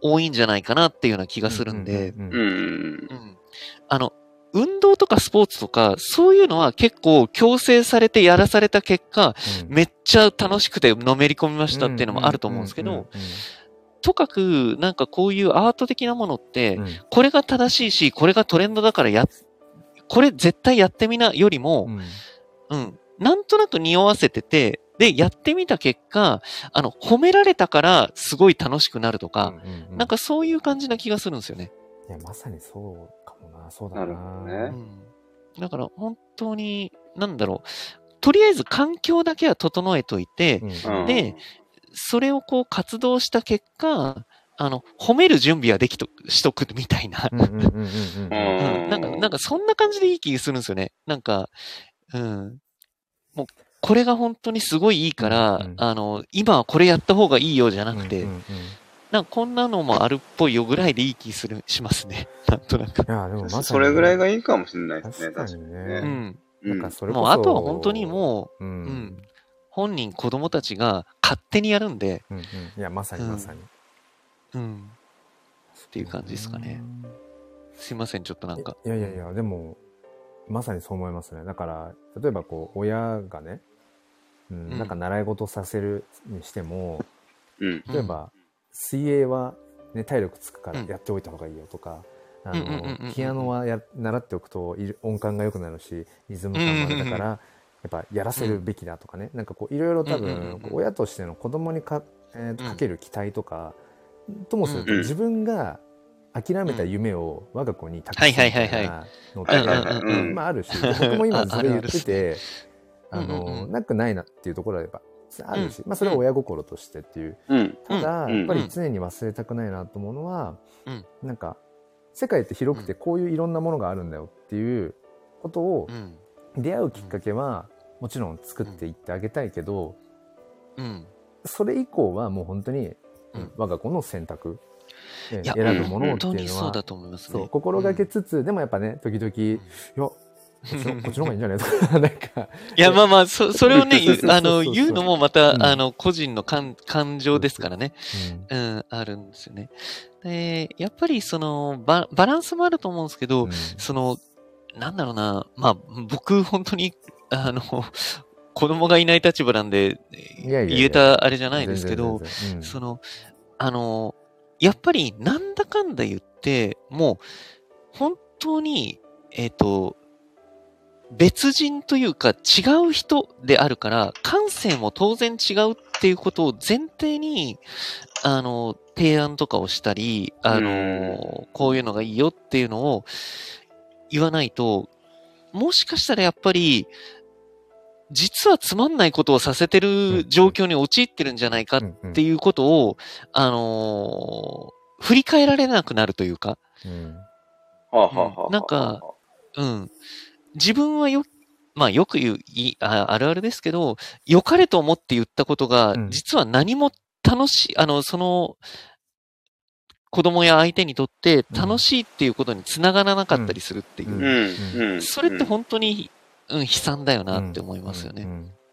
多いんじゃないかなっていうような気がするんで、うんうんうん。うんあの、運動とかスポーツとか、そういうのは結構強制されてやらされた結果、うん。めっちゃ楽しくてのめり込みましたっていうのもあると思うんですけど、とかく、なんかこういうアート的なものって、うん。これが正しいし、これがトレンドだからや、これ絶対やってみなよりも、うん。うん、なんとなく匂わせてて、で、やってみた結果、あの、褒められたからすごい楽しくなるとか、うんうん。なんかそういう感じな気がするんですよね。いやまさにそうかもな。そうだな。なるほどね。うん。だから本当に、なんだろう、とりあえず環境だけは整えといて、うん。うん。で、それをこう活動した結果、あの、褒める準備はできと、しとくみたいな。うんうんうんうんうんうん。なんか、なんかそんな感じでいい気がするんですよね。なんか、うん。もう、これが本当にすごいいいから、うんうんあの、今はこれやった方がいいよじゃなくて、なんかこんなのもあるっぽいよぐらいでいい気する、しますね。なんとなく。いやでもまさにそれぐらいがいいかもしれないですね、確かにね。うんなんかそれこそもうあとは本当にもううんん本人、子供たちが勝手にやるんで、うんうんいやまさにまさにうん。っていう感じですかね。すいません、ちょっとなんか。いやいやいやでもまさにそう思いますねだから例えばこう親がねうんうんなんか習い事させるにしてもうん。例えば水泳はね体力つくからうんやっておいた方がいいよとかあうんうんうんうんうんのピアノはや習っておくと音感が良くなるしリズム感もあれだからやっぱやらせるべきだとかね。なんかこういろいろ多うんうんうんうん。分親としての子供にか,、えーかける期待とかともするとうん自分が諦めた夢を我が子に託すみたいなのってまああるし僕も今それ言ってて あのうんなくないなっていうところはやっぱあるしまあそれは親心としてっていう。うん。ただ、うん。やっぱり常に忘れたくないなと思うのは、うん。なんか世界って広くてこういういろんなものがあるんだよっていうことをうん。出会うきっかけはもちろん作っていってあげたいけど、うん。それ以降はもう本当にうん。我が子の選択、えいや選ぶものっていうのはにそうだと思いますね。そう心がけつつ、でもやっぱね時々いやこっちの こっちの方がいいんじゃないとか なんか。いや、まあまあ、そ、それをね あの、言うのもまた、うん。あの、個人の感、感情ですからね。うん。うん、あるんですよね。で、やっぱりその、ババランスもあると思うんですけど、うん。その、なんだろうな、まあ、僕、本当に、あの、子供がいない立場なんで、言えたあれじゃないですけど、その、あの、やっぱりなんだかんだ言って、もう、本当に、えっ、と、別人というか違う人であるから、感性も当然違うってっていうことを前提に、あの、提案とかをしたり、あの、こういうのがいいよっていうのを言わないと、もしかしたらやっぱり、実はつまんないことをさせてる状況に陥ってるんじゃないかっていうことを、あのー、振り返られなくなるというか、うん。なんか、うん。自分はよ、まあよく言う、いああるあるですけど、良かれと思って言ったことが、実は何も楽しい、あの、その、子供や相手にとって楽しいっていうことにつながらなかったりするっていう。それって本当にうん、悲惨だよなって思いますよね。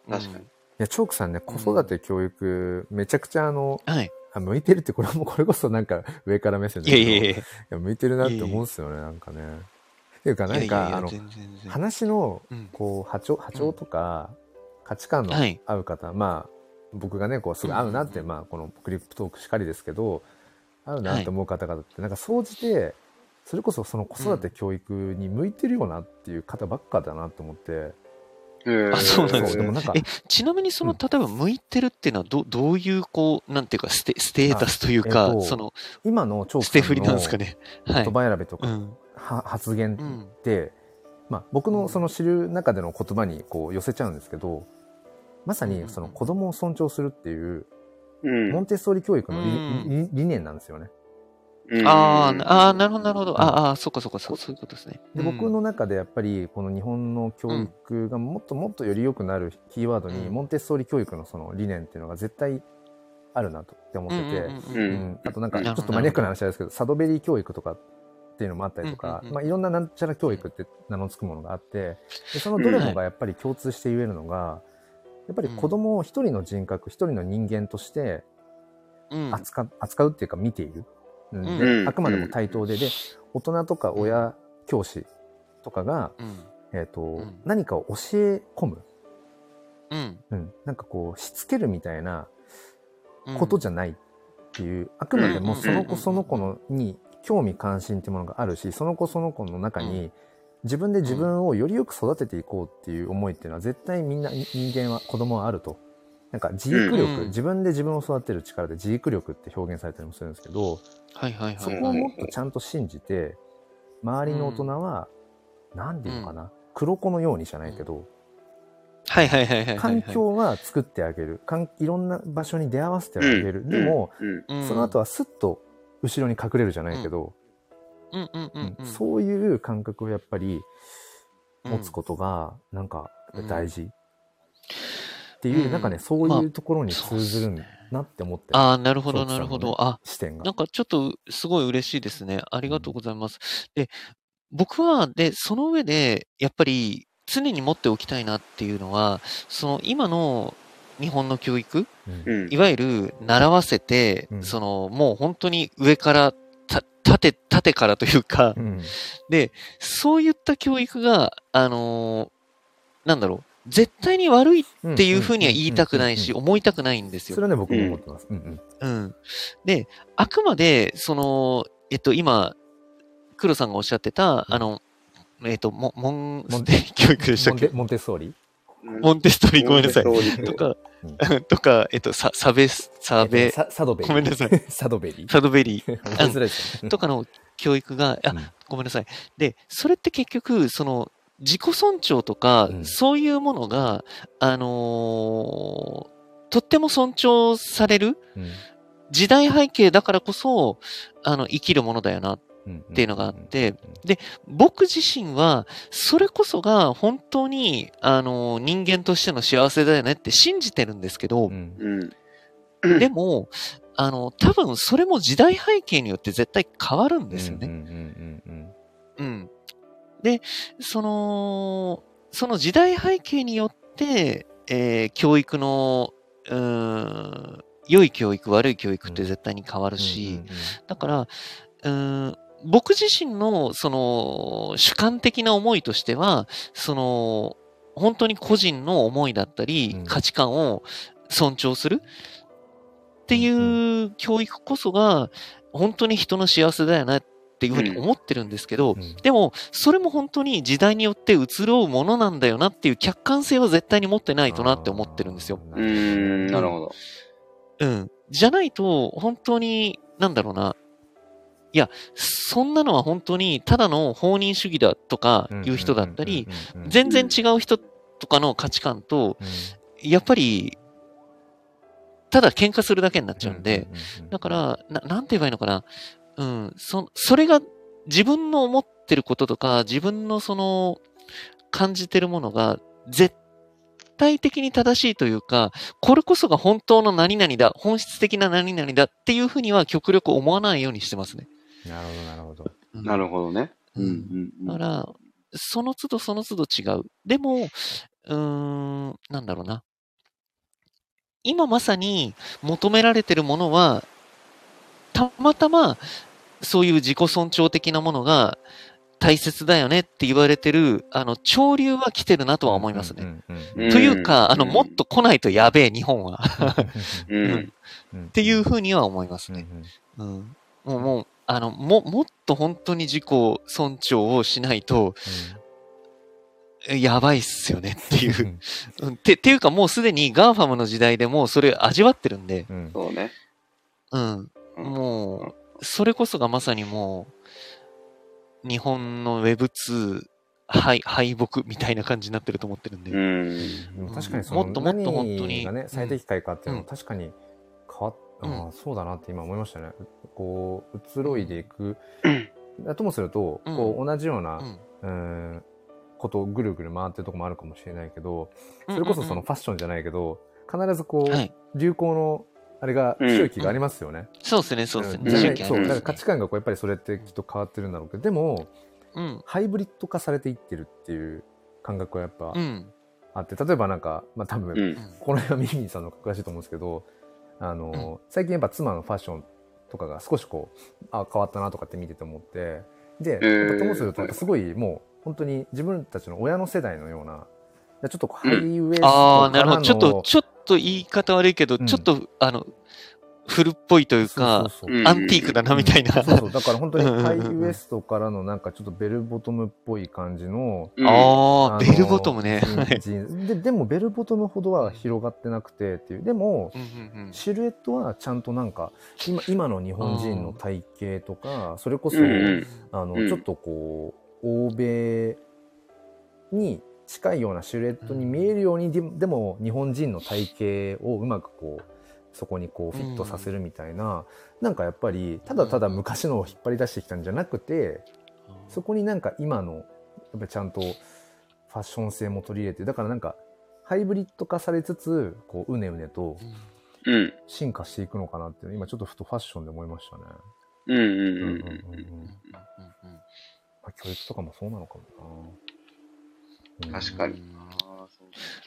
確かに。いや、チョークさんね、子育て教育、めちゃくちゃあの、はい。あ向いてるって、これも、これこそなんか上から目線で。いやいやいや。向いてるなって思うんですよね、なんかね。っていうか、なんか、あの、話の、こう、波長、波長とか、価値観の合う方、まあ、僕がね、こう、すぐ合うなって、まあ、このクリップトークしかりですけど、合うなって思う方々って、なんか、総じて、それこそその子育て教育に向いてるよなっていう方ばっかだなと思って。あ、そうなんですね。え、ちなみにその、例えば向いてるっていうのはど、どういう、こう、なんていうか、ステステータスというか、えー、その、今のチョークステフリなんですかね。言葉選びとか、はい、は発言って、うん、まあ、僕のその知る中での言葉にこう寄せちゃうんですけど、まさにその子供を尊重するっていう、うん、モンテッソーリ教育の理うん、理念なんですよね。ああ、なるほど、なるほど。ああ、そっかそっか、そういうことですね。で僕の中でやっぱり、この日本の教育がもっともっとより良くなるキーワードに、モンテッソーリ教育のその理念っていうのが絶対あるなとって思ってて、あとなんか、ちょっとマニアックな話ですけど、サドベリー教育とかっていうのもあったりとか、まあいろんななんちゃら教育って名の付くものがあって、でそのどれもがやっぱり共通して言えるのが、やっぱり子供を一人の人格、一人の人間として扱,、扱うっていうか見ている。で、あくまでも対等で、で、大人とか親、教師とかが、えっ、と、何かを教え込む。うん。うん。なんかこう、しつけるみたいなことじゃないっていう、あくまでもその子その子のに興味関心っていうものがあるし、その子その子の中に、自分で自分をよりよく育てていこうっていう思いっていうのは絶対みんな人間は子供はあると。なんか自育力、自分で自分を育てる力で自育力って表現されたりもするんですけど、はいはいはい、そこをもっとちゃんと信じて、周りの大人は、何て言うのかな、黒子のようにじゃないけど、はいはいはいはい。環境は作ってあげる。いろんな場所に出会わせてあげる。でも、その後はスッと後ろに隠れるじゃないけど、そういう感覚をやっぱり持つことが、なんか大事。っていう、なんかね、そういうところに通ずるなって思って、ああ、なるほど、なるほど。あ、視点が。なんかちょっとすごい嬉しいですね。ありがとうございます。で、僕は、で、その上で、やっぱり常に持っておきたいなっていうのは、その今の日本の教育、うん、いわゆる習わせて、うん、そのもう本当に上からた縦、縦からというか、うん、で、そういった教育が、あのー、なんだろう、絶対に悪いっていうふうには言いたくないし、思いたくないんですよ。それはね、僕も思ってます。うん、うん。で、あくまで、その、えっと、今、黒さんがおっしゃってた、あの、えっと、モモンステ教育でしたっけ？モンテッソーリモンテストリー、ごめんなさい。とか、とか、えっと、ササベ、サベ、サドベリー。ごめんなさい。サドベリー。サドベリー。とかの教育が、あ、ごめんなさい。で、それって結局、その、自己尊重とか、うん、そういうものが、あのー、とっても尊重される、うん、時代背景だからこそ、あの、生きるものだよなっていうのがあって、で、僕自身は、それこそが本当に、あのー、人間としての幸せだよねって信じてるんですけど、うん、でも、あの、多分それも時代背景によって絶対変わるんですよね。うん。で、その、その時代背景によって、えー、教育の、うん、良い教育、悪い教育って絶対に変わるし、だから、うん、僕自身の、その、主観的な思いとしては、その、本当に個人の思いだったり、価値観を尊重するっていう教育こそが、本当に人の幸せだよなっっていうふうに思ってるんですけど、うん。でも、それも本当に時代によって移ろうものなんだよなっていう客観性は絶対に持ってないとなって思ってるんですよ。うー。ん、なるほど。うん。じゃないと、本当に、なんだろうな。いや、そんなのは本当に、ただの放任主義だとかいう人だったり、、全然違う人とかの価値観と、やっぱり、ただ喧嘩するだけになっちゃうんで、、だから、ななんて言えばいいのかな。うん、そ、それが自分の思ってることとか、自分のその、感じてるものが、絶対的に正しいというか、これこそが本当の何々だ、本質的な何々だっていうふうには極力思わないようにしてますね。なるほど、なるほど。うんなるほどね。ううんんうんうん。だから、その都度その都度違う。でも、うーん、なんだろうな。今まさに求められてるものは、たまたま、そういう自己尊重的なものが大切だよねって言われてる、あの、潮流は来てるなとは思いますね。うんうんうんうんというか、あの、うんもっと来ないとやべえ、日本は。っていうふうには思いますうんね。うん。もう、もう、あの、も、もっと本当に自己尊重をしないと、やばいっすよねっていう。うん、て、っていうかもうすでに GAFAM の時代でもうそれ味わってるんで、そうね。うん。うんもう、それこそがまさにもう、日本の Web2 敗、敗北みたいな感じになってると思ってるんで。うん。確かにそのもっともっと本当に何がね最適解かっていうのうん。は確かに変わっうん。ああそうだなって今思いましたね。こう移ろいでいく。うん。だともするとうん。こう同じようなうん。うんことをぐるぐる回ってるとこもあるかもしれないけどそれこそそのファッションじゃないけど必ずこはい。う流行のあれが強い気がありますよね。そうですね、そうですね。そう周期ありますだから価値観がこうやっぱりそれってきっと変わってるんだろうけどでもうん。ハイブリッド化されていってるっていう感覚はやっぱうん。あって例えばなんかまあ多分うん。この辺はミミさんの詳しいと思うんですけど、あの、最近やっぱ妻のファッションとかが少しこう、あ、変わったなとかって見てて思って、で、えーやっぱともすると、やっぱすごいもう、本当に自分たちの親の世代のような、ちょっとハイウエストああ、なるほど。ちょっと、ちょっと言い方悪いけど、うん。ちょっと、あの、古っぽいというか、そうそうそう。うん。アンティークだなみたいな。そうそう。だから本当にハイウエストからのなんかちょっとベルボトムっぽい感じの、うん。ああ、ベルボトムね。ジーンジーン。ズででもベルボトムほどは広がってなくてっていう。でもうんうんうん。シルエットはちゃんとなんか今今の日本人の体型とかそれこそ、うんうん。あの、うん。ちょっとこう欧米に近いようなシルエットに見えるようにででも日本人の体型をうまくこうそこにこうフィットさせるみたいな、なんかやっぱりただただ昔のを引っ張り出してきたんじゃなくてそこになんか今のやっぱりちゃんとファッション性も取り入れてだからなんかハイブリッド化されつつこううねうねとうん。進化していくのかなっていう今ちょっとふとファッションで思いましたね。うんうんうんうん。うんうんうんうんうんまあ、教育とかもそうなのかもな。確かに。うん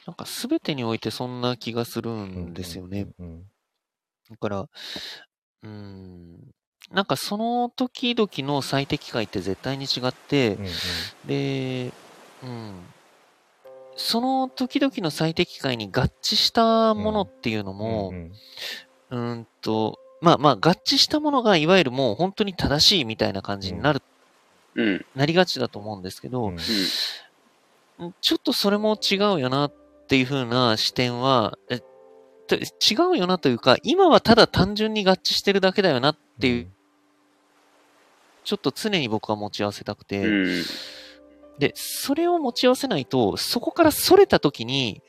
な。んか全てにおいてそんな気がするんですよね。うんうんだから、うん、なんかその時々の最適解って絶対に違ってうん、うん。で、うん、その時々の最適解に合致したものっていうのも、うんうーん。と、まあまあ合致したものがいわゆるもう本当に正しいみたいな感じになる、うん。なりがちだと思うんですけど、うん。うんちょっとそれも違うよなっていう風な視点は、違うよなというか、今はただ単純に合致してるだけだよなっていう、ちょっと常に僕は持ち合わせたくて、うん。で、それを持ち合わせないと、そこから逸れた時に、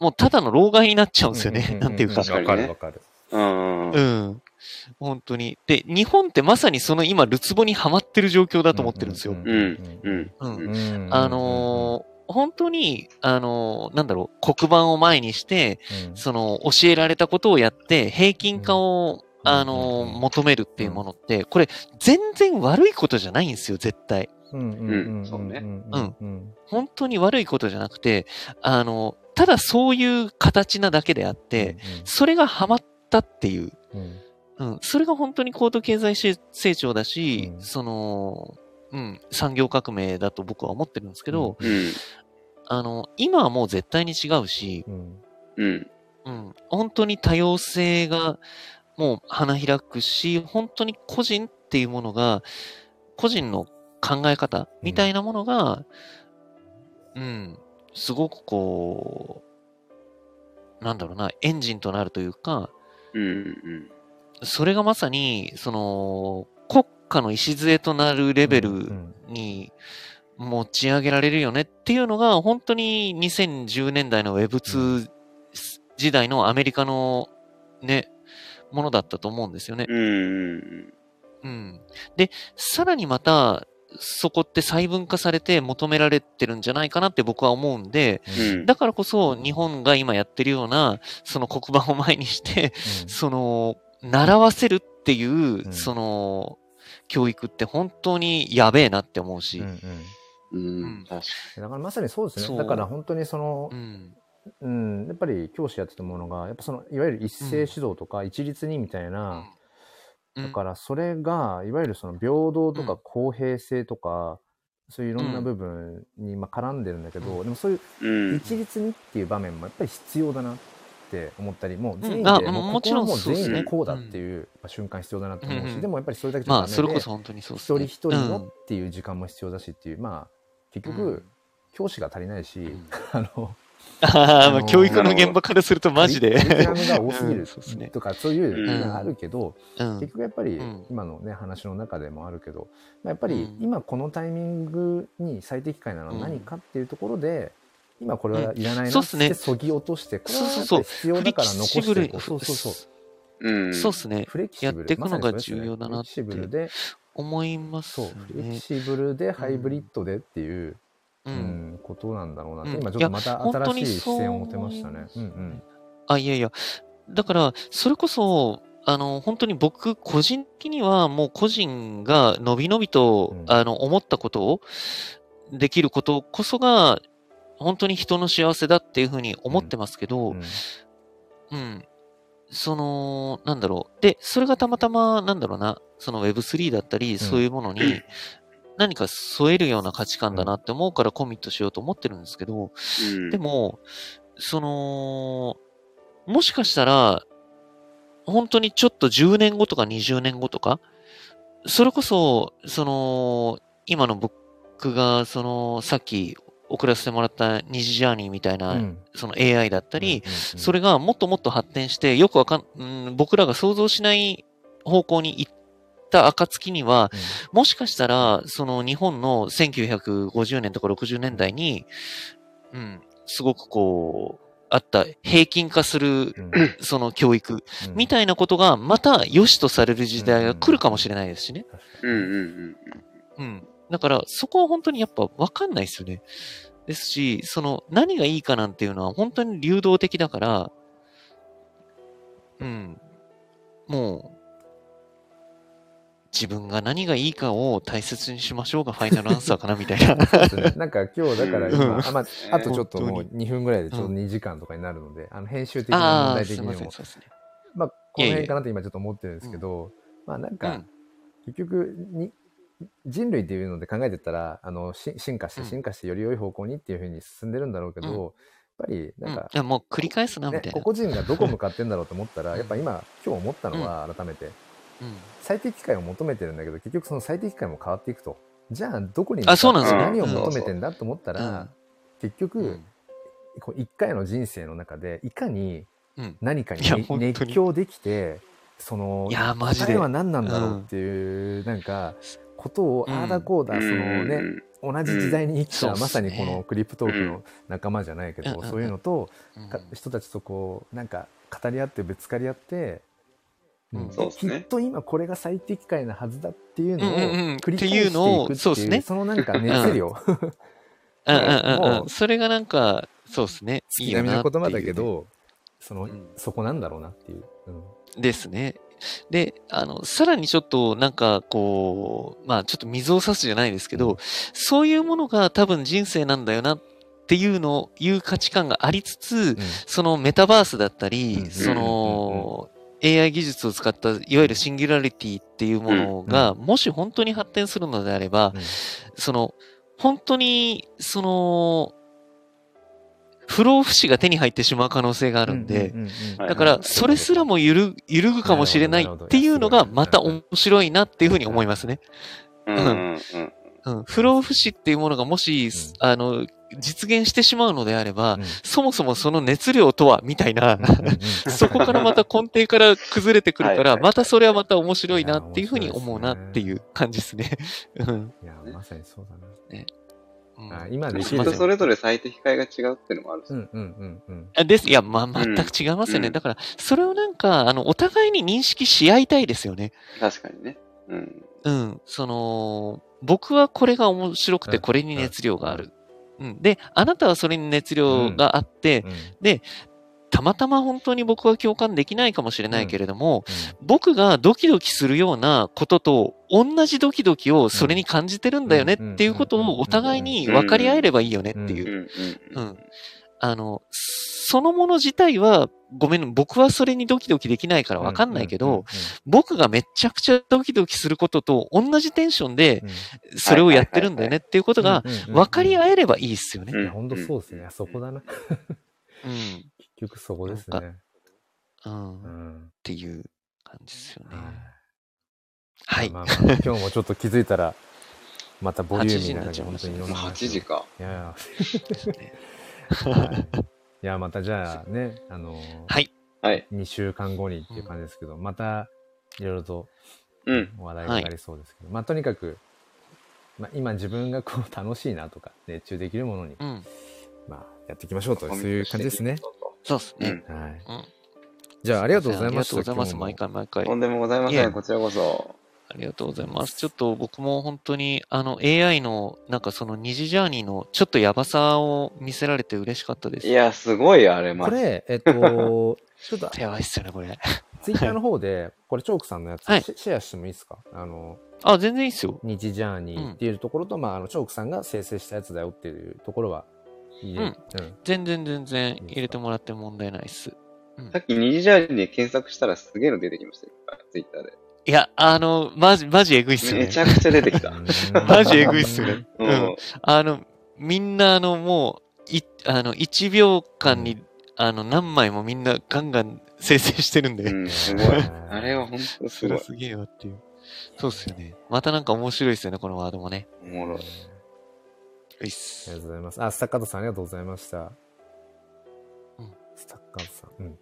もうただの老害になっちゃうんですよね。なんていうか。わかるわかる。うん。本当に。で、日本ってまさにその今、ルツボにはまってる状況だと思ってるんですよ。うん。うん。あのー本当に、あのーなんだろう、黒板を前にして、うんその、教えられたことをやって、平均化を、うんあの求めるっていうものって、これ、全然悪いことじゃないんですよ、絶対。うんそうねうんうん本当に悪いことじゃなくて、あの、ただそういう形なだけであって、それがハマったっていう、うんうん、それが本当に高度経済し成長だし、うん。その、うん、産業革命だと僕は思ってるんですけど、うん。あの、今はもう絶対に違うし、うん。うん。うん、本当に多様性がもう花開くし、本当に個人っていうものが、個人の考え方みたいなものが、うん、すごくこう、なんだろうな、エンジンとなるというか、うんうんそれがまさに、その、国家の礎となるレベルうんに持ち上げられるよねっていうのが、本当に2010年代の Web2 時代のアメリカのね、ものだったと思うんですよね。うん。うんうん。で、さらにまた、そこって細分化されて求められてるんじゃないかなって僕は思うんで、うん。だからこそ日本が今やってるような、その黒板を前にして、その、習わせるっていう、ん。その、教育って本当にやべえなって思うし。うんうん。だからまさにそうですね。だから本当にそのう、ん。うん、やっぱり教師やってたものが、やっぱその、いわゆる一斉指導とか一律にみたいな、うん。だからそれが、いわゆるその平等とうん。か公平性とか、そういういろんな部分にまあ絡んでるんだけど、うん。でもそういううん。一律にっていう場面もやっぱり必要だな。って思ったり、もう全員あで、もちろん全員こうだっていうまあ瞬間必要だなって思うし、でもやっぱりそれだけじゃダまあ、それこそ本当にそう。一人一人のうんっていう時間も必要だしっていう、まあ、結局うん、教師が足りないし、んあの、あ教育の現場からするとマジで。が多すぎ うるとか、そういうのがあるけど、うん。結局やっぱりうん。今のね、話の中でもあるけど、まあ、やっぱりうん。今このタイミングに最適解なのは何かっていうところで、今これはいらないなっそうっすねてそぎ落として、これは必要だから残していこう。そうそうそう。うん。そうですね。フレキシブル。やっていくのが重要だなってフレキシブルで、思いますそう、フレねキ。シブルでハイブリッドでっていう、う。うんん、ことなんだろうなって、うん今ちょっとまたいや本当新しい視線を持てましたね。うんうん。あ、いやいや。だから、それこそ、あの、本当に僕、個人的には、もう個人がのびのびと、うんあの、思ったことをできることこそが、本当に人の幸せだっていうふうに思ってますけど、うんうん。その、なんだろう。で、それがたまたま、なんだろうな、その Web3 だったり、そういうものに、何か添えるような価値観だなって思うからコミットしようと思ってるんですけど、うん。でも、その、もしかしたら、本当にちょっと10年後とか20年後とか、それこそ、その、今の僕が、その、さっき送らせてもらった二次ジャーニーみたいな、うん。その AI だったり、うんうんそれがもっともっと発展して、よくわかん、うん、僕らが想像しない方向に行った暁には、もしかしたら、その日本の1950年とか60年代に、うん、すごくこう、あった平均化する、うん。その教育うん。みたいなことが、また良しとされる時代が来るかもしれないですしね。うんうんうん。うん。だから、そこは本当にやっぱわかんないですよね。ですし、その、何がいいかなんていうのは本当に流動的だから、うん。もう、自分が何がいいかを大切にしましょうがファイナルアンサーかなみたいな。なんか今日だから今、うんあまあ、あとちょっともう本2分ぐらいでちょうどうん2時間とかになるので、あの編集的な問ああ、題的にもすいま。まあ、この辺かなと今ちょっと思ってるんですけど、まあなんかうん、結局に、人類っていうので考えてったら、あの、し進化してうん。進化してより良い方向にっていうふうに進んでるんだろうけど、うん。やっぱりうなんん。か、いやもう繰り返すな、みねたい、な。個々人がどこ向かってんだろうと思ったら、うん。やっぱ今、今日思ったのは改めて、うん。最適解を求めてるんだけど、結局その最適解も変わっていくと。じゃあ、どこにあそうなんですよ。何を求めてんだと思ったら、うん。結局、うん。こう一回の人生の中で、いかにうん。何かに熱狂できて、その、いやマジで。答えは何なんだろうっていう、なんか、ことを、うんああだこうだ、うん。そのね、同じ時代に生きた、うん。まさにこのクリプトークの仲間じゃないけど、うん。そういうのと、人たちとこう、なんか、語り合ってぶつかり合って、うん。そうっすね。きっと今これが最適解なはずだっていうのをうんうんうん。繰り返していくっていう,、うのをそうっすね。そのなんか 熱量、好うんうんうん。それがなんか、そうですね。いいきなみよなっていうな言葉だけど、その、うん。そこなんだろうなっていう。うん。ですね。で、あの、さらにちょっと、なんか、こう、まあ、ちょっと水を差すじゃないですけど、うん。そういうものが多分人生なんだよなっていうの、いう価値観がありつつ、そのメタバースだったり、うんその、AI 技術を使った、いわゆるシンギュラリティっていうものが、もし本当に発展するのであれば、うん。その、本当に、その、不老不死が手に入ってしまう可能性があるんで、だから、それすらも揺る揺るぐかもしれないっていうのが、また面白いなっていうふうに思いますね。うんうんうん。うん。不老不死っていうものがもし、あの、実現してしまうのであれば、うん。そもそもその熱量とは、みたいな、そこからまた根底から崩れてくるから、はいはい。またそれはまた面白いなっていうふうに思いうなっていう感じですね。うん。いや、まさにそうだな。うんあ今でき人それぞれ最適解が違うっていうのもあるし。うんうんうんうん。あです。いや、まあ、全く違いますよね。うんだから、それをなんか、あの、お互いに認識し合いたいですよね。確かにね。うん。うん。その、僕はこれが面白くて、うんこれに熱量がある。うん。で、あなたはそれに熱量があって、うんたまたま本当に僕は共感できないかもしれないけれども、僕がドキドキするようなことと同じドキドキをそれに感じてるんだよねっていうことをお互いに分かり合えればいいよねっていう。う。ん。うん。うん。あの、そのもの自体は、ごめん、僕はそれにドキドキできないから分かんないけど、、僕がめちゃくちゃドキドキすることと同じテンションでそれをやってるんだよねっていうことが分かり合えればいいっすよね。本当そうですね。そこだな。うん。結局そこですね。うん。っうん。ていう感じですよね。ははい。まあまあ、今日もちょっと気づいたら、またボリューミーな感じで、8本当にいろんな8話を時か。いやいや。ねはい いや、またじゃあね、あの、はい。はい。2週間後にっていう感じですけど、またいろいろとうん。話題が上がりそうですけど、まあとにかく、まあ、今自分がこう楽しいなとか熱中できるものに、うん。まあやっていきましょうとそういう感じですね。そうですね。うん。はい。うんじゃあありがとうございました。ありがとうございます。今毎回毎回。とんでもございません。こちらこそ。ありがとうございます。ちょっと僕も本当に、あの AI の、なんかその二次ジャーニーのちょっとやばさを見せられて嬉しかったです。いや、すごい、あれ、ま。これ、えっと、ちょっとやばいっすよね、これ。ツイッターの方で、これチョークさんのやつ、はいシシェアしてもいいですか？あの、あ、全然いいっすよ。日ジャーニーっていうところと、まあ、あの、チョークさんが生成したやつだよっていうところは、うん。全然全然入れてもらって問題ないっす。さっき二次ジャーニーで検索したらすげえの出てきましたよ。ツイッターで。いや、あの、マジ、マジえぐいっすよねめち。ゃくちゃ出てきた。マジえぐいっすよね。ううんん。あの、みんなあの、もう、い、あの、1秒間に、あの、何枚もみんなガンガン生成してるんで、うん、すごい。あれは本当すごい。それすげえわっていう。そうっすよね。またなんか面白いっすよね、このワードもね。おもろい。ありすがとうございます。あ、スタッカートさんありがとうございました。うんスタッカートさん。うん。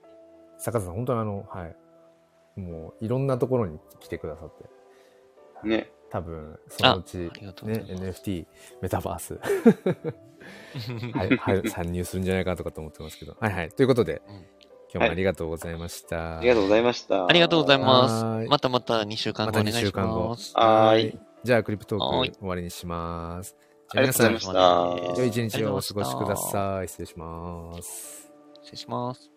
スタッカートさん、本当にあの、はい。もう、いろんなところに来てくださって。ね。多分、そのうち、ねい、ます NFT、メタバース、はい、はい、参入するんじゃないかとかと思ってますけど。はいはい。ということで、うん今日もありがとうございました。ありがとうございました。ありがとうございまはす。またまた2週間後お願いまた2週し間後ます。はーい。じゃあ、クリプトーク終わりにします。ありがとうございました良い一日をお過ごしください。失礼します。失礼します。